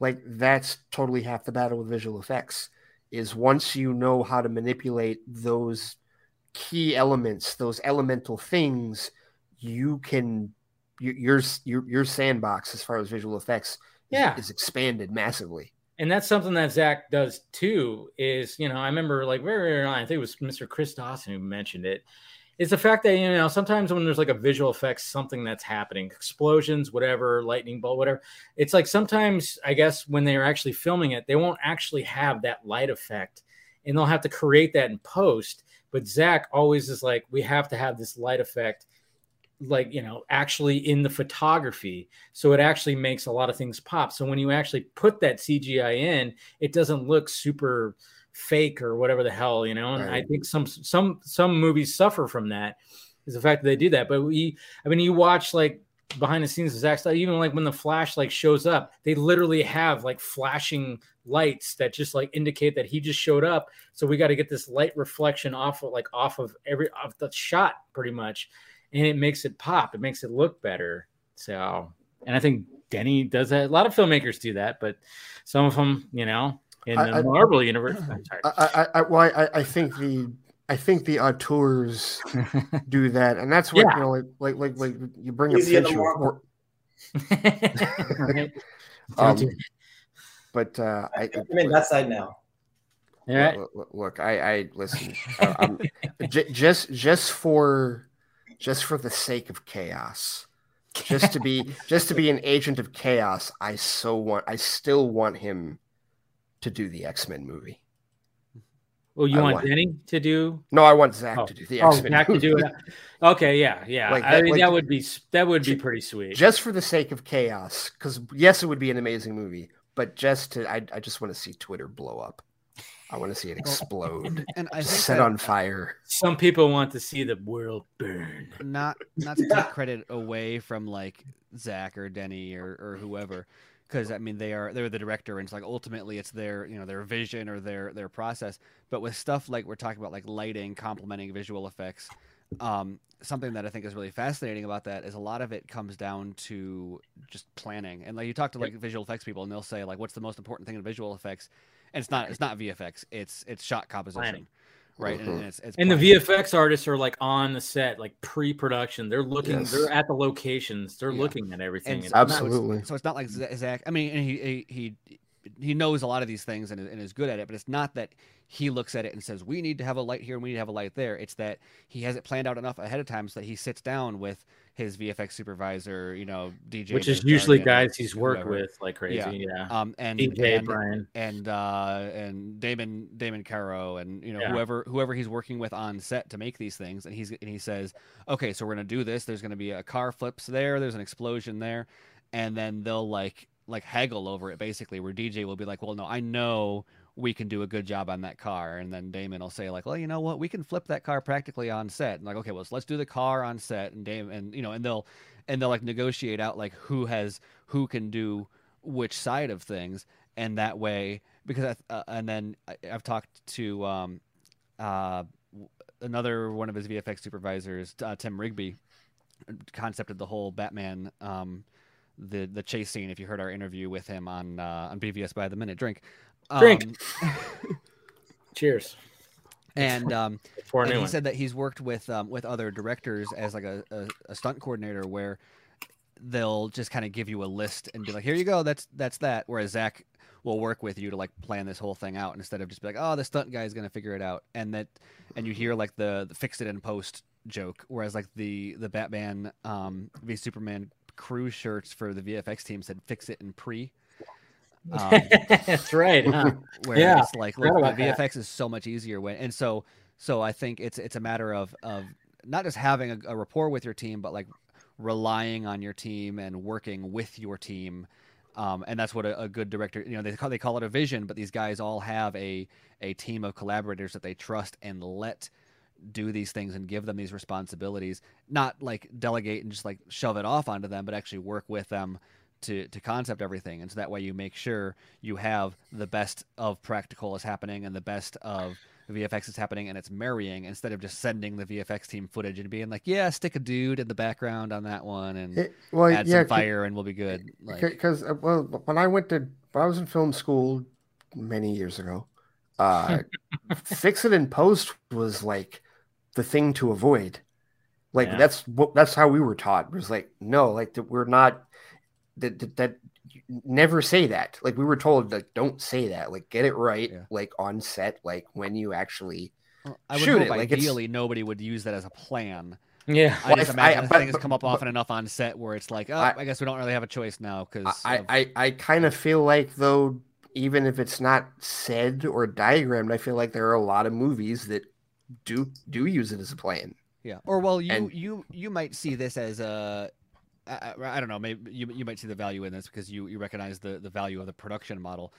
like that's totally half the battle with visual effects is once you know how to manipulate those key elements those elemental things you can your your your, sandbox as far as visual effects is, Yeah. is expanded massively and that's something that Zack does too. Is you know I remember like very early on, I think it was Mr. Chris Dawson who mentioned it. Is the fact that you know sometimes when there's like a visual effects, something that's happening, explosions, whatever, lightning bolt, whatever. It's like sometimes I guess when they're actually filming it, they won't actually have that light effect, and they'll have to create that in post. But Zack always is like, we have to have this light effect like you know actually in the photography so it actually makes a lot of things pop so when you actually put that cgi in it doesn't look super fake or whatever the hell, you know. And I think some some some movies suffer from that is the fact that they do that. But we, I mean, you watch like behind the scenes of Zack Snyder, even like when the Flash like shows up, they literally have like flashing lights that just like indicate that he just showed up. So we got to get this light reflection off of like off of every off the shot pretty much, and it makes it pop. It makes it look better. So, and I think Denny does that. A lot of filmmakers do that, but some of them, you know, in I- the I- Marvel universe. I'm sorry. I, I, I, well, I, I think the I think the auteurs do that, and that's what Yeah. you know, like like like, like you bring Easy a picture, Marvel. or, Um, but uh, I, I'm in that side now. All right. look, look, look, I, I listen. I, I'm, j- just just for just for the sake of chaos, just to be just to be an agent of chaos. I so want. I still want him to do the X Men movie. Well, you want want- Denny to do? No, I want Zack Oh, to do the Oh, X Men. Zack to do it. Okay, yeah, yeah. Like I that- mean, like that would be that would be pretty sweet. just for the sake of chaos because yes it would be an amazing movie but just to i, I just want to see twitter blow up i want to see it explode And I think set on fire Some people want to see the world burn. not not to take credit away from like Zack or Denny or, or whoever, because I mean they are they're the director and it's like ultimately it's their you know their vision or their their process. But with stuff like we're talking about like lighting, complementing visual effects, um, something that I think is really fascinating about that is a lot of it comes down to just planning. And like you talk to like visual effects people and they'll say like what's the most important thing in visual effects, and it's not it's not VFX, it's it's shot composition. Planning. Right, and, Mhm. and it's, it's And the. VFX artists are like on the set, like pre-production. They're looking. Yes. They're at the locations. They're Yeah. looking at everything. And It's so not- Absolutely. So it's not like Zack. I mean, he he he he knows a lot of these things and, and is good at it, but it's not that he looks at it and says we need to have a light here and we need to have a light there. It's that he has it planned out enough ahead of time so that he sits down with his VFX supervisor, you know, DJ, which is usually guys he's worked with like crazy. Yeah. um, and DJ and, Brian. and uh and Damon Damon Caro and you know Yeah. whoever whoever he's working with on set to make these things and he's and he says okay so we're gonna do this there's gonna be a car flips there there's an explosion there and then they'll like like haggle over it basically where DJ will be like well no I know we can do a good job on that car. And then Damon will say like well you know what? We can flip that car practically on set. And like okay well so let's do the car on set. And Damon and you know and they'll and they'll like negotiate out like who has who can do which side of things. And that way because I, uh, and then I, I've talked to um, uh, another one of his VFX supervisors, uh, Tim Rigby, concepted the whole Batman um, the the chase scene. If you heard our interview with him on uh, on BVS by the minute, drink, Drink. Um, Cheers. and um, and he one. said that he's worked with um, with other directors as like a, a, a stunt coordinator where they'll just kind of give you a list and be like, here you go, that's that's that. Whereas Zack will work with you to like plan this whole thing out instead of just be like, oh, the stunt guy is gonna figure it out, and that and you hear like the, the fix it in post joke, whereas like the the Batman um, v Superman crew shirts for the VFX team said fix it in pre. Um, That's right. Huh? where Yeah, it's like look, the. VFX is so much easier when and so so I think it's it's a matter of of not just having a, a rapport with your team, but like relying on your team and working with your team. Um, and that's what a, a good director, you know, they call they call it a vision, but these guys all have a a team of collaborators that they trust and let do these things and give them these responsibilities. Not like delegate and just like shove it off onto them, but actually work with them to to concept everything. And so that way you make sure you have the best of practical is happening and the best of VFX is happening and it's marrying instead of just sending the VFX team footage and being like, yeah, stick a dude in the background on that one and It- well, add yeah, some fire and we'll be good. Like, because uh, well, when I went to when I was in film school many years ago, uh, fix it in post was like the thing to avoid. Like Yeah. that's what that's how we were taught. It was like no, like we're not that, that that never say that. Like we were told like don't say that. Like get it right. Yeah. Like on set. Like when you actually well, I would shoot hope it, like, it's- ideally nobody would use that as a plan. Yeah. I Well, just imagine I- this but- thing has but- come up but- often enough on set where it's like, oh, I- I, guess we don't really have a choice now because I, I, I kind of feel like though, even if it's not said or diagrammed, I feel like there are a lot of movies that do do use it as a plan. Yeah. Or well, you And- you you might see this as a I, I don't know. Maybe you you might see the value in this because you you recognize the the value of the production model.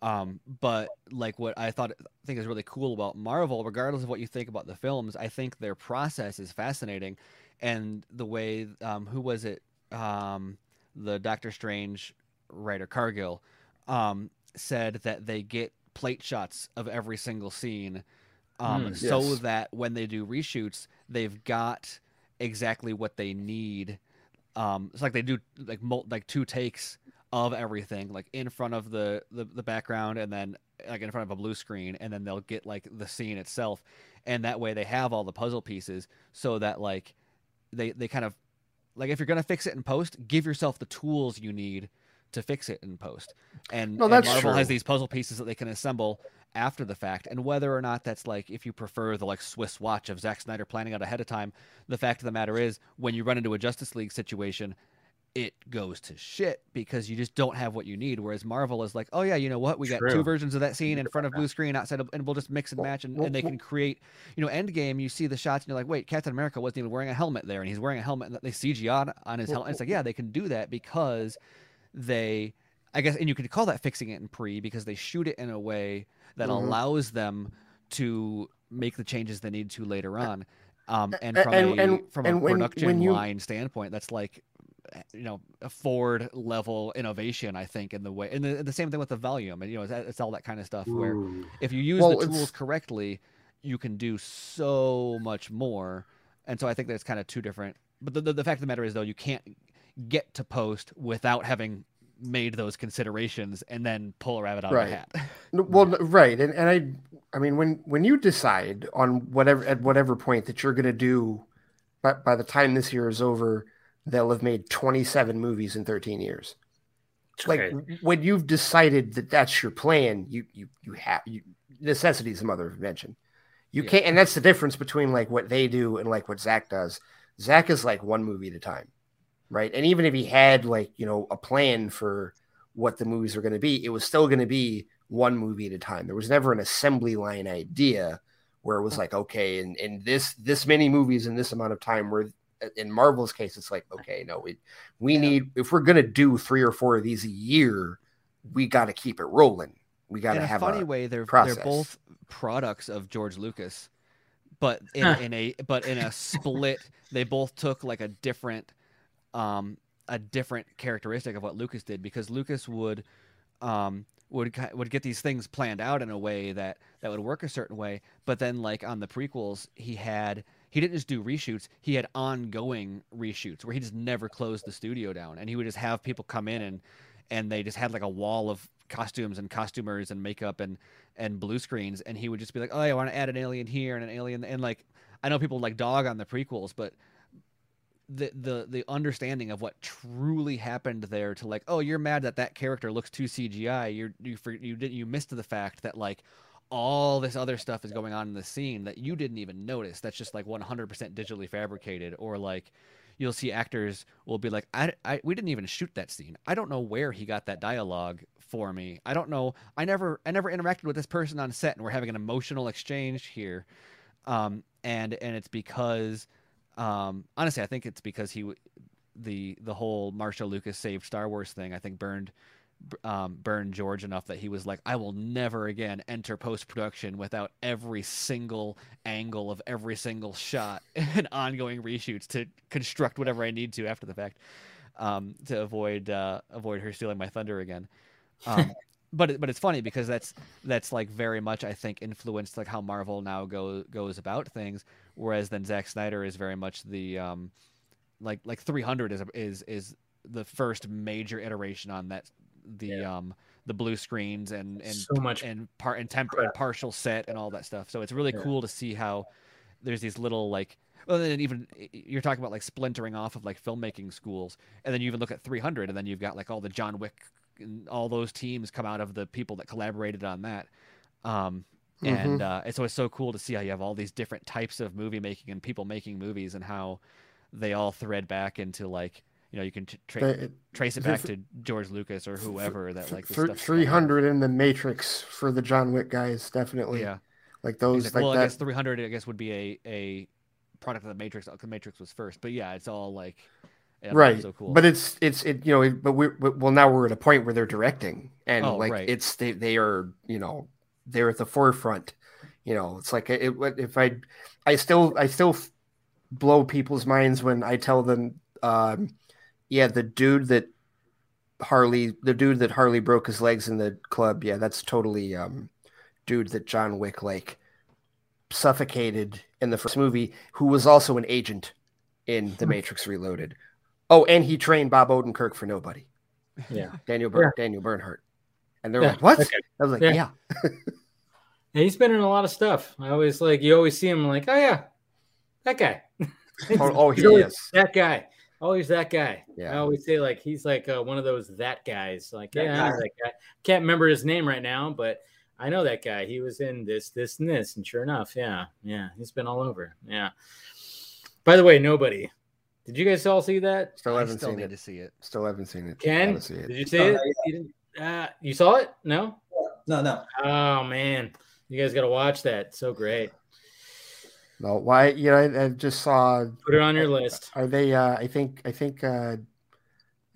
Um, but like what I thought I think is really cool about Marvel, regardless of what you think about the films, I think their process is fascinating, and the way um, who was it um, the Doctor Strange writer Cargill um, said that they get plate shots of every single scene um, Mm, so yes. that when they do reshoots, they've got exactly what they need. Um, it's like they do like mul- like two takes of everything, like in front of the, the the background, and then like in front of a blue screen, and then they'll get like the scene itself, and that way they have all the puzzle pieces, so that like they they kind of like if you're gonna fix it in post, give yourself the tools you need to fix it in post. And, No, and Marvel has these puzzle pieces that they can assemble after the fact. And whether or not that's like if you prefer the like Swiss watch of Zack Snyder planning out ahead of time, the fact of the matter is when you run into a Justice League situation, it goes to shit because you just don't have what you need. Whereas Marvel is like, oh yeah, you know what? We got two versions of that scene in front of blue screen outside of, and we'll just mix and match, and, and they can create. You know, Endgame, you see the shots, and you're like, wait, Captain America wasn't even wearing a helmet there, and he's wearing a helmet, and they CG on on his helmet. It's like, yeah, they can do that because they, I guess, and you could call that fixing it in pre because they shoot it in a way that Mhm. allows them to make the changes they need to later on. Um, and from and- a and- from a when- production when you- line standpoint, that's like you know a Ford level innovation. I think in the way, and the, the same thing with the volume, and you know it's, it's all that kind of stuff. Where if you use Well, the it's- tools correctly, you can do so much more. And so I think that's kind of two different. But the, the, the fact of the matter is, though, you can't get to post without having made those considerations and then pull a rabbit out Right. of a hat. No, Well, n- right, and and I, I mean, when when you decide on whatever at whatever point that you're going to do, by by the time this year is over, they'll have made 27 movies in 13 years. Like Okay. when you've decided that that's your plan, you you you have you necessity is the mother of invention. You Yeah. can't, and that's the difference between like what they do and like what Zack does. Zack is like one movie at a time, right? And even if he had like you know a plan for what the movies are going to be, it was still going to be one movie at a time. There was never an assembly line idea where it was like, okay, in, in this this many movies in this amount of time. Where uh, in Marvel's case, it's like, okay, no, we we Yeah. need if we're going to do three or four of these a year, we got to keep it rolling. We got in to a have funny a way, they're process. they're both products of George Lucas, but in, in a but in a split, they both took like a different um a different characteristic of what Lucas did because Lucas would um would would get these things planned out in a way that that would work a certain way, but then like on the prequels, he had he didn't just do reshoots, he had ongoing reshoots where he just never closed the studio down. And he would just have people come in and and they just had like a wall of costumes and costumers and makeup and and blue screens. And he would just be like oh i want to add an alien here and an alien and like i know people like dog on the prequels but the the the understanding of what truly happened there to like oh you're mad that that character looks too cgi you're you for, you didn't you missed the fact that like all this other stuff is going on in the scene that you didn't even notice that's just like 100% digitally fabricated or like you'll see actors will be like I, I we didn't even shoot that scene. I don't know where he got that dialogue for me. I don't know. I never i never interacted with this person on set and we're having an emotional exchange here. Um and and it's because um honestly i think it's because he the the whole marcia lucas saved star wars thing i think burned um, burned George enough that he was like, I will never again enter post production without every single angle of every single shot and ongoing reshoots to construct whatever I need to after the fact um, to avoid uh, avoid her stealing my thunder again. Um, but but it's funny because that's that's like very much I think influenced like how Marvel now go goes about things, whereas then Zack Snyder is very much the um, like like 300 is is is the first major iteration on that the um the blue screens and and so much and part and temp and partial set and all that stuff. So it's really Yeah. cool to see how there's these little like well then even you're talking about like splintering off of like filmmaking schools and then you even look at 300 and then you've got like all the John Wick and all those teams come out of the people that collaborated on that. Um Mm-hmm. and uh, and so it's always so cool to see how you have all these different types of movie making and people making movies and how they all thread back into like you know you can tra- The- trace it back to George Lucas or whoever that like this Thr- stuff's come out. 300 uh, in the Matrix for the John Wick guys, definitely. Yeah, Like those, exactly. like well, I guess 300 I guess would be a a product of the Matrix. Uh, the Matrix was first, but yeah, it's all like And I thought it right So cool. but it's it's it you know it- but we're well now we're at a point where they're directing and Oh, like right. it's they they are you know they're at the forefront you know it's like it, it if i i still i still blow people's minds when i tell them um yeah the dude that harley the dude that harley broke his legs in the club yeah that's totally um dude that john wick like suffocated in the first movie who was also an agent in the matrix reloaded Oh, and he trained Bob Odenkirk for nobody. Yeah. Daniel Bern- Daniel Bernhardt. And they're Yeah, like, "What?" okay. I was like, Yeah. "Yeah, Yeah, he's been in a lot of stuff. I always like you always see him like, oh yeah, that guy. oh, oh, he is." that guy. Always that guy. Yeah. I always say like he's like uh, one of those that guys. Like That yeah, I guy. know that guy. Can't remember his name right now, but I know that guy. He was in this, this, and this, and sure enough, yeah, yeah, he's been all over. Yeah. By the way, nobody. Did you guys all see that? Still haven't still seen need it. to see it. Still haven't seen it. Ken, see it. did you see No, it? not You, didn't- uh, you saw it? No. No, no. Oh man, you guys got to watch that. So great. No, why? Yeah, I, I just saw. Put it on your list. Are they? Uh, I think. I think. Uh,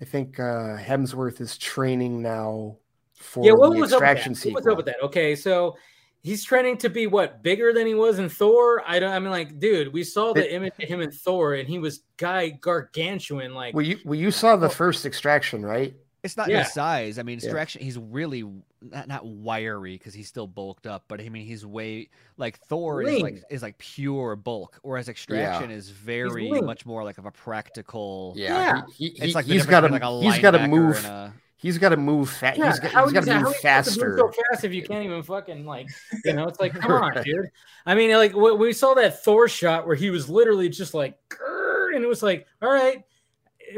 I think uh, Hemsworth is training now for yeah, what the was up with that? extraction What was up with that? Okay, so he's training to be what bigger than he was in Thor. I don't. I mean, like, dude, we saw the It- image of him in Thor, and he was guy gargantuan. Like, Well, you well, you saw the first extraction, right? It's not Yeah. his size. I mean, Yeah. Straction, he's really not, not wiry because he's still bulked up, but I mean, he's way like Thor is like is like pure bulk, whereas Extraction is very much more like of a practical. Yeah. He, he, It's like the he's got to like a he's got to move. a- He's got to move fast. yeah, he's got, how he's got to move are you supposed to faster. move so fast if you can't even fucking like, you know, it's like, come on, dude. I mean, like, we we saw that Thor shot where he was literally just like, "Grr," and it was like, all right,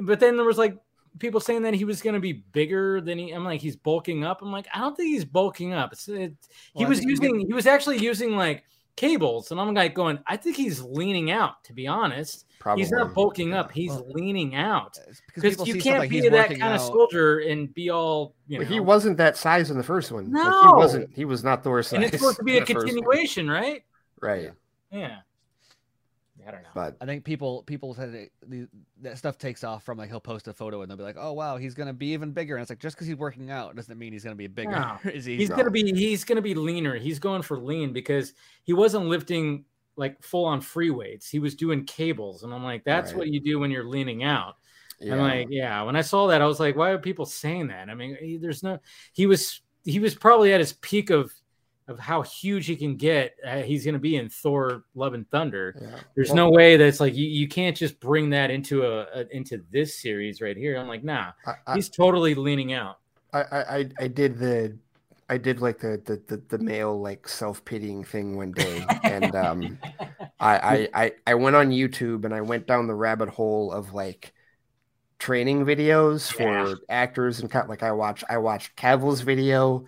but then there was like people saying that he was going to be bigger than he. I'm like, he's bulking up. I'm like, I don't think he's bulking up. It's, it, he Well, I was think he using, he was actually using like cables, and I'm like going, I think he's leaning out. To be honest, Probably. he's not bulking up. He's Well, leaning out Because because you can't like be he's that working kind of out- soldier and be all you know. But he wasn't that size in the first one. Like, he wasn't. He was not Thor size. and it's supposed to be a the first one. continuation, right? right? Yeah. I don't know. But I think people people said that, that stuff takes off from like he'll post a photo and they'll be like, oh wow, he's gonna be even bigger, and it's like just because he's working out doesn't mean he's gonna be bigger. No. Is he? he's No. gonna be he's gonna be leaner. He's going for lean because he wasn't lifting like full on free weights. He was doing cables, and I'm like, that's Right. what you do when you're leaning out. yeah, I'm like, yeah. When I saw that, I was like, why are people saying that? I mean, he- there's no. He was he was probably at his peak of of how huge he can get. Uh, he's gonna be in Thor: Love and Thunder. yeah. There's Well, no way that's like you, you can't just bring that into a, a into this series right here. I'm like, nah, I, I, he's totally leaning out. I, I, I- did the, I did like the the the, the male like self pitying thing one day, and um, I, I I I went on YouTube and I went down the rabbit hole of like training videos Yeah. for actors and kind like I watched I watched Cavill's video,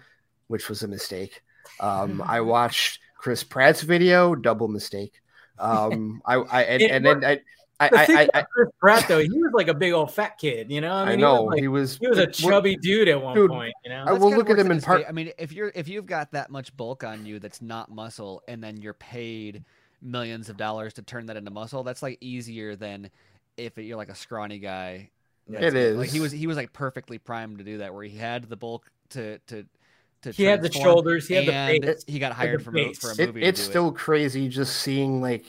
which was a mistake. Um, I watched Chris Pratt's video, double mistake. Um, I I and, and then I I The I, I, Chris Pratt though, he was like a big old fat kid, you know. I I, know he was, like, he was he was a chubby dude at one Dude, point, you know. I will look at him in part- fa- I mean, if you're if you've got that much bulk on you that's not muscle, and then you're paid millions of dollars to turn that into muscle, that's like easier than if you're like a scrawny guy. It that's- Like he was he was like perfectly primed to do that, where he had the bulk to to to. he had the shoulders, he had the face. he got hired for, mo- for a face. it, movie. it's do it. still crazy just seeing like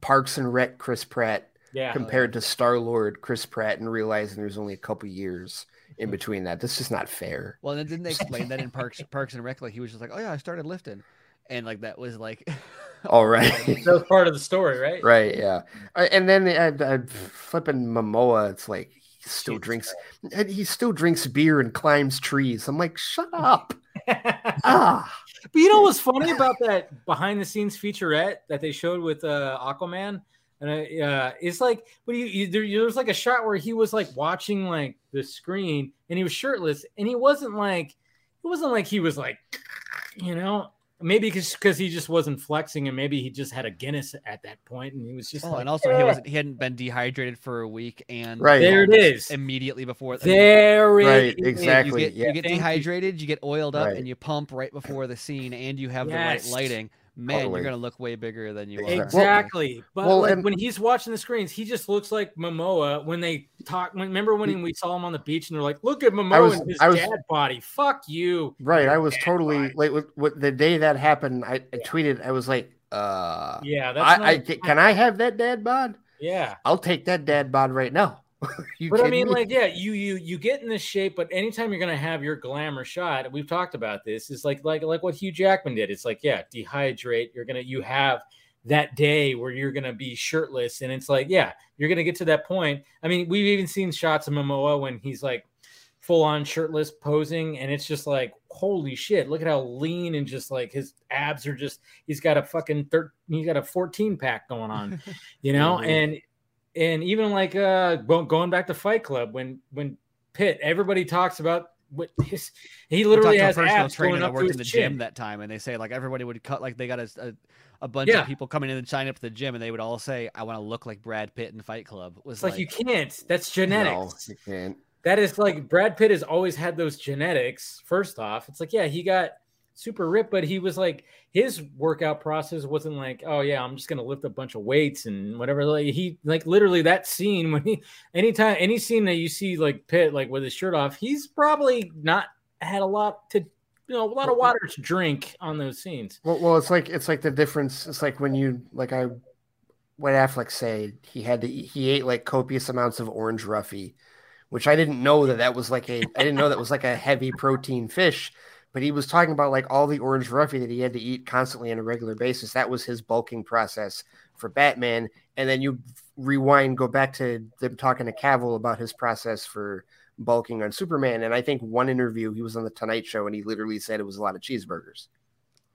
Parks and Rec Chris Pratt Yeah, compared to Star Lord Chris Pratt and realizing there's only a couple years in between that. This is not fair. Well, then didn't they explain that in Parks Parks and Rec? Like he was just like, oh yeah, I started lifting, and like that was like, All right. that was part of the story, right? right. Yeah. Uh, And then uh, uh, flipping Momoa, it's like he still Jesus drinks. and He still drinks beer and climbs trees. I'm like, shut up. ah. But you know what's funny about that behind the scenes featurette that they showed with uh, Aquaman? And I, uh, it's like, but you, you, there, there's like a shot where he was like watching like the screen and he was shirtless and he wasn't like, it wasn't like he was like, you know, maybe because he just wasn't flexing and maybe he just had a Guinness at that point and he was just oh, like, and also he "Eh." wasn't he hadn't been dehydrated for a week, and Right. There it is. immediately before. I mean, There it Right, is. exactly. You get, yeah. you get dehydrated, you get oiled up, Right. and you pump right before the scene, and you have Yes. the right lighting. Man, Totally. you're gonna look way bigger than you are. Exactly. Exactly. But well, like, and- when he's watching the screens, he just looks like Momoa when they talk. When, remember when we saw him on the beach and they're like, "Look at Momoa was- and his I was- dad body." Fuck you. Right. I was totally body. like with, with the day that happened. I, I tweeted. I was like, uh, Yeah, that's I, not, I can I have that dad bod? yeah. I'll take that dad bod right now. But I mean, me? like, yeah, you you you get in this shape, but anytime you're gonna have your glamour shot, we've talked about this. Is like like like what Hugh Jackman did. It's like, yeah, dehydrate. You're gonna you have that day where you're gonna be shirtless, and it's like, yeah, you're gonna get to that point. I mean, we've even seen shots of Momoa when he's like full on shirtless posing, and it's just like, holy shit, look at how lean and just like his abs are just. He's got a fucking thir- He's got a 14 pack going on, you know, Mhm. and and even like uh going back to Fight Club when when Pitt everybody talks about what his he literally has a personal abs trainer going that up to worked in the chin. gym that time, and they say like everybody would cut like they got a a, a bunch Yeah. of people coming in and sign up to the gym, and they would all say, "I want to look like Brad Pitt in Fight Club." Was It's like, you can't. That's no, genetics. you can't. That is like Brad Pitt has always had those genetics. First off, it's like yeah, he got super ripped, but he was like his workout process wasn't like oh yeah, I'm just gonna lift a bunch of weights and whatever. Like he like literally that scene when he anytime any scene that you see like Pitt like with his shirt off, he's probably not had a lot to you know a lot of water to drink on those scenes. Well, well, it's like it's like the difference. It's like when you like I, when Affleck say he had to eat- he ate like copious amounts of orange roughy, which I didn't know that that was like a I didn't know that was like a heavy protein fish. But he was talking about like all the orange roughy that he had to eat constantly on a regular basis. That was his bulking process for Batman. And then you rewind, go back to them talking to Cavill about his process for bulking on Superman. And I think one interview he was on the Tonight Show and he literally said it was a lot of cheeseburgers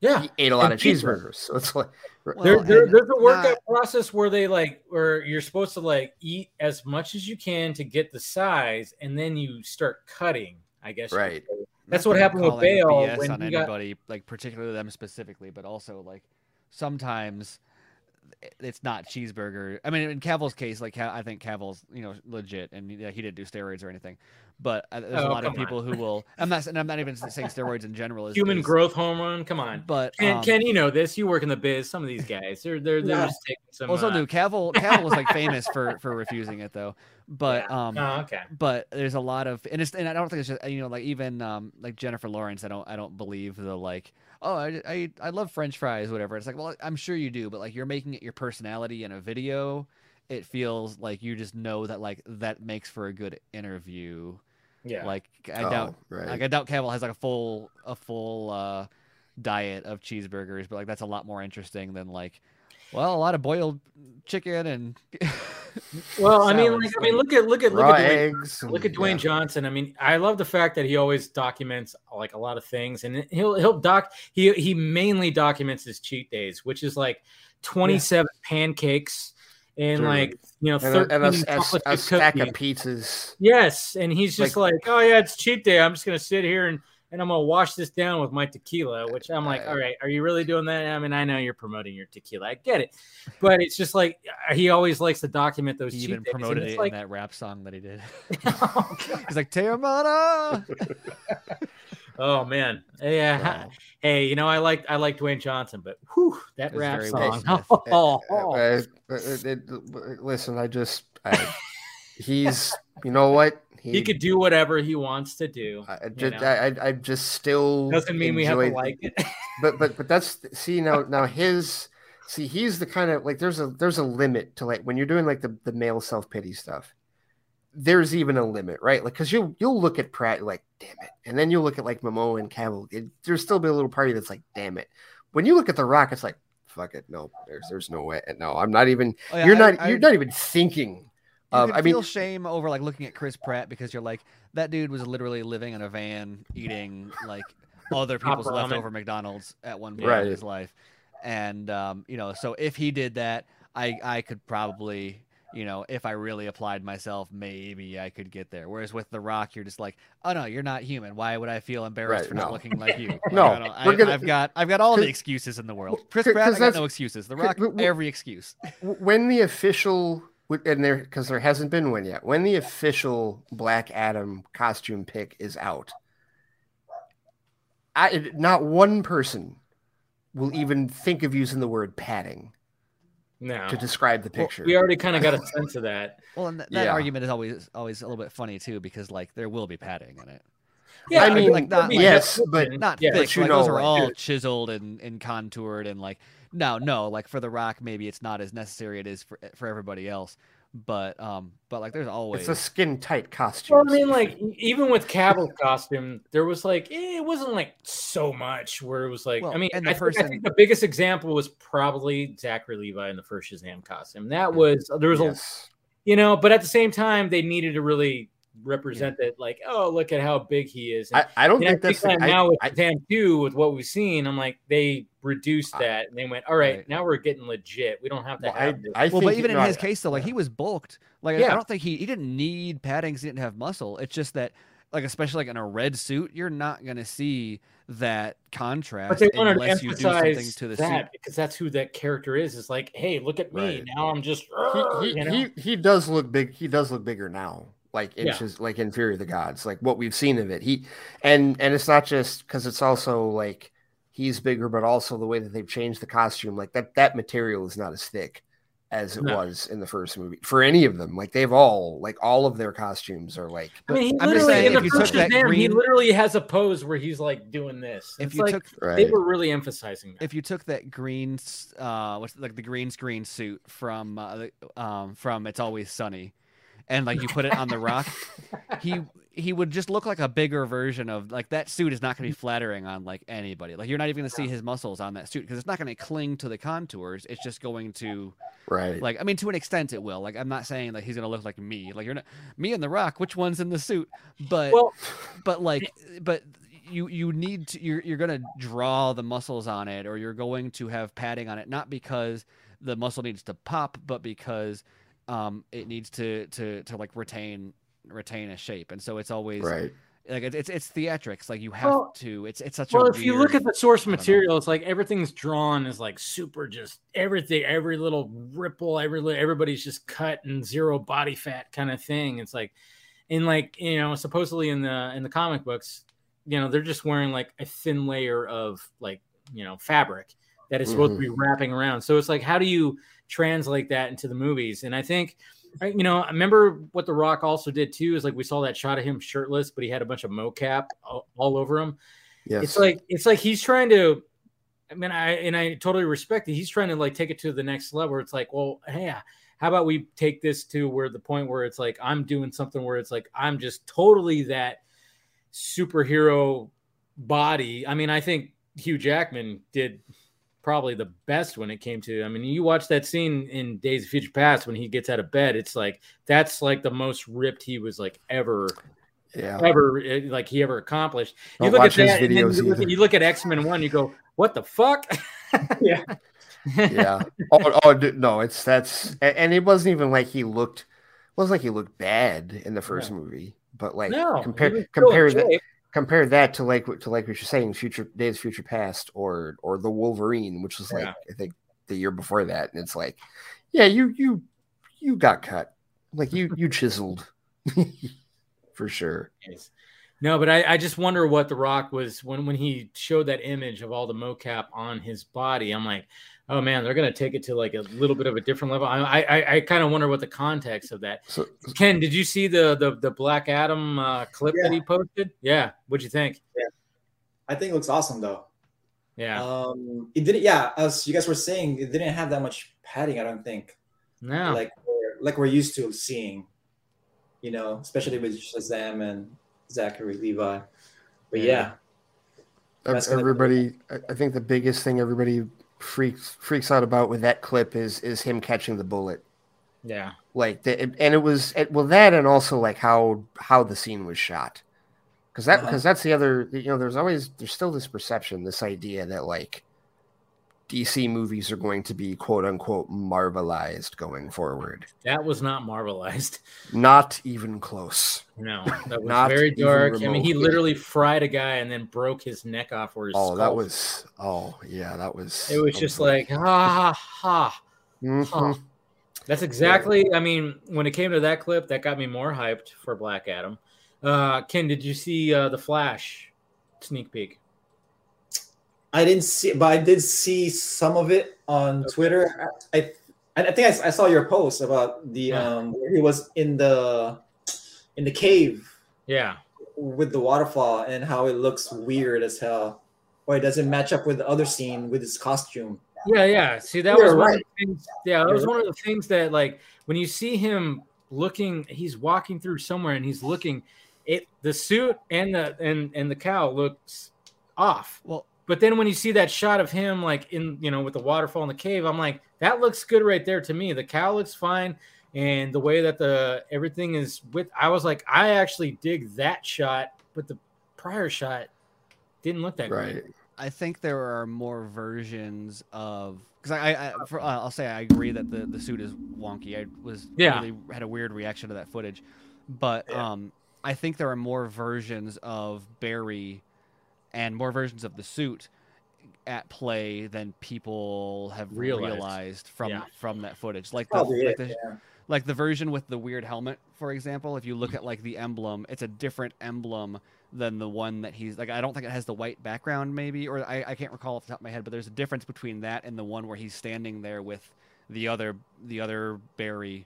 Yeah, he ate a lot And of pizza. cheeseburgers. So it's like, Well, there, there- there's a workout not- process where they like where you're supposed to like eat as much as you can to get the size and then you start cutting i guess you could Right. That's what happened with Bale BS when on he got- anybody, like particularly them specifically, but also like sometimes it's not cheeseburger. I mean, in Cavill's case, like I think Cavill's you know legit, and yeah, he didn't do steroids or anything. But uh, there's a Oh, lot of come on. people who will. I'm not, and I'm not even saying steroids in general. Is, human is- growth hormone come on But Ken, um, Ken, you know this. You work in the biz. Some of these guys, they're they're, they're Yeah. just taking some. also, uh, do Cavill. Cavill was like famous for for refusing it though. But yeah. um, oh, okay. but there's a lot of and it's and I don't think it's just you know like even um like Jennifer Lawrence I don't I don't believe the like oh I I, I love French fries whatever it's like well I'm sure you do but like you're making it your personality in a video it feels like you just know that like that makes for a good interview Yeah. like I Oh, doubt right. like I doubt Cavill has like a full a full uh diet of cheeseburgers but like that's a lot more interesting than like well a lot of boiled chicken and well, I mean, like, I mean, look at look at look raw at Dwayne, eggs. look at Dwayne yeah. Johnson. I mean, I love the fact that he always documents like a lot of things, and he'll he'll doc he he mainly documents his cheat days, which is like twenty seven pancakes and Sure. like you know And a, thirteen and a, a, a chip stack of pizzas. Yes, and he's just like, oh yeah, it's cheat day. I'm just gonna sit here and and I'm gonna wash this down with my tequila. Which I'm like, Uh, all right, are you really doing that? I mean, I know you're promoting your tequila. I get it, but it's just like uh, he always likes to document those. he even days, promoted it's it like, in that rap song that he did oh, he's like Teremana oh, man, yeah. Wow. Hey, you know, I like I like Dwayne Johnson, but whew, that It rap song. Will Smith. Oh, Uh, uh, uh, it- it- listen, I just, I, he's, you know what? He could do whatever he wants to do. I I you just, know? I, I, I just still Doesn't mean we have to enjoy- like it. but but but that's see now now his see he's the kind of like there's a there's a limit to like when you're doing like the the male self pity stuff. There's even a limit, right? Like because you you'll look at Pratt like damn it, and then you'll look at like Momo and Cavill. It, there's still be a little party that's like damn it. When you look at The Rock, it's like fuck it, no, there's there's no way, no, I'm not even. Oh, yeah, you're I- not I- you're not even thinking. Could I mean, feel shame over like looking at Chris Pratt because you're like that dude was literally living in a van eating like other people's leftover McDonald's at one point Right. in his life, and um, you know, so if he did that, I I could probably you know if I really applied myself, maybe I could get there. Whereas with The Rock, you're just like, oh no, you're not human. Why would I feel embarrassed Right, for not looking like you? Like, No, I I, gonna, I've got I've got all the excuses in the world. Chris Pratt, I got no excuses. The Rock, every excuse. when the official and there because there hasn't been one yet when the official black adam costume pick is out i not one person will even think of using the word padding No. to describe the Well, picture. we already kind of got a sense of that. Well, and th- that Yeah. argument is always always a little bit funny too, because like there will be padding in it. Yeah, I mean, like, not- mean, yes, that's- but Not yeah, fixed. you like, those know, are like, all chiseled and, and contoured and like no, no, like for The Rock, maybe it's not as necessary it is for for everybody else. But um, but like there's always it's a skin tight costume. Well, I mean, like even with Cavill's costume, there was like eh, it wasn't like so much where it was like. I mean, and the I, first think, I think the biggest example was probably Zachary Levi in the first Shazam costume. That was there was a you know, but at the same time, they needed to really represent that, like, oh, look at how big he is. And, I, I don't and I think that's think the, that now with I, I, Shazam 2, with what we've seen, I'm like, they reduced I- that and they went, all right, Right. now we're getting legit. We don't have to well, have I, this. I well, think but even in his I- case though, like he was bulked. Like Yeah. I don't think he he didn't need padding 'cause he didn't have muscle. It's just that like especially like in a red suit, you're not gonna see that contrast But they wanted to unless you do something emphasize to the that suit. because that's who that character is. It's like, hey, look at me. Right. Now I'm just, he, he, you know? he he does look big. He does look bigger now, like Yeah. inches, like in Fury of the Gods, like what we've seen of it. He and and it's not just because it's also like he's bigger, but also the way that they've changed the costume. Like that that material is not as thick as it No. was in the first movie for any of them. Like they've all like all of their costumes are like I mean, he I'm literally saying, in the first took that Shazam, he literally has a pose where he's like doing this. If It's you like took they were really emphasizing that. if you took that green uh what's like the green screen suit from uh, um from It's Always Sunny and like you put it on the rock he he would just look like a bigger version of like that suit is not going to be mm-hmm. flattering on like anybody. Like you're not even going to see his muscles on that suit because it's not going to cling to the contours. It's just going to right. like i mean to an extent it will. Like i'm not saying that he's going to look like me. Like you're not me and the rock which one's in the suit? But well, but like eh. but you you need to you're you're gonna draw the muscles on it or you're going to have padding on it not because the muscle needs to pop but because um it needs to to to like retain retain a shape and so it's always right. like it's it's theatrics like you have Well- to it's it's such well, a if you look at the source I material, it's like everything's drawn is like super, just everything, every little ripple, every everybody's just cut and zero body fat kind of thing. It's like, in like you know, supposedly in the in the comic books, you know, they're just wearing like a thin layer of like you know fabric that is supposed to be wrapping around. So it's like, how do you translate that into the movies? And I think. You know, I remember what The Rock also did too. Is like we saw that shot of him shirtless, but he had a bunch of mocap all, all over him Yes. it's like it's like he's trying to i mean i and i totally respect it he's trying to like take it to the next level it's like well hey how about we take this to where the point where it's like i'm doing something where it's like i'm just totally that superhero body i mean i think hugh jackman did probably the best when it came to i mean you watch that scene in days of future past when he gets out of bed it's like that's like the most ripped he was like ever yeah. ever eh, like he ever accomplished. Don't you look at his that, and videos you look, at, you look at X Men One, you go, "What the fuck?" yeah, yeah. Oh, oh no, it's that's and it wasn't even like he looked it wasn't like he looked bad in the first movie, but like no. he compare was compare that shape. Compare that to like what- to like what you're saying, future days, future past, or or the Wolverine, which was like Yeah. I think the year before that, and it's like, yeah, you you you got cut, like you you chiseled, for sure. Yes. No, but I, I just wonder what The Rock was when when he showed that image of all the mocap on his body. I'm like, oh man, they're gonna take it to like a little bit of a different level. I I, I kind of wonder what the context of that. So Ken, did you see the the, the Black Adam uh, clip that he posted? Yeah, what'd you think? Yeah, I think it looks awesome though. Yeah, Um, it didn't. Yeah, as you guys were saying, it didn't have that much padding. I don't think. no, Like we're, like we're used to seeing, you know, especially with Shazam and Zachary Levi. But Yeah. yeah, That's gonna be- everybody, I I think the biggest thing everybody freaks freaks out about with that clip is is him catching the bullet. yeah, like the, and it was it, well that and also like how how the scene was shot because that Uh-huh. because that's the other you know there's always there's still this perception this idea that like dc movies are going to be quote unquote marvelized going forward that was not marvelized. not even close No, that was Not very dark. I mean, he literally fried a guy and then broke his neck off or his oh that was oh yeah that was It was just like ha ha ha. Mhm. That's exactly. I mean, when it came to that clip, that got me more hyped for Black Adam. Uh, Ken, did you see uh, the Flash sneak peek? I didn't see, but I did see some of it on Twitter. I, I, I think I, I saw your post about the Yeah. um where he was in the in the cave Yeah. with the waterfall and how it looks weird as hell, or it doesn't match up with the other scene with his costume. Yeah, yeah. See, that You're was one right. of the things. Yeah, that You're was one of the things that, like, when you see him looking, he's walking through somewhere and he's looking. It the suit and the and and the cow looks off. Well, But then when you see that shot of him, like in you know with the waterfall in the cave, I'm like, that looks good right there to me. The cow looks fine, and the way that the everything is with, I was like, I actually dig that shot, but the prior shot didn't look that Right. great. I think there are more versions of because I, I, I for, uh, I'll say I agree that the, the suit is wonky. I was Yeah. really had a weird reaction to that footage, but um, I think there are more versions of Barry and more versions of the suit at play than people have Realized. realized, from Yeah. from that footage. Like the, like it. the Yeah. like the version with the weird helmet, for example, if you look at like the emblem, it's a different emblem than the one that he's like. I don't think it has the white background, maybe, or I, I can't recall off the top of my head, but there's a difference between that and the one where he's standing there with the other the other Barry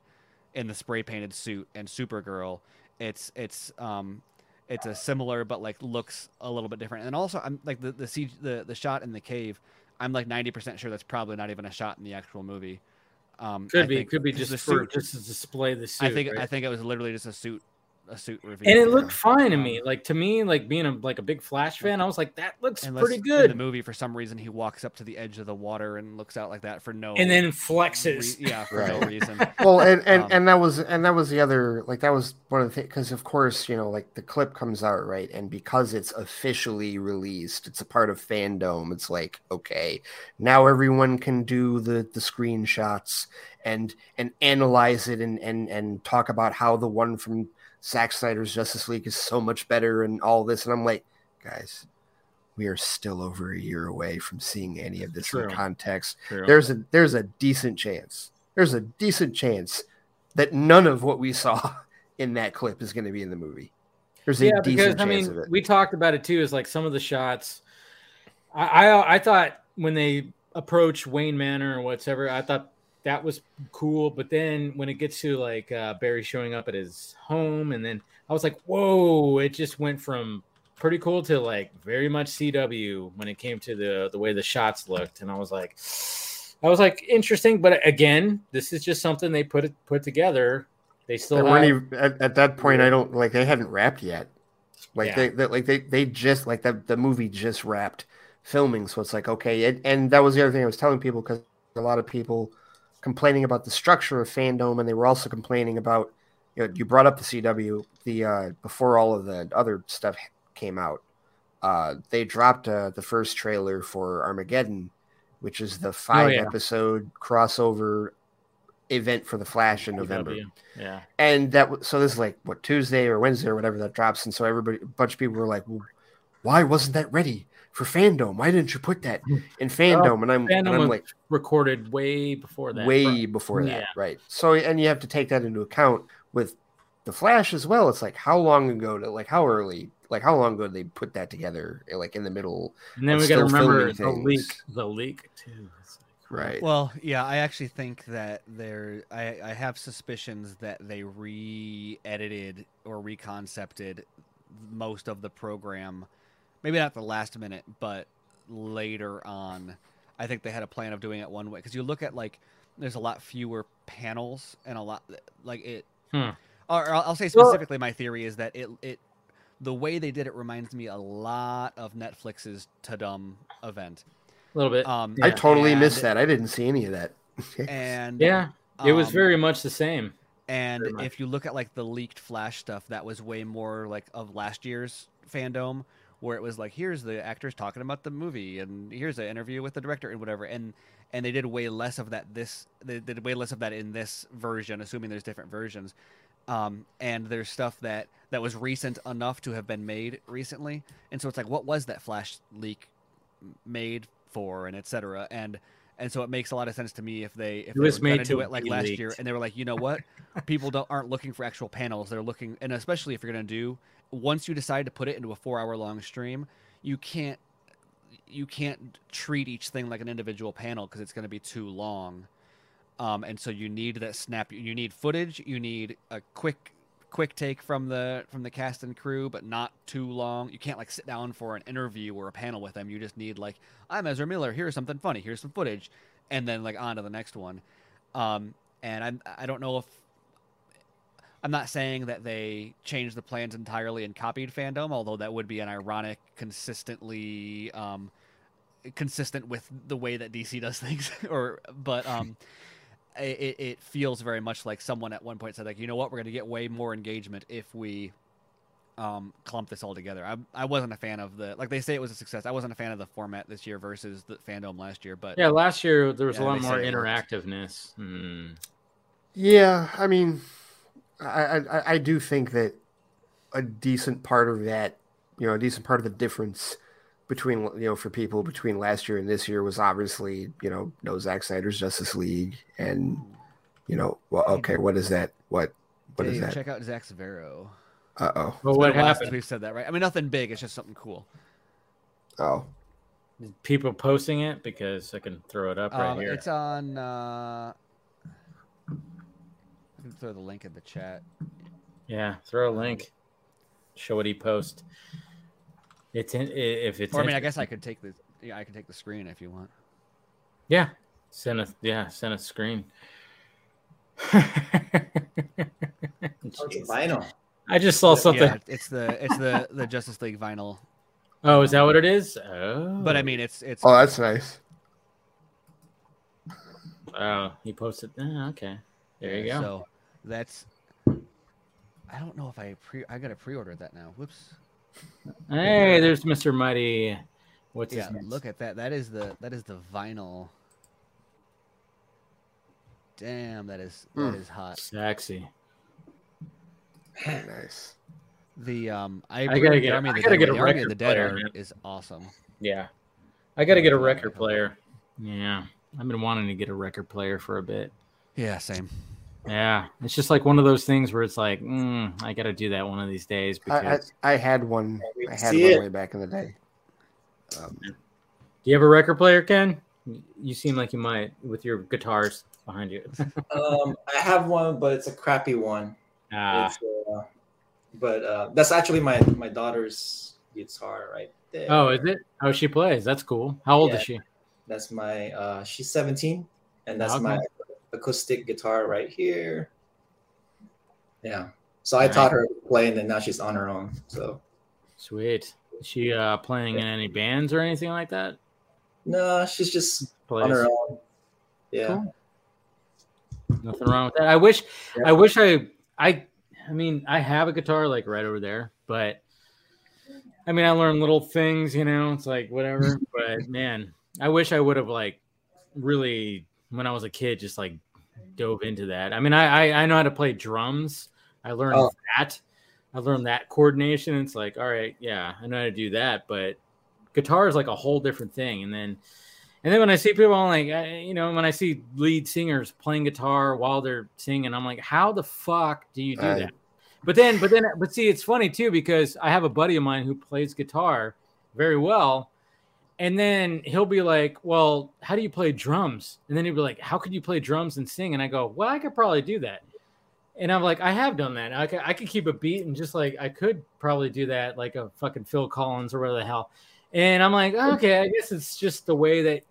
in the spray painted suit and Supergirl. It's it's um it's a similar but like looks a little bit different. And also I'm like the the CG, the the shot in the cave. I'm like 90% sure that's probably not even a shot in the actual movie. Um, Could I be, think- could be just for suit- just to display the suit. I think right? I think it was literally just a suit a suit reveal. and it looked fine to Um, me. Like to me, like being a like a big Flash fan, I was like, that looks Unless pretty In good. the movie, for some reason, he walks up to the edge of the water and looks out like that for no. and then re- flexes. yeah, for no reason. well and and, Um, and that was and that was the other like that was one of the things because of course you know like the clip comes out right and because it's officially released it's a part of FanDome it's like okay now everyone can do the the screenshots and and analyze it and and and talk about how the one from Zack Snyder's Justice League is so much better and all this and I'm like guys we are still over a year away from seeing any of this True. in context True. there's a there's a decent chance there's a decent chance that none of what we saw in that clip is going to be in the movie there's a yeah, because decent I chance mean, of it we talked about it too. Is like some of the shots. I, I I thought when they approach Wayne Manor or whatever, I thought that was cool. But then when it gets to like uh, Barry showing up at his home, and then I was like, whoa! It just went from pretty cool to like very much CW when it came to the the way the shots looked, and I was like. I was like interesting, but again, this is just something they put it put together. They still have, even, at, at that point i don't like they hadn't wrapped yet like Yeah. they, they like they they just like the, the movie just wrapped filming so it's like okay and, and that was the other thing i was telling people because a lot of people complaining about the structure of FanDome and they were also complaining about you know you brought up the cw the uh before all of the other stuff came out uh they dropped uh, the first trailer for armageddon which is the five Oh, yeah. episode crossover event for the flash in november. Yeah. and that w- so this is like what Tuesday or Wednesday or whatever that drops, and so everybody, a bunch of people were like, well, "Why wasn't that ready for FanDome? Why didn't you put that mm. in FanDome?" And I'm, and I'm like, recorded way before that. way before that, Yeah. right? So, and you have to take that into account with the Flash as well. It's like how long ago to like how early, like how long ago did they put that together, like in the middle, and then we got to remember the leak. The leak too. Right? Well, yeah, I actually think that there. I, I have suspicions that they re-edited or reconcepted most of the program. Maybe not the last minute, but later on. I think they had a plan of doing it one way because you look at like there's a lot fewer panels and a lot like it. Hmm. Or I'll I'll say Well- specifically, my theory is that it it the way they did it reminds me a lot of Netflix's Tudum event. a little bit. Um, I totally and- missed that. I didn't see any of that. And yeah, it was um, very much the same. And if you look at like the leaked Flash stuff, that was way more like of last year's FanDome, where it was like, here's the actors talking about the movie, and here's an interview with the director and whatever. And and they did way less of that. This they did way less of that in this version, assuming there's different versions. Um, and there's stuff that that was recent enough to have been made recently, and so it's like, what was that Flash leak made for, and etc and and so it makes a lot of sense to me if they if It they was were gonna do it like last year, and they were like, you know what, people don't aren't looking for actual panels; they're looking, and especially if you're gonna do once you decide to put it into a four hour long stream, you can't you can't treat each thing like an individual panel because it's going to be too long. Um, and so you need that snap. You need footage. You need a quick quick take from the from the cast and crew, but not too long. You can't like sit down for an interview or a panel with them. You just need like, I'm Ezra Miller. Here's something funny. Here's some footage, and then like on to the next one. Um, and I'm I don't know if I'm not saying that they changed the plans entirely and copied FanDome, although that would be an ironic, consistently um, consistent with the way that DC does things. or but um, it, it feels very much like someone at one point said like, you know what, we're going to get way more engagement if we um, clump this all together. I I wasn't a fan of the like they say it was a success. I wasn't a fan of the format this year versus the FanDome last year. But Yeah, last year there was Yeah, a lot more said interactiveness. Hmm. Yeah, I mean, I, I I do think that a decent part of that, you know, a decent part of the difference between you know for people between last year and this year was obviously you know no Zack Snyder's Justice League and you know well okay what is that what what is Dave, that check out Zach Severo. uh oh Well, what Been a while since happened? We've said that, right? I mean, nothing big. It's just something cool. oh People posting it because I can throw it up right Um, here. it's on. Uh, I can throw the link in the chat. Yeah, throw a link. Show what he post. It's in if it's. Or I mean, I guess I could take the. Yeah, I can take the screen if you want. Yeah, send a yeah, send a screen. Oh, it's vinyl. I just saw something. Yeah, it's the it's the the Justice League vinyl. Oh, is that what it is? Oh, But I mean, it's it's oh that's nice oh, he posted. Oh, okay, there you go. So that's. I don't know if I pre. I gotta pre-order that now. Whoops. hey, there's Mr. Mighty. What's Yeah, his look at that. That is the that is the vinyl. Damn, that is that Hmm. is hot. Sexy. Very nice The um, I, I gotta get Army I the gotta get a The Army of record the Dead player, art is awesome. Yeah, I got to get a record player. Yeah, I've been wanting to get a record player for a bit. Yeah, same. Yeah, it's just like one of those things where it's like, mm, I got to do that one of these days I, I. I had one we I had one it. way back in the day um, do you have a record player, Ken? You seem like you might with your guitars behind you. Um, I have one, but it's a crappy one. ah, It's, uh, but uh, that's actually my my daughter's guitar right there. oh, is it? Oh, she plays. That's cool. How old Yeah. is she? That's my uh she's 17 and that's Okay. my acoustic guitar right here. Yeah. So I Nice. taught her to play and then now she's on her own. So Sweet. Is she uh, playing in any bands or anything like that? no, she's just Plays. on her own. Yeah. Cool. Nothing wrong with that. I wish, Yeah. I wish I, I, I mean, I have a guitar like right over there, but I mean, I learn little things, you know, it's like whatever. but man, I wish I would have like really, when I was a kid, just like dove into that. I mean, I, I, I know how to play drums. I learned Oh. that. I learned that coordination. It's like, all right, yeah, I know how to do that, but guitar is like a whole different thing. And then, and then when I see people, I'm like, I, you know, when I see lead singers playing guitar while they're singing, I'm like, how the fuck do you do Right. that? But then, but then, but see, it's funny too because I have a buddy of mine who plays guitar very well, and then he'll be like, "Well, how do you play drums?" And then he'll be like, "How could you play drums and sing?" And I go, "Well, I could probably do that." And I'm like, I have done that. I could, I could keep a beat and just like I could probably do that, like a fucking Phil Collins or whatever the hell. And I'm like, okay, I guess it's just the way that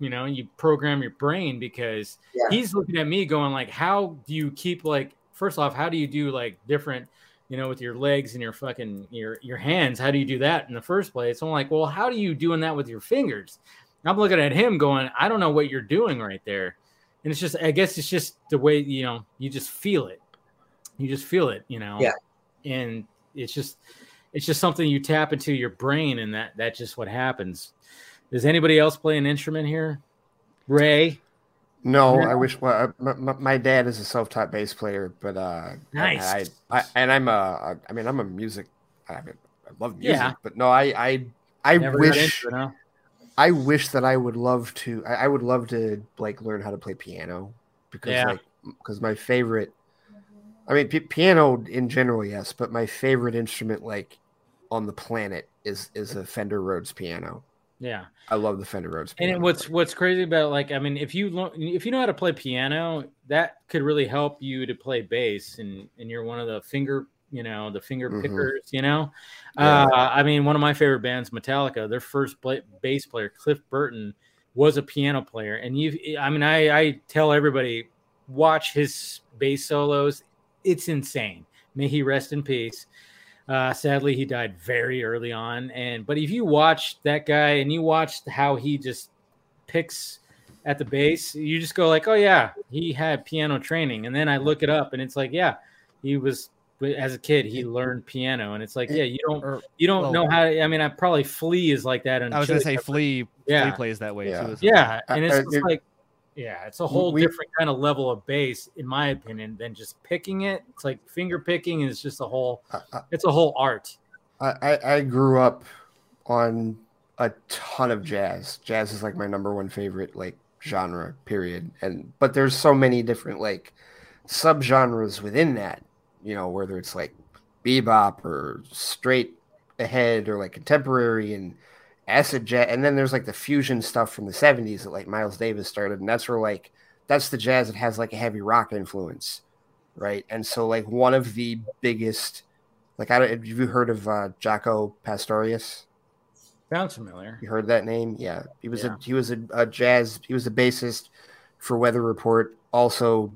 you know you program your brain because Yeah. he's looking at me going like, how do you keep like first off, how do you do like different, you know, with your legs and your fucking your your hands? How do you do that in the first place? I'm like, well, how do you doing that with your fingers? I'm looking at him going, I don't know what you're doing right there. And it's just, I guess it's just the way, you know, you just feel it. You just feel it, you know? Yeah. And it's just, it's just something you tap into your brain and that, that's just what happens. Does anybody else play an instrument here? Ray? No, Yeah. I wish. Well, my, my dad is a self-taught bass player, but uh, Nice. I, I, and I'm a. I mean, I'm a music. I, I love music, Yeah. but no, I, I, I Never wish. it, huh? I wish that I would love to. I, I would love to like learn how to play piano because Yeah. like because my favorite. I mean, p- piano in general, yes, but my favorite instrument, like on the planet, is is a Fender Rhodes piano. Yeah. I love the Fender Rhodes. And what's but- what's crazy about like I mean if you lo- if you know how to play piano that could really help you to play bass and and you're one of the finger you know the finger Mhm. pickers you know Yeah. uh I mean one of my favorite bands Metallica their first play, bass player Cliff Burton was a piano player and you I mean I I tell everybody watch his bass solos it's insane may he rest in peace uh, sadly, he died very early on. And but if you watch that guy and you watch how he just picks at the bass, you just go like, "Oh yeah, he had piano training." And then I look it up, and it's like, yeah, he was as a kid he learned piano, and it's like, yeah, you don't you don't well- know how. To, I mean, I probably Flea is like that. And I was gonna say Flea. Yeah. Flea plays that way Yeah. too. as well. yeah, and it's just it- like, yeah, it's a whole we- different kind of level of bass, in my opinion, than just picking it. It's like finger picking is just a whole. I, It's a whole art. I, I I grew up on a ton of jazz. Jazz is like my number one favorite like genre, period. And but there's so many different like subgenres within that, you know, whether it's like bebop or straight ahead or like contemporary and acid jazz and then there's like the fusion stuff from the 70s that like Miles Davis started and that's where like that's the jazz that has like a heavy rock influence, right? And so like one of the biggest like, I don't, have you heard of uh, Jaco Pastorius? Sounds familiar. You heard that name? Yeah, he was Yeah. a he was a, a jazz. He was a bassist for Weather Report. Also,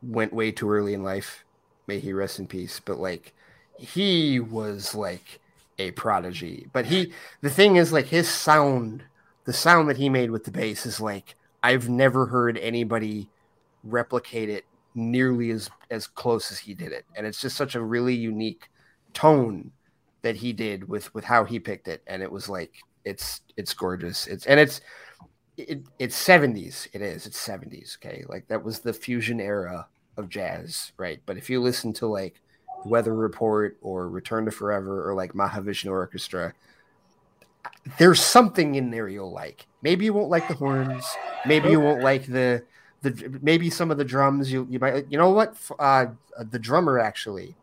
went way too early in life. May he rest in peace. But like, he was like a prodigy. But he, the thing is, like his sound, the sound that he made with the bass is like I've never heard anybody replicate it nearly as as close as he did it, and it's just such a really unique tone that he did with with how he picked it. And it was like it's it's gorgeous. It's and it's it, it's 70s it is. It's 70s okay? Like that was the fusion era of jazz right? But if you listen to like weather report or return to forever or like mahavishnu orchestra there's something in there you'll like maybe you won't like the horns maybe you won't like the the maybe some of the drums you you might you know what uh the drummer actually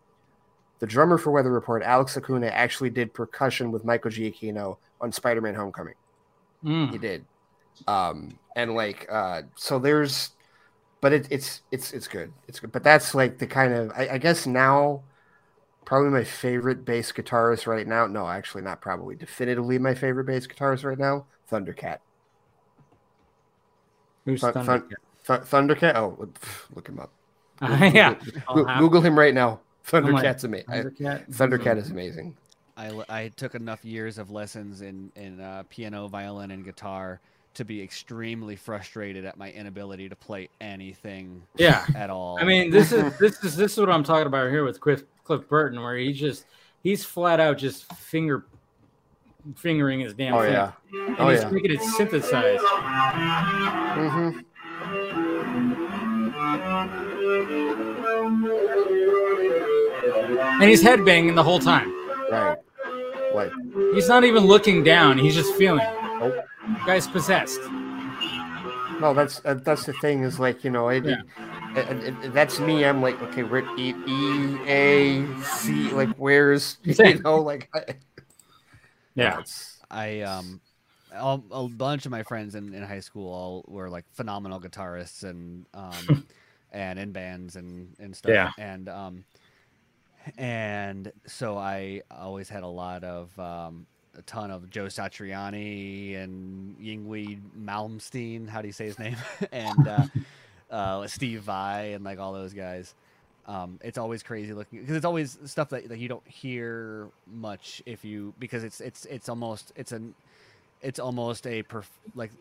the drummer for Weather Report, Alex Acuna, actually did percussion with Michael Giacchino on Spider-Man: Homecoming. Mm. He did, um, and like, uh, so there's, but it, it's it's it's good. It's good, but that's like the kind of I, I guess now, probably my favorite bass guitarist right now. No, actually, not probably. Definitively, my favorite bass guitarist right now, Thundercat. Who's Thun- Thundercat? Th- Thundercat. Oh, pff, look him up. yeah. Google, I'll have- Google him right now. I'm like, Thundercat's amazing. Thundercat. Thundercat is amazing. I, I took enough years of lessons in in uh, piano, violin, and guitar to be extremely frustrated at my inability to play anything Yeah. at all. I mean, this is this is this is what I'm talking about here with Cliff Cliff Burton, where he just he's flat out just finger fingering his damn Oh thing. yeah. and Oh he's yeah. making it synthesized. hmm And he's headbanging the whole time. Right. Like He's not even looking down. He's just feeling. Nope. Guy's possessed. no, that's uh, that's the thing is like you know it, Yeah. That's me. I'm like okay, we're E E A C like where's you Same. know like I, Yeah. it's, I um, all, a bunch of my friends in, in high school all were like phenomenal guitarists and um, and in bands and and stuff. Yeah. And um, and so I always had a lot of um, a ton of Joe Satriani and Yngwie Malmsteen. How do you say his name? and uh, uh, Steve Vai and like all those guys. Um, it's always crazy looking because it's always stuff that, that you don't hear much if you because it's it's it's almost it's an it's almost a perf- like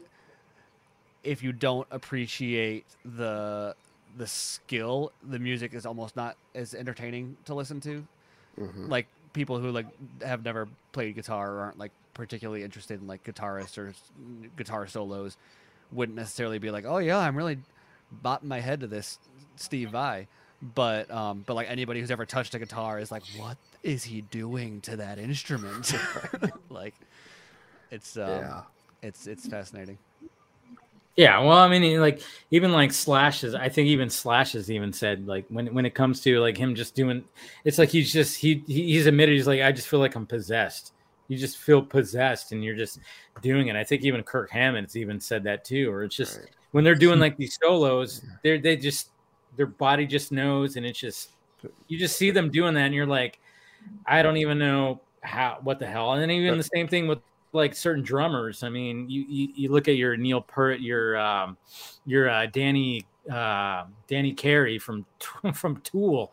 if you don't appreciate the the skill the music is almost not as entertaining to listen to mhm. like people who like have never played guitar or aren't like particularly interested in like guitarists or guitar solos wouldn't necessarily be like oh yeah i'm really bopping my head to this steve vai but um but like anybody who's ever touched a guitar is like what is he doing to that instrument like it's um, yeah. it's it's fascinating Yeah, well, I mean, like even like slashes. I think even slashes even said like when when it comes to like him just doing, it's like he's just he, he he's admitted he's like I just feel like I'm possessed, you just feel possessed and you're just doing it. I think even Kirk Hammett's even said that too, or it's just Right. when they're doing like these solos, they're they just their body just knows, and it's just you just see them doing that, and you're like, I don't even know how what the hell. And then even the same thing with like certain drummers. I mean, you you, you look at your Neil Peart, your um, your uh, Danny uh, Danny Carey from from Tool,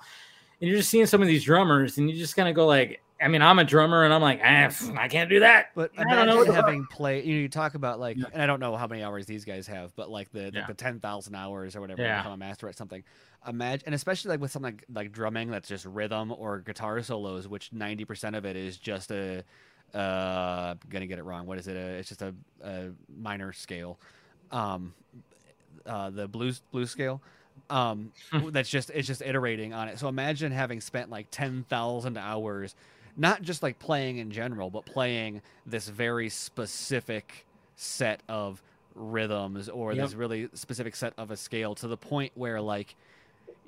and you're just seeing some of these drummers, and you just kind of go like. I mean, I'm a drummer, and I'm like, ah, I can't do that. But I don't know what imagine the fuck. having play. You know, you talk about like, Yeah. and I don't know how many hours these guys have, but like the Yeah. the ten thousand hours or whatever, Yeah. to become a master at something. Imagine, and especially like with something like, like drumming, that's just rhythm or guitar solos, which ninety percent of it is just a. Uh, I'm gonna get it wrong. What is it? Uh it's just a, a minor scale. Um, uh, the blues blues scale. Um, that's just it's just iterating on it. So imagine having spent like ten thousand hours not just like playing in general, but playing this very specific set of rhythms or Yep. this really specific set of a scale to the point where like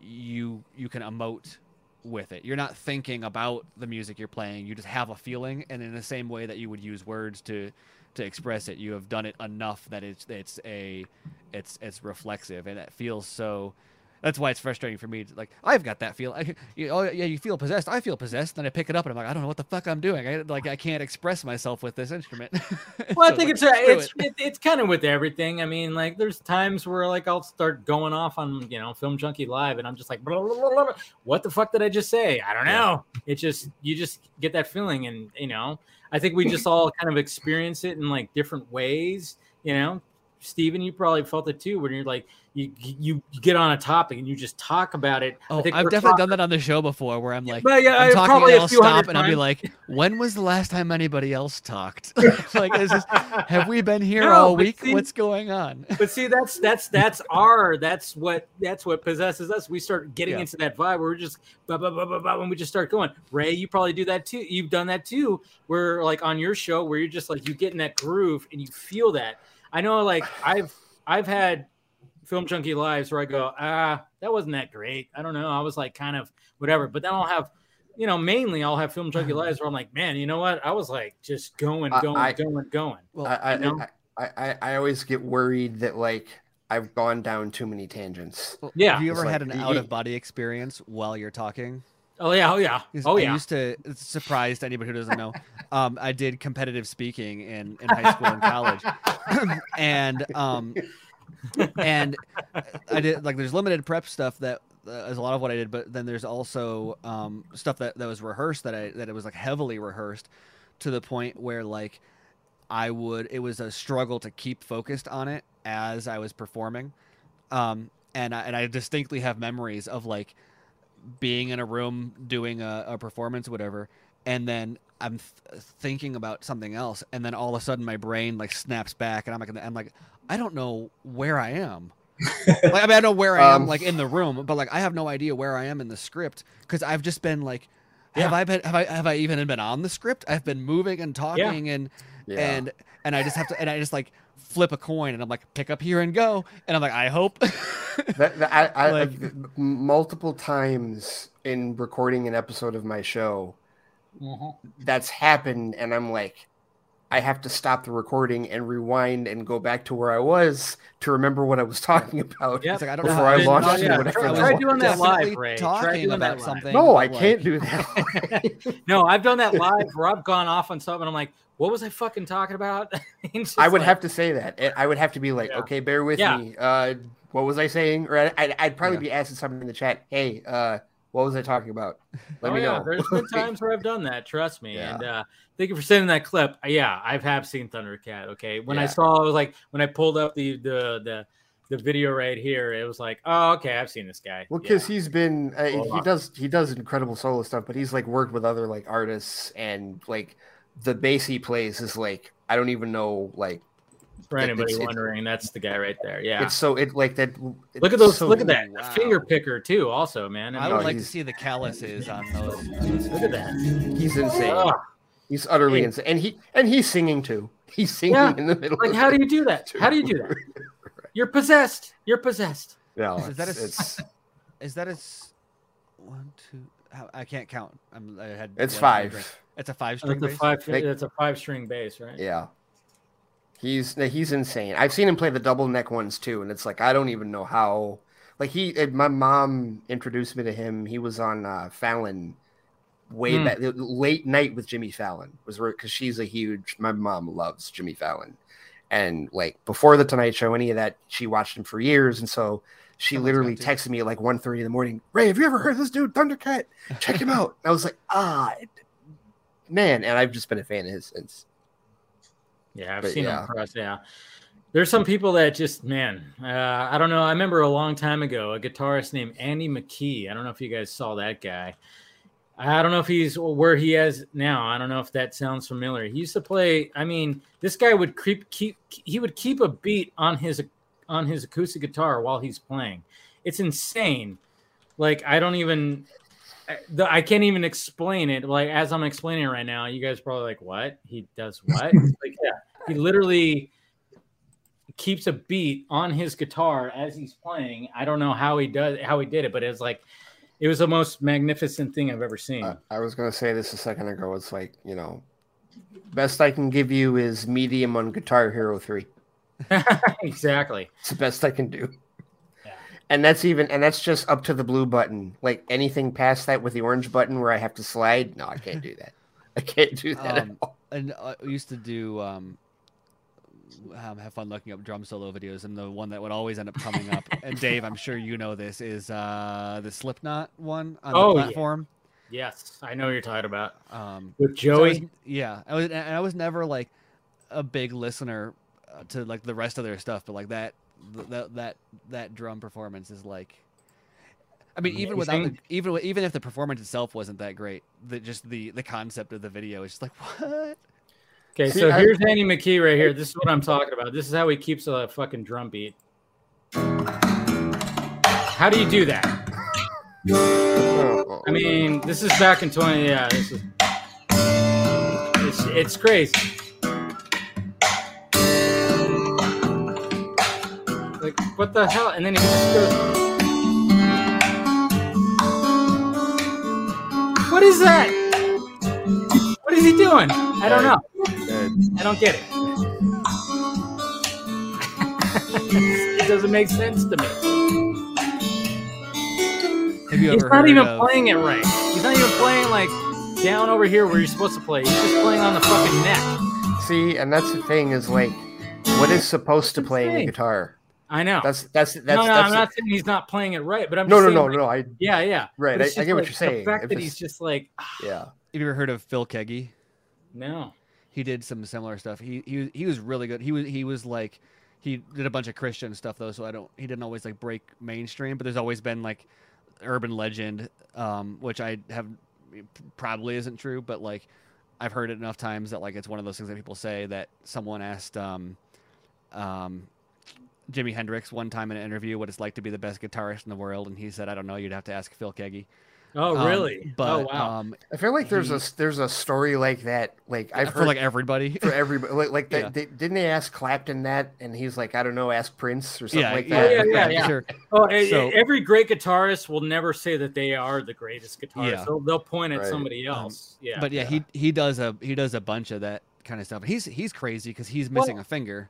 you you can emote with it. You're not thinking about the music you're playing. You just have a feeling and in the same way that you would use words to to express it, you have done it enough that it's it's a it's it's reflexive and it feels so that's why it's frustrating for me. Like I've got that feel. I, you, oh yeah, you feel possessed. I feel possessed. Then I pick it up and I'm like, I don't know what the fuck I'm doing. I, like I can't express myself with this instrument. Well, I think it's uh, screw it's it. it, it's kind of with everything. I mean, like there's times where like I'll start going off on you know Film Junkee Live, and I'm just like, blah, blah, blah. what the fuck did I just say? I don't know. It just you just get that feeling, and you know, I think we just all kind of experience it in like different ways. You know, Steven, you probably felt it too, when you're like you you, get on a topic and you just talk about it. I Oh, think I've definitely talking- done that on the show before, where I'm like, But yeah, I'm talking and I'll stop and I'll be like, when was the last time anybody else talked? like, is this, have we been here No, all week? see- What's going on? but see that's that's that's our that's what that's what possesses us we start getting Yeah. into that vibe where we're just blah, blah, blah, blah, blah, when we just start going ray you probably do that too you've done that too where like on your show where you're just like you get in that groove and you feel that i know like i've i've had film junkee lives where i go ah that wasn't that great i don't know i was like kind of whatever but then i'll have you know mainly i'll have film junkee lives where i'm like man you know what i was like just going going I- going going Well, I, I, you know? I, I, I always get worried that like I've gone down too many tangents. Well, Yeah. Have you It's ever had like, an out of body experience while you're talking? oh yeah oh yeah 'Cause oh I yeah used to it's surprise anybody who doesn't know. Um, I did competitive speaking in, in high school and college, and um, and I did like there's limited prep stuff that uh, is a lot of what I did, but then there's also um, stuff that, that was rehearsed that I that it was like heavily rehearsed to the point where like I would it was a struggle to keep focused on it as I was performing, um, and I, and I distinctly have memories of like being in a room doing a, a performance, whatever, and then I'm th- thinking about something else, and then all of a sudden my brain like snaps back, and I'm like, I'm like, I don't know where I am. like, I mean, I know where I am, Um, like in the room, but like I have no idea where I am in the script because I've just been like, have Yeah. I been, have I, have I even been on the script? I've been moving and talking and Yeah. and and I just have to, and I just like flip a coin, and I'm like, pick up here and go, and I'm like, I hope. That, that- I, I, Like- m- multiple times in recording an episode of my show, that's happened, and I'm like, I have to stop the recording and rewind and go back to where I was to remember what I was talking about. Yep. It's like I don't know Before how I to launched talk it, about whatever I that Try was. doing that live, definitely Ray. Try Talking doing that about live. something. No, I like- can't do that. no, I've done that live where I've gone off on something. I'm like, what was I fucking talking about? I would like- have to say that. I- I would have to be like, Yeah. okay, bear with Yeah. me. Uh, what was I saying? Or I- I'd, I'd probably Yeah. be asking something in the chat. Hey, uh, what was I talking about? Let oh, me yeah, know. There's been times where I've done that. Trust me. Yeah. And uh, thank you for sending that clip. Uh, yeah, I've have seen Thundercat. Okay, when I saw, it was like when I pulled up the the the the video right here. It was like, oh, okay, I've seen this guy. Well, Yeah. because he's been uh, he does he does incredible solo stuff, but he's like worked with other like artists and like the bass he plays is like I don't even know like for anybody it's- it's- wondering, that's the guy right there. Yeah. it's so it like that. Look at it's those. so- look at that wow. finger picker too. Also, man. I I would No, like to see the calluses on those. look at that. He's insane. Ugh. He's utterly Hey. insane, and he and he's singing too. He's singing Yeah. in the middle. Like, of how do you do that? too. How do you do that? You're possessed. You're possessed. No, Is that a it's, Is that a s- one, two? how, I can't count. I'm, I had It's one more drink. five. It's a five string That's a five. Like- That's a five string bass, right? Yeah. He's he's insane. I've seen him play the double neck ones too, and it's like I don't even know how. Like he, my mom introduced me to him. He was on uh, Fallon way Hmm. back, late night with Jimmy Fallon was because she's a huge. My mom loves Jimmy Fallon, and like before the Tonight Show, any of that, she watched him for years, and so she Someone's literally texted me at like 1.30 in the morning. Ray, have you ever heard of this dude Thundercat? Check him out. I was like, ah, man, and I've just been a fan of his since. Yeah, I've But seen yeah. them. Yeah, there's some people that just man, uh, I don't know. I remember a long time ago a guitarist named Andy McKee. I don't know if you guys saw that guy. I don't know if he's where he is now. I don't know if that sounds familiar. He used to play. I mean, this guy would creep keep. He would keep a beat on his on his acoustic guitar while he's playing. It's insane. Like I don't even. I- The, I can't even explain it. Like as I'm explaining it right now, you guys are probably like, "What? He does what?" like, yeah, he literally keeps a beat on his guitar as he's playing. I don't know how he does how he did it, but it's like it was the most magnificent thing I've ever seen. I, I was gonna say this a second ago. It's like you know, best I can give you is medium on Guitar Hero Three. exactly. It's the best I can do. Yeah. And that's even and that's just up to the blue button. Like anything past that with the orange button where I have to slide, no, I can't do that. I can't do that. at Um, all. and I used to do um, um, have fun looking up drum solo videos, and the one that would always end up coming up. and Dave, I'm sure you know this is uh, the Slipknot one on Oh, the yeah. platform. Yes, I know what you're talking about Um, with so I was- Joey. yeah, I was, and I was never like a big listener uh, to like the rest of their stuff, but like that that that that drum performance is like. I mean, mm, even without the, even wi- even if the performance itself wasn't that great, the just the the concept of the video is just like what. Okay, See, so I- here's Andy McKee right here. This is what I'm talking about. This is how he keeps a fucking drum beat. How do you do that? I mean, this is back in 20. Yeah, this is. It's, it's crazy. What the hell? And then he just goes. What is that? What is he doing? I don't know. I don't get it. it doesn't make sense to me. Have you He's ever not even of, playing it right. He's not even playing like down over here where you're supposed to play. He's just playing on the fucking neck. See, and that's the thing is like, what is supposed to play in the guitar? I know. That's that's that's no, no, that's I'm not saying he's not playing it right, but I'm no just no saying, no like, no. I Yeah, yeah. Right, I- I just get what you're saying. The fact If that he's just like, yeah. Have you ever heard of Phil Keaggy? no. He did some similar stuff. He he he was really good. He was he was like he did a bunch of Christian stuff though, so I don't he didn't always like break mainstream, but there's always been like urban legend, um, which I have probably isn't true, but like I've heard it enough times that like it's one of those things that people say that someone asked um um Jimi Hendrix one time in an interview what it's like to be the best guitarist in the world, and he said, "I don't know. You'd have to ask Phil Keaggy." Oh, Um, really? But oh, wow. um, I feel like there's He- a there's a story like that. Like I've for heard like everybody. for everybody. Like, like that. Yeah. They, didn't they ask Clapton that? And he's like, I don't know, ask Prince or something yeah, like that. yeah, yeah, yeah. sure. oh, so- every great guitarist will never say that they are the greatest guitarist. Yeah. They'll, they'll point at Right. somebody Um, else. yeah. but yeah, he he does a he does a bunch of that kind of stuff. He's he's crazy because he's missing Well- a finger.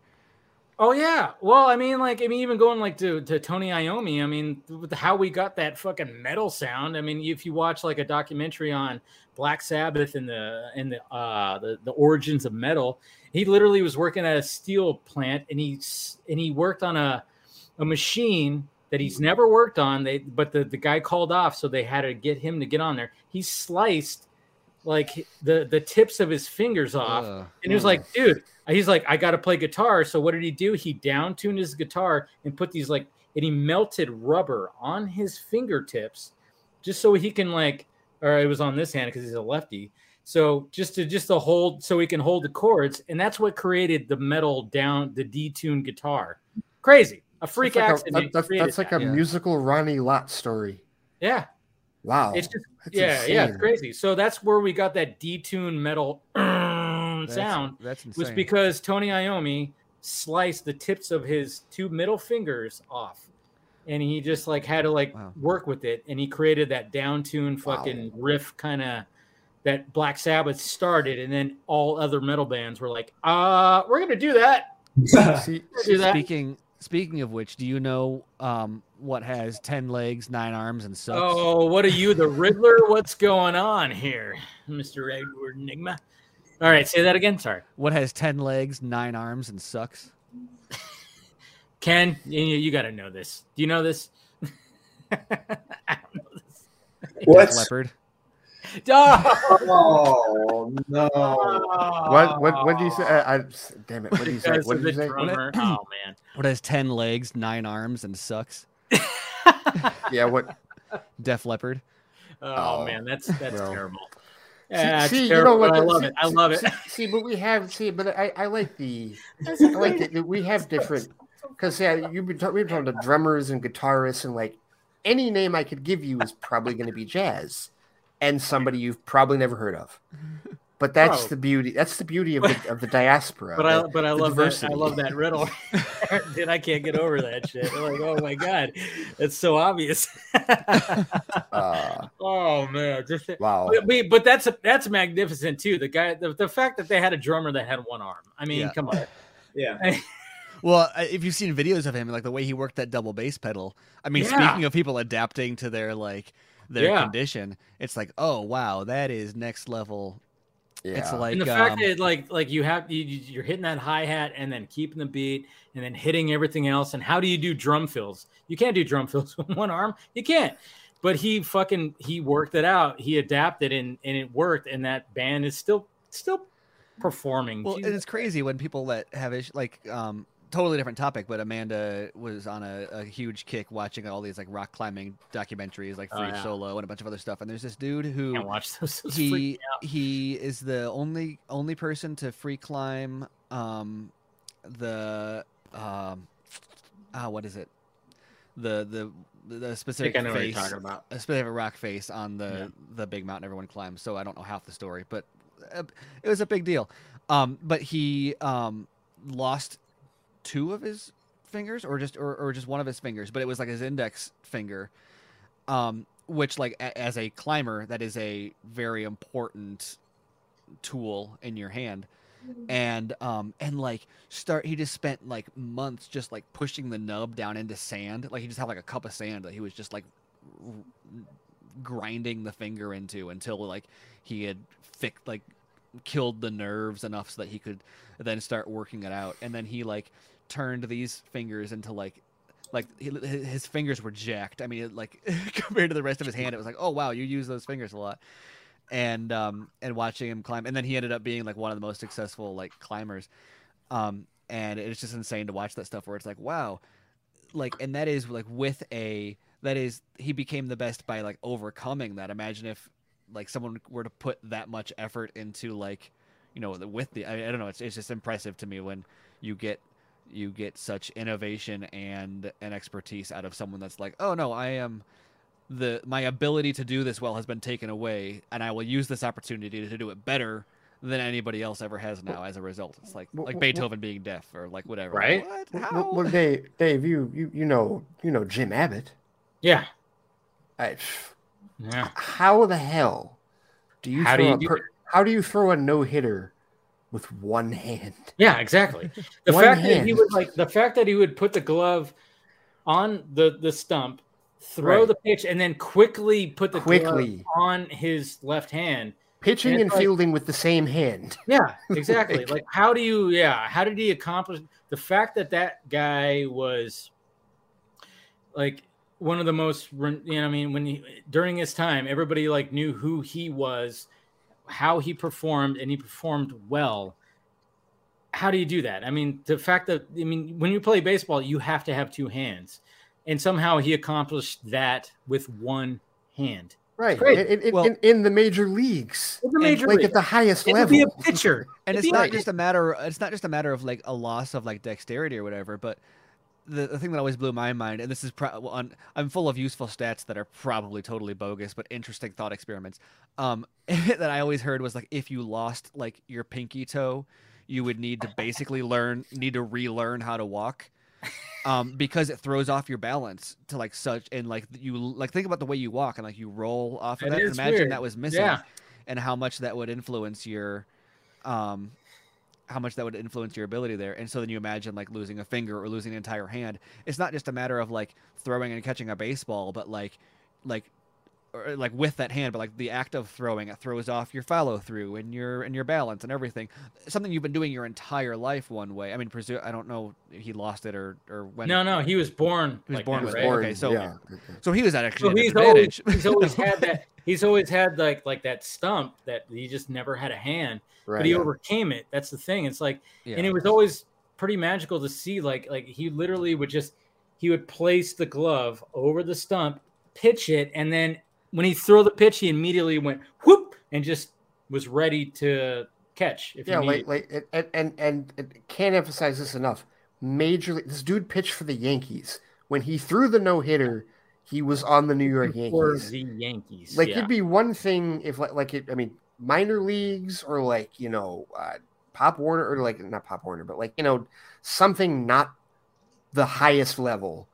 Oh yeah. Well, I mean, like, I mean, even going like to, to Tony Iommi, I mean, how we got that fucking metal sound. I mean, if you watch like a documentary on Black Sabbath and the and the uh the, the origins of metal, he literally was working at a steel plant and he and he worked on a a machine that he's never worked on. They but the, the guy called off, so they had to get him to get on there. He sliced like the the tips of his fingers off. Ugh. And he was like, dude, he's like, I got to play guitar. So what did he do? He down tuned his guitar and put these like, and he melted rubber on his fingertips just so he can like, or it was on this hand because he's a lefty. So just to just to hold, so he can hold the chords, and that's what created the metal down the detuned guitar. Crazy, a freak That's like a- accident. that- that's, that's like that. a Yeah. musical Ronnie Lott story. yeah. Wow. It's just That's yeah, yeah, it's crazy. So that's where we got that detuned metal That's- sound. That's was because Tony Iommi sliced the tips of his two middle fingers off, and he just like had to like Wow. work with it, and he created that down tune fucking riff kind of that Black Sabbath started, and then all other metal bands were like, "Uh, we're gonna do that." See, Do that. Speaking speaking of which, do you know um, what has ten legs, nine arms, and sucks? Oh, what are you, the Riddler? What's going on here, Mister Edward Nygma? All right, say that again. Sorry, What has ten legs, nine arms, and sucks? Ken. You, you got to know this. Do you know this? I don't know this. What? Leppard. Oh, Oh no! what what what did you say? I, I damn it! What did you say? What of did you say? drummer. Oh man. What has ten legs, nine arms, and sucks? Yeah, what? Def Leppard. Oh, Oh, man, that's that's well. terrible. See- Yeah, it's see, you know what? I love see- it. I love it. See, see, but we have see, but I, I like the I like that we have different because yeah, you've been talking, we've been talking to drummers and guitarists and like any name I could give you is probably going to be jazz and somebody you've probably never heard of. But that's Oh. the beauty. That's the beauty of the, of the diaspora. But I the- but I the love that. I love that riddle. Dude, I can't get over that shit. I'm like, oh my god, it's so obvious. Uh, oh man, just wow. but, but that's that's magnificent too. The guy, the, the fact that they had a drummer that had one arm. I mean, Yeah. come on. Yeah. Well, if you've seen videos of him, like the way he worked that double bass pedal. I mean, Yeah. speaking of people adapting to their like their Yeah. condition, it's like, oh wow, that is next level. It's like and the fact um, that like like you have you, you- you're hitting that hi hat and then keeping the beat and then hitting everything else. And how do you do drum fills? You can't do drum fills with one arm. You can't. But he fucking he worked it out. He adapted and and it worked. And that band is still still performing. Well, and it's crazy when people that have ish like um totally different topic, but Amanda was on a, a huge kick watching all these like rock climbing documentaries like Oh, Free yeah. Solo and a bunch of other stuff. And there's this dude who can't watch those. those he he is the only only person to free climb um the um ah what is it the the the I specific I you're face talking about. a specific rock face on the Yeah. the big mountain everyone climbs so i don't know half the story but uh, it was a big deal um but he um lost two of his fingers or just or, or just one of his fingers but it was like his index finger um which like a, as a climber that is a very important tool in your hand. And um and like start he just spent like months just like pushing the nub down into sand. Like he just had like a cup of sand that he was just like r- grinding the finger into until like he had fic like killed the nerves enough so that he could then start working it out. And then he like turned these fingers into like like he, his fingers were jacked. I mean like compared to the rest of his hand it was like oh wow you use those fingers a lot. And um and watching him climb and then he ended up being like one of the most successful like climbers. Um and it's just insane to watch that stuff where it's like wow. Like and that is like with a that is he became the best by like overcoming that. Imagine if like someone were to put that much effort into like you know with the i, I don't know it's, it's just impressive to me when you get you get such innovation and an expertise out of someone that's like oh no i am the my ability to do this well has been taken away and i will use this opportunity to do it better than anybody else ever has now as a result it's like Well, like well, beethoven being deaf or like whatever Right? what? Well, How? well, well, Dave, Dave, you you you know you know Jim Abbott. Yeah. I, Yeah. how the hell do you How do throw you do per- how do you throw a no hitter with one hand? Yeah, exactly. The fact that he hand. would like the fact that he would put the glove on the the stump, throw Right. the pitch, and then quickly put the Quickly. glove on his left hand. Pitching And and like- fielding with the same hand. Yeah, exactly. like how do you? Yeah, how did he accomplish the fact that that guy was like one of the most you know i mean when he during his time everybody like knew who he was how he performed and he performed well how do you do that i mean the fact that i mean when you play baseball you have to have two hands and somehow he accomplished that with one hand Right. In, in, Well- in, in the major leagues. It's a major like league. at the highest it would level. be a pitcher and It'd it's not like- just a matter it's not just a matter of like a loss of like dexterity or whatever but the, the thing that always blew my mind and this is pro- on, i'm full of useful stats that are probably totally bogus but interesting thought experiments um that i always heard was like if you lost like your pinky toe you would need to basically learn need to relearn how to walk um, because it throws off your balance to like such and like you like think about the way you walk and like you roll off of that. and imagine weird. that was missing, Yeah. and how much that would influence your, um, how much that would influence your ability there. And so then you imagine like losing a finger or losing an entire hand. It's not just a matter of like throwing and catching a baseball, but like, like. Or uh, like with that hand, but like the act of throwing, it throws off your follow through and your and your balance and everything. Something you've been doing your entire life one way. I mean, presu- I don't know he lost it or or when. No, no, he was born. He was like born that, with right? it. Okay, so- yeah. So he was at actually So at an he's always, advantage. he's always had that. He's always had like like that stump that he just never had a hand, right. but he overcame it. That's the thing. It's like, yeah. and it was always pretty magical to see. Like like he literally would just he would place the glove over the stump, pitch it, and then when he threw the pitch, he immediately went whoop and just was ready to catch. If yeah, you like like and and and, and can't emphasize this enough. Majorly, this dude pitched for the Yankees. When he threw the no hitter, he was on the New York for Yankees. the Yankees. Like yeah. it'd be one thing if like like it. I mean, minor leagues or like you know, uh, Pop Warner or like not Pop Warner, but like you know, something not the highest level.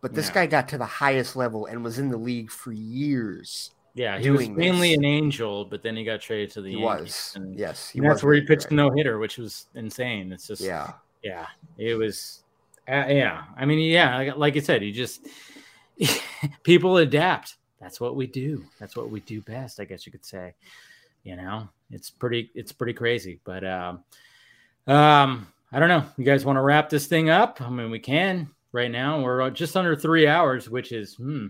But this Yeah. guy got to the highest level and was in the league for years. yeah, he was mainly this. an angel, but then he got traded to the He Yankees. was, and- yes, he and that's where he pitched the no hitter, which was insane. It's just Yeah, yeah, it was uh, yeah. I mean, yeah, like, like I said, he just people adapt. That's what we do. That's what we do best, I guess you could say. You know, it's pretty it's pretty crazy, but um um I don't know. You guys want to wrap this thing up? I mean, we can right now. We're just under 3 hours, which is hmm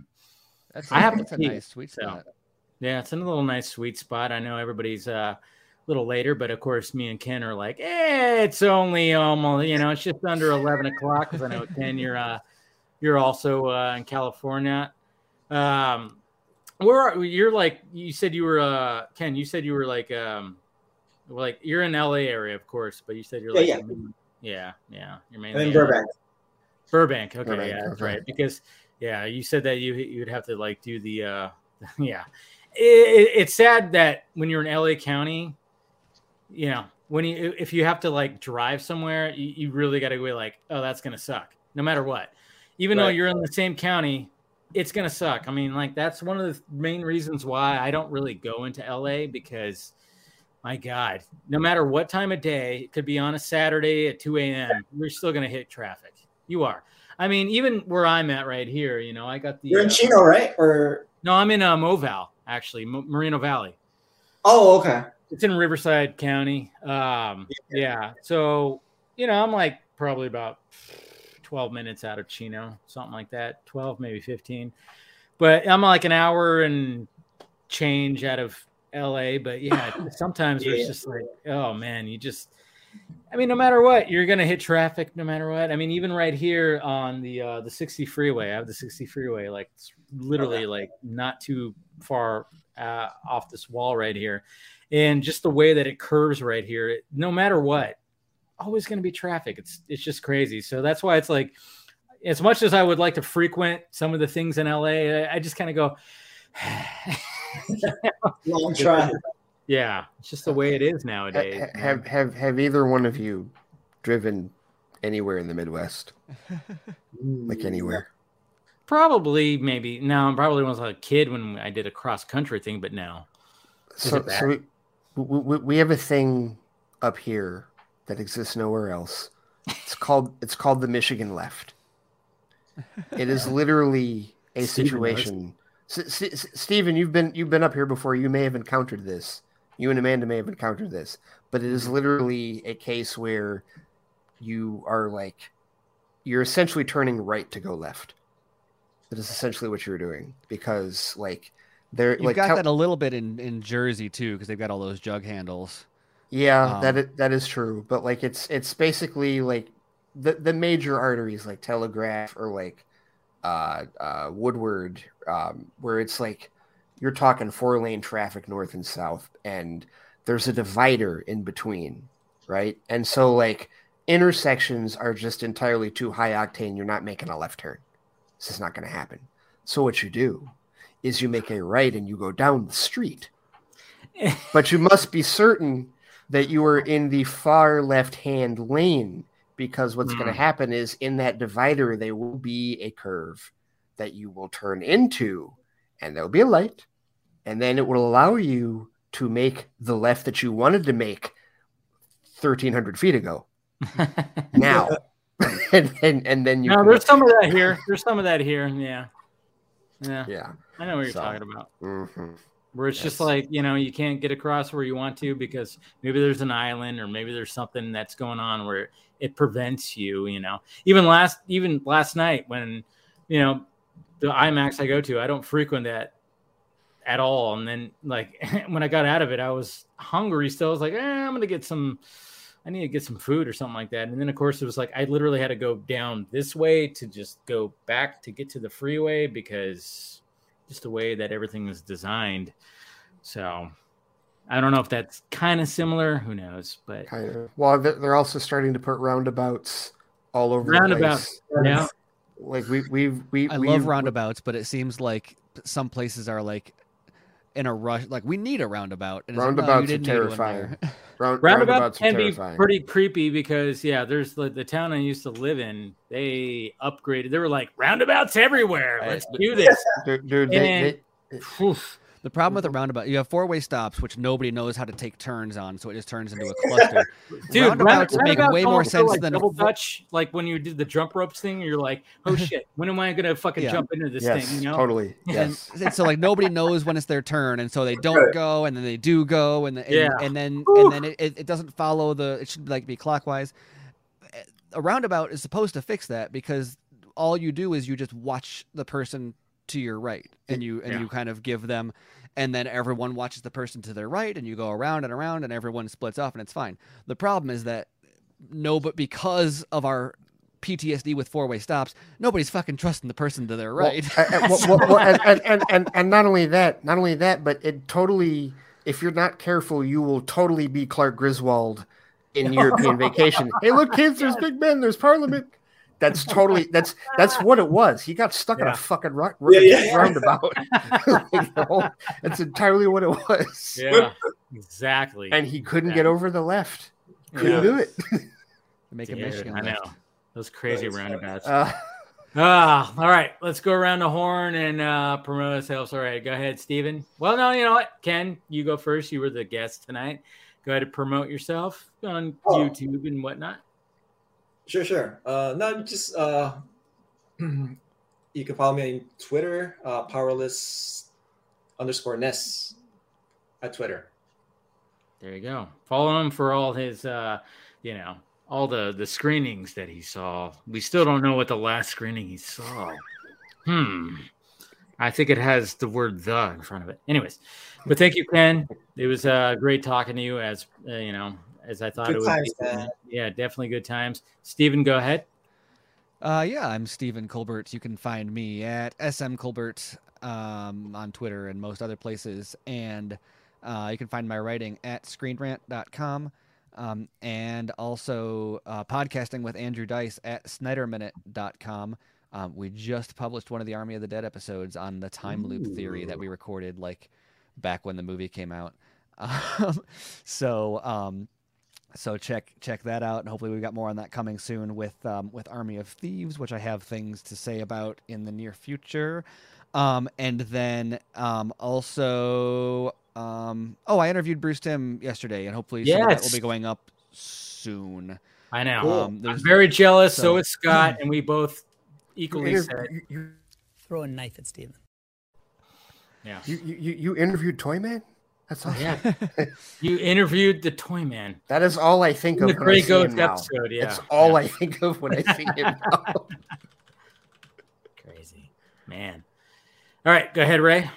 That's, I have that's a nice sweet so. spot. Yeah, it's in a little nice sweet spot. I know everybody's uh, a little later, but of course, me and Ken are like, eh, it's only almost, you know, it's just under eleven o'clock. Because I know Ken, you're uh, you're also uh, in California. Um, where are, you're like you said you were uh, Ken, you said you were like um, like you're in LA area, of course, but you said you're Yeah, like yeah. yeah, yeah, you're mainly in Burbank. Burbank. Okay, Burbank, yeah, that's okay. right. Because yeah, you said that you you'd have to like do the uh yeah. It, it's sad that when you're in LA County, you know, when you if you have to like drive somewhere, you, you really got to go like, oh, that's gonna suck, no matter what. Even though you're in the same county, it's gonna suck. I mean, like that's one of the main reasons why I don't really go into LA because. My God, no matter what time of day, it could be on a Saturday at 2 a.m., you're still going to hit traffic. You are. I mean, even where I'm at right here, you know, I got the. You're in uh, Chino, right? Or no, I'm in uh, Moval, actually, Mo- Moreno Valley. oh, okay. It's in Riverside County. Um, yeah. So, you know, I'm like probably about 12 minutes out of Chino, something like that. 12, maybe 15. But I'm like an hour and change out of LA. But yeah, sometimes Yeah. it's just like, oh man, you just, I mean, no matter what, you're gonna hit traffic no matter what. I mean, even right here on the uh the 60 freeway, I have the 60 freeway, like it's literally like not too far uh, off this wall right here. And just the way that it curves right here, it- no matter what, always gonna be traffic. It's it's just crazy. So that's why it's like as much as I would like to frequent some of the things in LA, I, I just kind of go, Long try. yeah, it's just the way it is nowadays. ha- man. have have have either one of you driven anywhere in the Midwest? Like anywhere? Probably, maybe. No, probably when I was a kid when I did a cross country thing, but now. So, so we, we, we- we have a thing up here that exists nowhere else. It's called it's called the Michigan left. It is literally a Steven situation. S- S- S- Steven, you've been you've been up here before. You may have encountered this. You and Amanda may have encountered this, but it is literally a case where you are like you're essentially turning right to go left. That is essentially what you're doing because like there You've like got Cal- that a little bit in, in Jersey too, because they've got all those jug handles. Yeah, that Um, is, that is true. But like it's it's basically like the the major arteries like Telegraph or like uh uh Woodward um where it's like you're talking four lane traffic north and south and there's a divider in between, right? And so like intersections are just entirely too high octane. You're not making a left turn. This is not going to happen. So what you do is you make a right and you go down the street but you must be certain that you are in the far left hand lane because what's going to happen is in that divider there will be a curve that you will turn into, and there'll be a light, and then it will allow you to make the left that you wanted to make 1,300 feet ago. Now, and, and and then you no, there's some of that here. There's some of that here. Yeah. Yeah. yeah. I know what you're So- talking about. Mhm. Where it's just like, you know, you can't get across where you want to because maybe there's an island or maybe there's something that's going on where it prevents you, you know. Even last even last night when, you know, the IMAX I go to, I don't frequent that at all. And then like when I got out of it, I was hungry still. I was like, eh, I'm gonna get some I need to get some food or something like that. And then of course it was like I literally had to go down this way to just go back to get to the freeway because just the way that everything is designed. So I don't know if that's kind of similar. Who knows? But Kind of. Well, they're they're also starting to put roundabouts all over Roundabouts, yeah, Like we we've we I we love roundabouts, but it seems like some places are like in a rush. Like we need a roundabout. And it's like, no, you Roundabouts are didn't need one terrifying. round, roundabout roundabouts are can be pretty creepy because yeah, there's the, the town I used to live in. They upgraded. They were like roundabouts everywhere. Let's do this. Dude, dude, they, And- they, Oof. The problem with a mm-hmm. roundabout, you have four way stops, which nobody knows how to take turns on, so it just turns into a cluster. Dude, roundabouts make roundabouts way more sense like than a double fo- dutch. Like when you did the jump ropes thing, you're like, oh shit, when am I gonna fucking Yeah. jump into this yes, thing? You know? totally. Yes. and so like nobody knows when it's their turn, and so they don't Right. go, and then they do go, and, the, and, Yeah. and then Whew. and then it, it, it doesn't follow the. It should like be clockwise. A roundabout is supposed to fix that because all you do is you just watch the person to your right, and you and Yeah. you kind of give them, and then everyone watches the person to their right, and you go around and around, and everyone splits off, and it's fine. The problem is that no, but because of our PTSD with four way stops, nobody's fucking trusting the person to their right. And, and, and, and not only that, not only that, but it totally, if you're not careful, you will totally be Clark Griswold in European Vacation. Hey, look, kids, there's Big Ben, there's Parliament. That's totally that's that's what it was. He got stuck in a fucking rock, Yeah, yeah. roundabout. You know? That's entirely what it was. Yeah, exactly. And he couldn't get over the left. Couldn't Yeah. do it. Make a Dude, Michigan I know left. those crazy That's funny. roundabouts. Uh, Ah, all right. Let's go around the horn and uh, promote ourselves. All right, go ahead, Stephen. Well, no, you know what? Ken, you go first. You were the guest tonight. Go ahead and promote yourself on Oh. YouTube and whatnot. Sure, sure. Uh, no, just uh, you can follow me on Twitter, uh, powerless underscore ness at Twitter. There you go. Follow him for all his, uh, you know, all the the screenings that he saw. We still don't know what the last screening he saw. Hmm. I think it has the word "the" in front of it. Anyways, but thank you, Ken. It was uh, great talking to you. As uh, you know, as I thought Good it would times, be. man. Yeah, definitely good times. Stephen, go ahead. Uh, yeah, I'm Stephen Colbert. You can find me at SM Colbert um, on Twitter and most other places. And uh, you can find my writing at screenrant.com um, and also uh, podcasting with Andrew Dice at snyderminute.com. Um, we just published one of the Army of the Dead episodes on the time loop theory that we recorded like back when the movie came out. Um, so um, so check check that out and hopefully we've got more on that coming soon with um, with army of thieves which i have things to say about in the near future um, and then um, also um, oh i interviewed bruce timm yesterday and hopefully some of that will be going up soon I know. Cool. um, I'm very jealous. So, so- is Scott, and we both you, equally inter- said, you, you, Throw a knife at Steven. yeah. you, you, you interviewed Toyman? That's awesome. Yeah. you interviewed the Toy Man. That is all I think of. The when I Grey him episode. Yeah. That's all yeah. I think of when I see him. Crazy. Man. All right. Go ahead, Ray.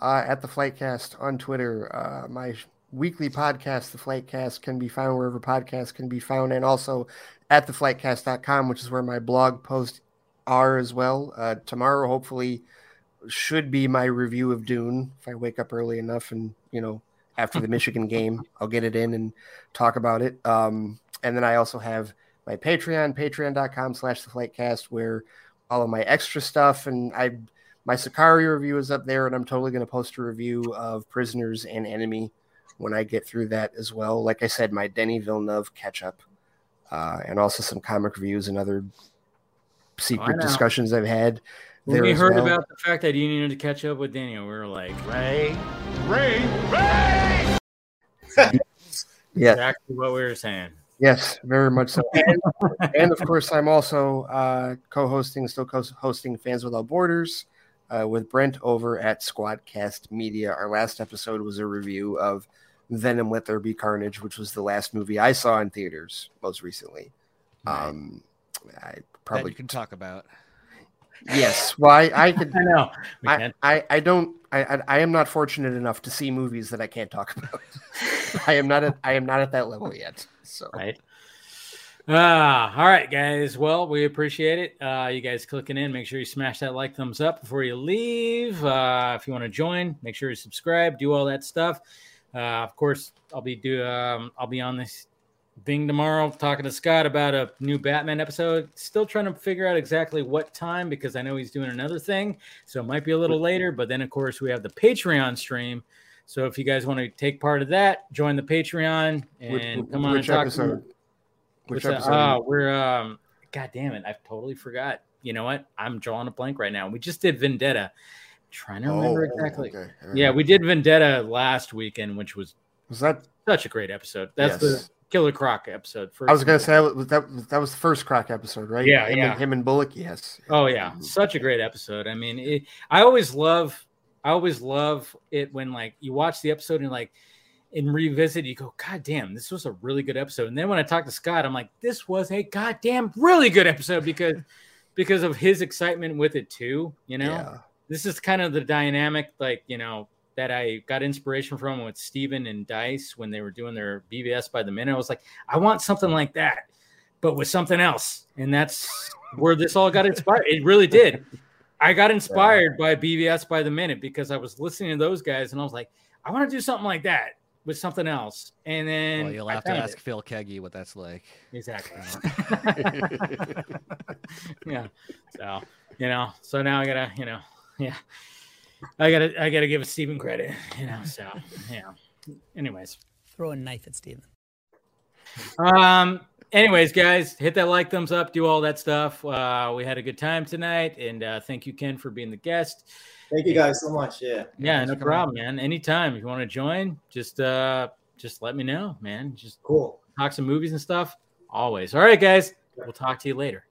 uh, at the Flightcast on Twitter. Uh, my weekly podcast, the Flightcast, can be found wherever podcasts can be found, and also at theflightcast.com, which is where my blog posts are as well. Uh, tomorrow, hopefully, should be my review of Dune. If I wake up early enough and, you know, after the Michigan game, I'll get it in and talk about it. Um, and then I also have my Patreon, patreon.com slash the Flightcast, where all of my extra stuff and I my Sicario review is up there, and I'm totally going to post a review of Prisoners and Enemy when I get through that as well. Like I said, my Denis Villeneuve catch up uh, and also some comic reviews and other secret discussions I've had. When we heard well. about the fact that you needed to catch up with Daniel, we were like, Ray, Ray, Ray. yeah, exactly what we were saying. yes, very much so. And, and of course, I'm also uh, co-hosting, still co-hosting Fans Without Borders uh, with Brent over at Squadcast Media. Our last episode was a review of Venom: Let There Be Carnage, which was the last movie I saw in theaters most recently. Um, I that probably you can talk about. Yes. Why I could I know. I. I, I don't I, I I am not fortunate enough to see movies that I can't talk about. I am not at I am not at that level yet. So Right. Ah, all right, guys. Well, we appreciate it. Uh, you guys clicking in. Make sure you smash that like, thumbs up before you leave. Uh, if you want to join, make sure you subscribe. Do all that stuff. Uh, of course, I'll be do. Um, I'll be on this thing tomorrow talking to Scott about a new Batman episode. Still trying to figure out exactly what time because I know he's doing another thing, so it might be a little later. But then, of course, we have the Patreon stream. So if you guys want to take part of that, join the Patreon and Which- come on which and talk. episode? Which episode? Oh, we're um. God damn it! I've totally forgot. You know what? I'm drawing a blank right now. We just did Vendetta. trying to remember Oh, exactly. okay. Yeah, we did Vendetta last weekend, which was was that. such a great episode. That's Yes. the Killer Croc episode. First I was gonna say that was that, that was the first Croc episode, right? Yeah, him yeah. And, him and Bullock. Yes. Oh yeah, Mhm. such a great episode. I mean, it, I always love, I always love it when like you watch the episode and like, and revisit, you go, God damn, this was a really good episode. And then when I talk to Scott, I'm like, this was a goddamn really good episode because because of his excitement with it too. You know, Yeah. this is kind of the dynamic, like you know, that I got inspiration from with Steven and Dice when they were doing their BBS by the minute. I was like, I want something like that, but with something else, and that's where this all got inspired. It really did. I got inspired by BBS by the minute because I was listening to those guys, and I was like, I want to do something like that with something else. And then Well, you'll have to ask it. Phil Keaggy what that's like. Exactly. yeah. So, you know, so now I gotta, you know, yeah. I gotta I gotta give Steven credit, you know. So yeah. Anyways. Throw a knife at Steven. Um anyways, guys, hit that like, thumbs up, do all that stuff. Uh we had a good time tonight, and uh thank you, Ken, for being the guest. Thank you guys so much. Yeah. Yeah, thanks no for coming. problem, man. Anytime if you want to join, just uh just let me know, man. Just Cool. talk some movies and stuff. Always. All right, guys. We'll talk to you later.